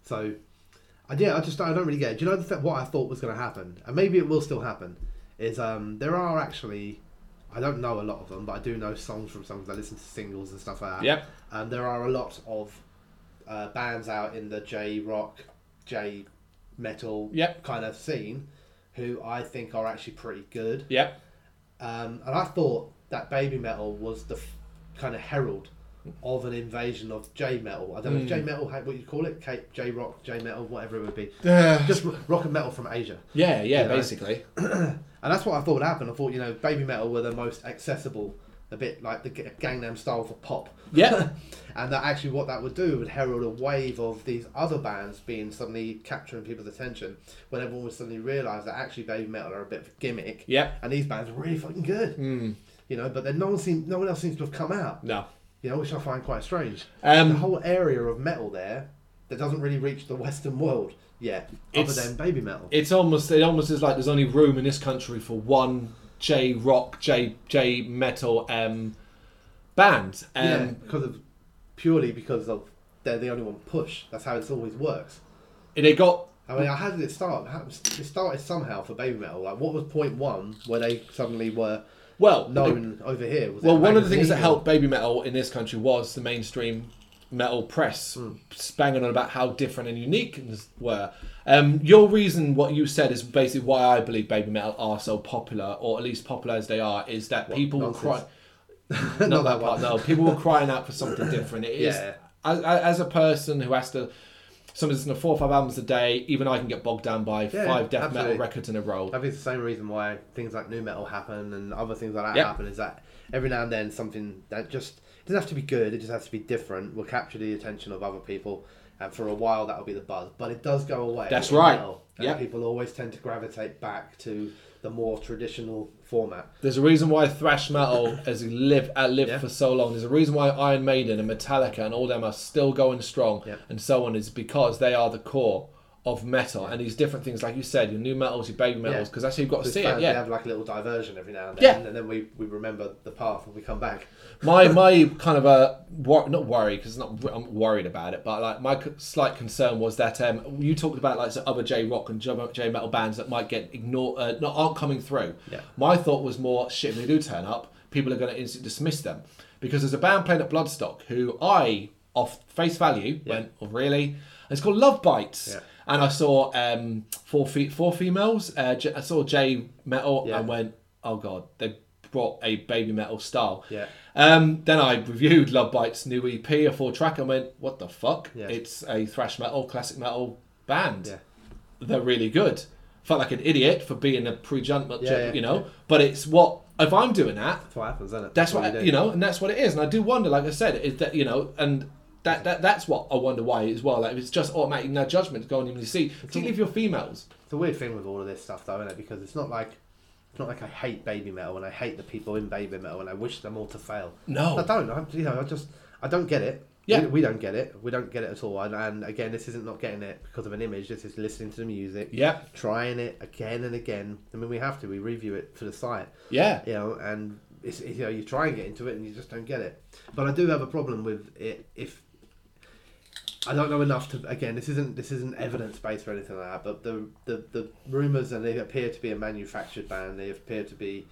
So, I yeah, I just I don't really get it. Do you know the th- what I thought was going to happen, and maybe it will still happen? Is um, there are actually, I don't know a lot of them, but I do know songs from songs. I listen to singles and stuff like that. Yep. And there are a lot of uh, bands out in the J rock, J metal Yep. kind of scene who I think are actually pretty good. Yep. Um, and I thought that Babymetal was the f- kind of herald of an invasion of J metal. I don't know if J metal, what you call it, J rock, J metal, whatever it would be. Just rock and metal from Asia. yeah, yeah, You know? basically. *clears throat* And that's what I thought would happen. I thought, you know, Babymetal were the most accessible, a bit like the Gangnam style for pop. Yeah. *laughs* and that actually what that would do would herald a wave of these other bands being suddenly capturing people's attention when everyone would suddenly realise that actually Babymetal are a bit of a gimmick. Yeah. And these bands are really fucking good. Mm, You know, but then no one seems, no one else seems to have come out. no. You know, which I find quite strange. Um, the whole area of metal there that doesn't really reach the Western world yet, other than Babymetal. it's almost it almost is like there's only room in this country for one J rock, J J metal um, band. Um, yeah, because of purely because of they're the only one push. That's how it always works. and They got I mean, how did it start? It started somehow for Babymetal. Like, what was point one where they suddenly were well known over here? Was Well, one of the things that helped Babymetal in this country was the mainstream metal press Hmm. banging on about how different and unique they were. Um, your reason, what you said, is basically why I believe Babymetal are so popular, or at least popular as they are, is that people will cry. nonsense? *laughs* Not Not that that part. No, people were crying out for something different. It *laughs* is Yeah. as, as a person who has to. Someone's listening to four or five albums a day. Even I can get bogged down by Yeah, five death metal records in a row. I think it's the same reason why things like nu metal happen and other things like that Yep. happen. Is that every now and then something that just it doesn't have to be good. It just has to be different. Will capture the attention of other people, and for a while that'll be the buzz. But it does go away. That's right. metal, and people always tend to gravitate back to the more traditional format. There's a reason why thrash metal *coughs* has lived uh, outlived Yeah. for so long. There's a reason why Iron Maiden and Metallica and all them are still going strong, Yeah. and so on. Is because they are the core of metal and these different things, like you said, your nu metals, your Babymetals. Yeah. that's actually, you've got to see it. They Yeah, have like a little diversion every now and then, Yeah. and then we, we remember the path when we come back. my *laughs* my kind of a wor- not worry because not I'm worried about it, but like my c- slight concern was that um, you talked about like some other J rock and J J metal bands that might get ignored, uh, not aren't coming through. Yeah. My thought was more shit. If they do turn up, people are going to instantly dismiss them because there's a band playing at Bloodstock who I, off face value, Yeah. went, oh really? It's called Lovebites. Yeah. And I saw um, four fe- four females. Uh, J- I saw J metal Yeah. and went, oh god, they brought a Babymetal style. Yeah. Um, then I reviewed Lovebites' new EP, a four track, and went, "What the fuck? Yeah. It's a thrash metal, classic metal band. Yeah. They're really good." Felt like an idiot for being a pre-judgment, Yeah, you know. But it's what if I'm doing that, That's what happens, isn't it? that's what do. you know, and that's what it is. And I do wonder, like I said, is that you know, and that, that that's what I wonder why as well. Like it's just automatic now judgment going in you see, particularly if you're females. It's a weird thing with all of this stuff, though, isn't it? Because it's not like it's not like I hate Babymetal and I hate the people in Babymetal and I wish them all to fail. No. I don't. I, you know, I just I don't get it. Yeah. we, we don't get it. We don't get it at all. And, and again, this isn't not getting it because of an image. This is listening to the music, Yeah, trying it again and again. I mean, we have to. We review it for the site, yeah, you know, and it's, you know you try and get into it and you just don't get it. But I do have a problem with it if I don't know enough to again. This isn't this isn't evidence based or anything like that. But the the, the rumors and they appear to be a manufactured band. They appear to be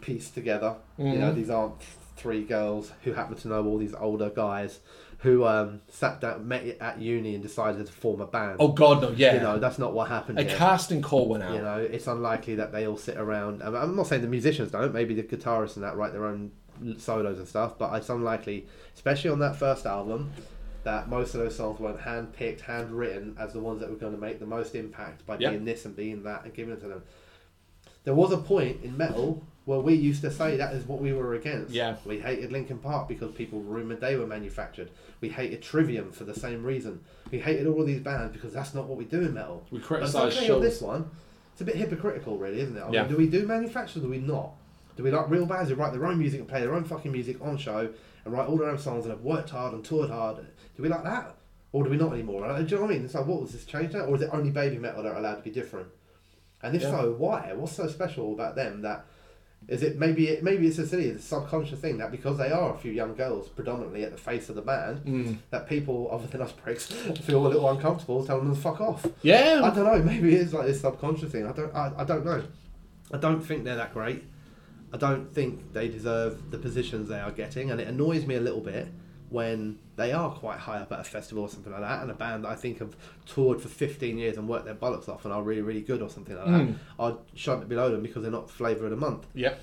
pieced together. You know, Mhm. these aren't three girls who happen to know all these older guys who um, sat down, met at uni, and decided to form a band. Oh God, no, yeah. You know, that's not what happened. a casting call went out. You know, it's unlikely that they all sit around. I'm not saying the musicians don't. Maybe the guitarists and that write their own solos and stuff. But it's unlikely, especially on that first album, that most of those songs weren't hand-picked, hand-written as the ones that were going to make the most impact by Yep. being this and being that and giving it to them. There was a point in metal where we used to say that is what we were against. Yeah. We hated Linkin Park because people rumoured they were manufactured. We hated Trivium for the same reason. We hated all of these bands because that's not what we do in metal. We criticised on this one, it's a bit hypocritical, really, isn't it? I Yeah. mean, do we do manufacture or do we not? Do we like real bands who write their own music and play their own fucking music on show and write all their own songs and have worked hard and toured hard? Do we like that? Or do we not anymore? Uh, Do you know what I mean? It's like, what was this change now? Or is it only Babymetal that are allowed to be different? And if Yeah. so, why? What's so special about them that is it maybe it maybe it's a silly it's a subconscious thing that because they are a few young girls predominantly at the face of the band Mm. that people other than us pricks *laughs* feel a little uncomfortable telling them to fuck off. Yeah, I don't know. Maybe it's like this subconscious thing. I don't. I, I don't know. I don't think they're that great. I don't think they deserve the positions they are getting, and it annoys me a little bit when they are quite high up at a festival or something like that, and a band that I think have toured for 15 years and worked their bollocks off and are really, really good or something like that. Mm. I'd shove it below them because they're not flavour of the month. yeah,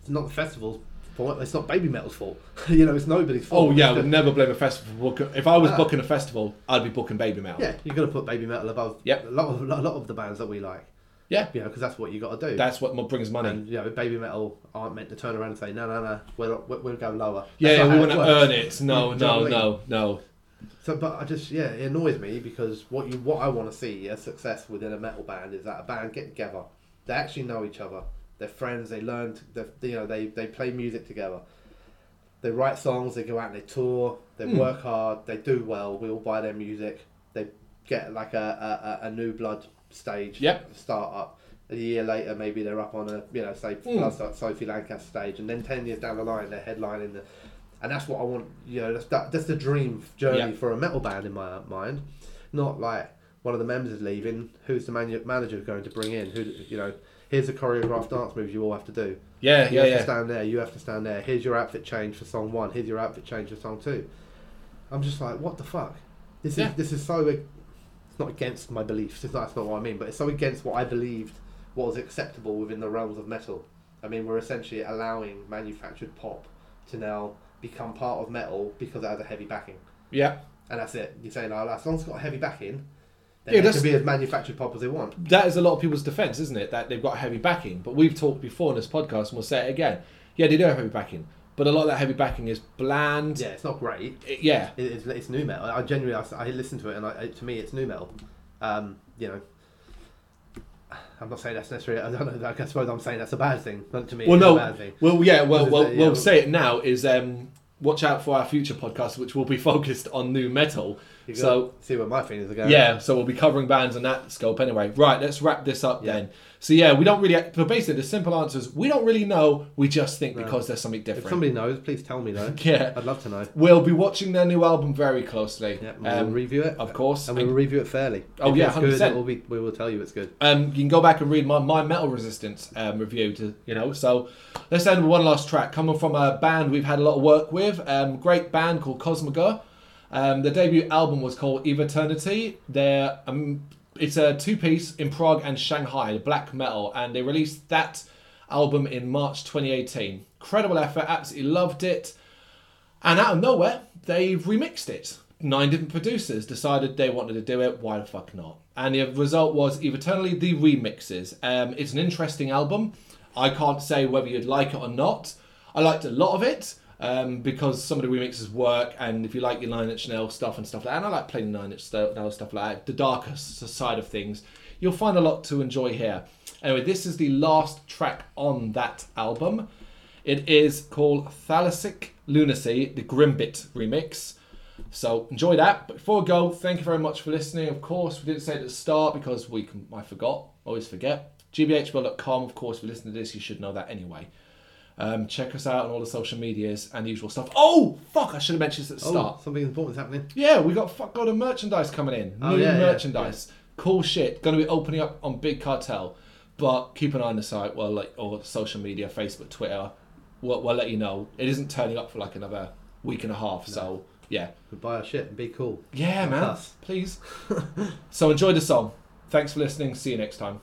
It's not the festival's fault. It's not Babymetal's fault. *laughs* you know, it's nobody's fault. Oh yeah, I would never blame a festival. If I was Ah. booking a festival, I'd be booking Babymetal. Yeah, you're gonna put Babymetal above Yep. a lot of a lot of the bands that we like. Yeah. You know, because that's what you got to do. That's what mo- brings money. and you know, Babymetal aren't meant to turn around and say no, no, no, we'll we'll, we'll go lower. yeah, That's yeah, not we how want to works. earn it. No, You know no, what I no, no. So, but I just yeah, it annoys me because what you what I want to see as success within a metal band is that a band get together, they actually know each other, they're friends, they learn, to, they, you know, they they play music together, they write songs, they go out and they tour, they Hmm. work hard, they do well, we all buy their music, they get like a a, a, a new blood stage, Yep. start up. A year later, maybe they're up on a you know say hmm. plus like Sophie Lancaster stage, and then ten years down the line, they're headlining the and that's what I want. You know, that's that, that's the dream journey Yeah. for a metal band in my mind. Not like one of the members is leaving. Who's the manu- manager going to bring in? Who you know? Here's the choreographed dance moves you all have to do. Yeah, yeah. You yeah, have yeah. to stand there. You have to stand there. Here's your outfit change for song one. Here's your outfit change for song two. I'm just like, what the fuck? This is this is so. It's not against my beliefs. It's not, that's not what I mean. But it's so against what I believed was acceptable within the realms of metal. I mean, we're essentially allowing manufactured pop to now become part of metal because it has a heavy backing, Yeah. and that's it. You're saying, oh, as long as it's got a heavy backing, Yeah, then it can be as manufactured pop as they want. That is a lot of people's defense, isn't it? That they've got heavy backing. But we've talked before in this podcast, and we'll say it again. Yeah, they do have heavy backing, but a lot of that heavy backing is bland. Yeah, it's not great. It- yeah. It, it's, it's nu metal. I genuinely, I, I listen to it, and I, to me, it's nu metal. Um, you know, I'm not saying that's necessarily. I don't know. I suppose I'm saying that's a bad thing. But to me, Well, it's no. a bad thing. Well, yeah. Well, well, uh, we'll say it now. Is um, watch out for our future podcast, which will be *laughs* focused on nu metal. You So see where my feelings are going. yeah, so we'll be covering bands on that scope anyway. Right, let's wrap this up Yeah. then. So yeah, we don't really. But basically, the simple answer is we don't really know. We just think No. because there's something different. If somebody knows, please tell me though. *laughs* yeah, I'd love to know. we'll be watching their new album very closely. Yeah, we'll um, review it, of course. and we'll review it fairly. Oh, if yeah, 100%. we'll we will tell you it's good. Um, you can go back and read my, my Metal Resistance um, review to you know. So let's end with one last track coming from a band we've had a lot of work with. Um, great band called Kosmogyr. Um, the debut album was called Eternity. They're um, it's a two piece in Prague and Shanghai, black metal, and they released that album in March 2018. Incredible effort, absolutely loved it. And out of nowhere, they've remixed it. Nine different producers decided they wanted to do it. Why the fuck not? And the result was Eternally, the remixes. Um, it's an interesting album. I can't say whether you'd like it or not. I liked a lot of it um, because some of the remixes work. And if you like your Nine Inch Nails stuff and stuff like that, and I like playing Nine Inch Nails stuff like that, the darker side of things, you'll find a lot to enjoy here. Anyway, this is the last track on that album. It is called Thalassic Lunacy, the Grimbit remix. So enjoy that. But before we go, thank you very much for listening. Of course, we didn't say it at the start because we I forgot, always forget. gbhbl.com, of course, if you listen to this, you should know that anyway. Um, check us out on all the social medias and usual stuff. Oh, fuck, I should have mentioned this at the start. Oh, something important's happening. Yeah, we got fuck load of merchandise coming in. Oh, New yeah, yeah, merchandise. Cool shit. Going to be opening up on Big Cartel. But keep an eye on the site, well, like or social media, Facebook, Twitter. We'll, we'll let you know. It isn't turning up for like another week and a half. So yeah, Buy our shit and be cool. yeah, man. us. Please. *laughs* so enjoy the song. Thanks for listening. See you next time.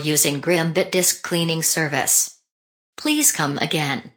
Using Grimbit Disk Cleaning Service. Please come again.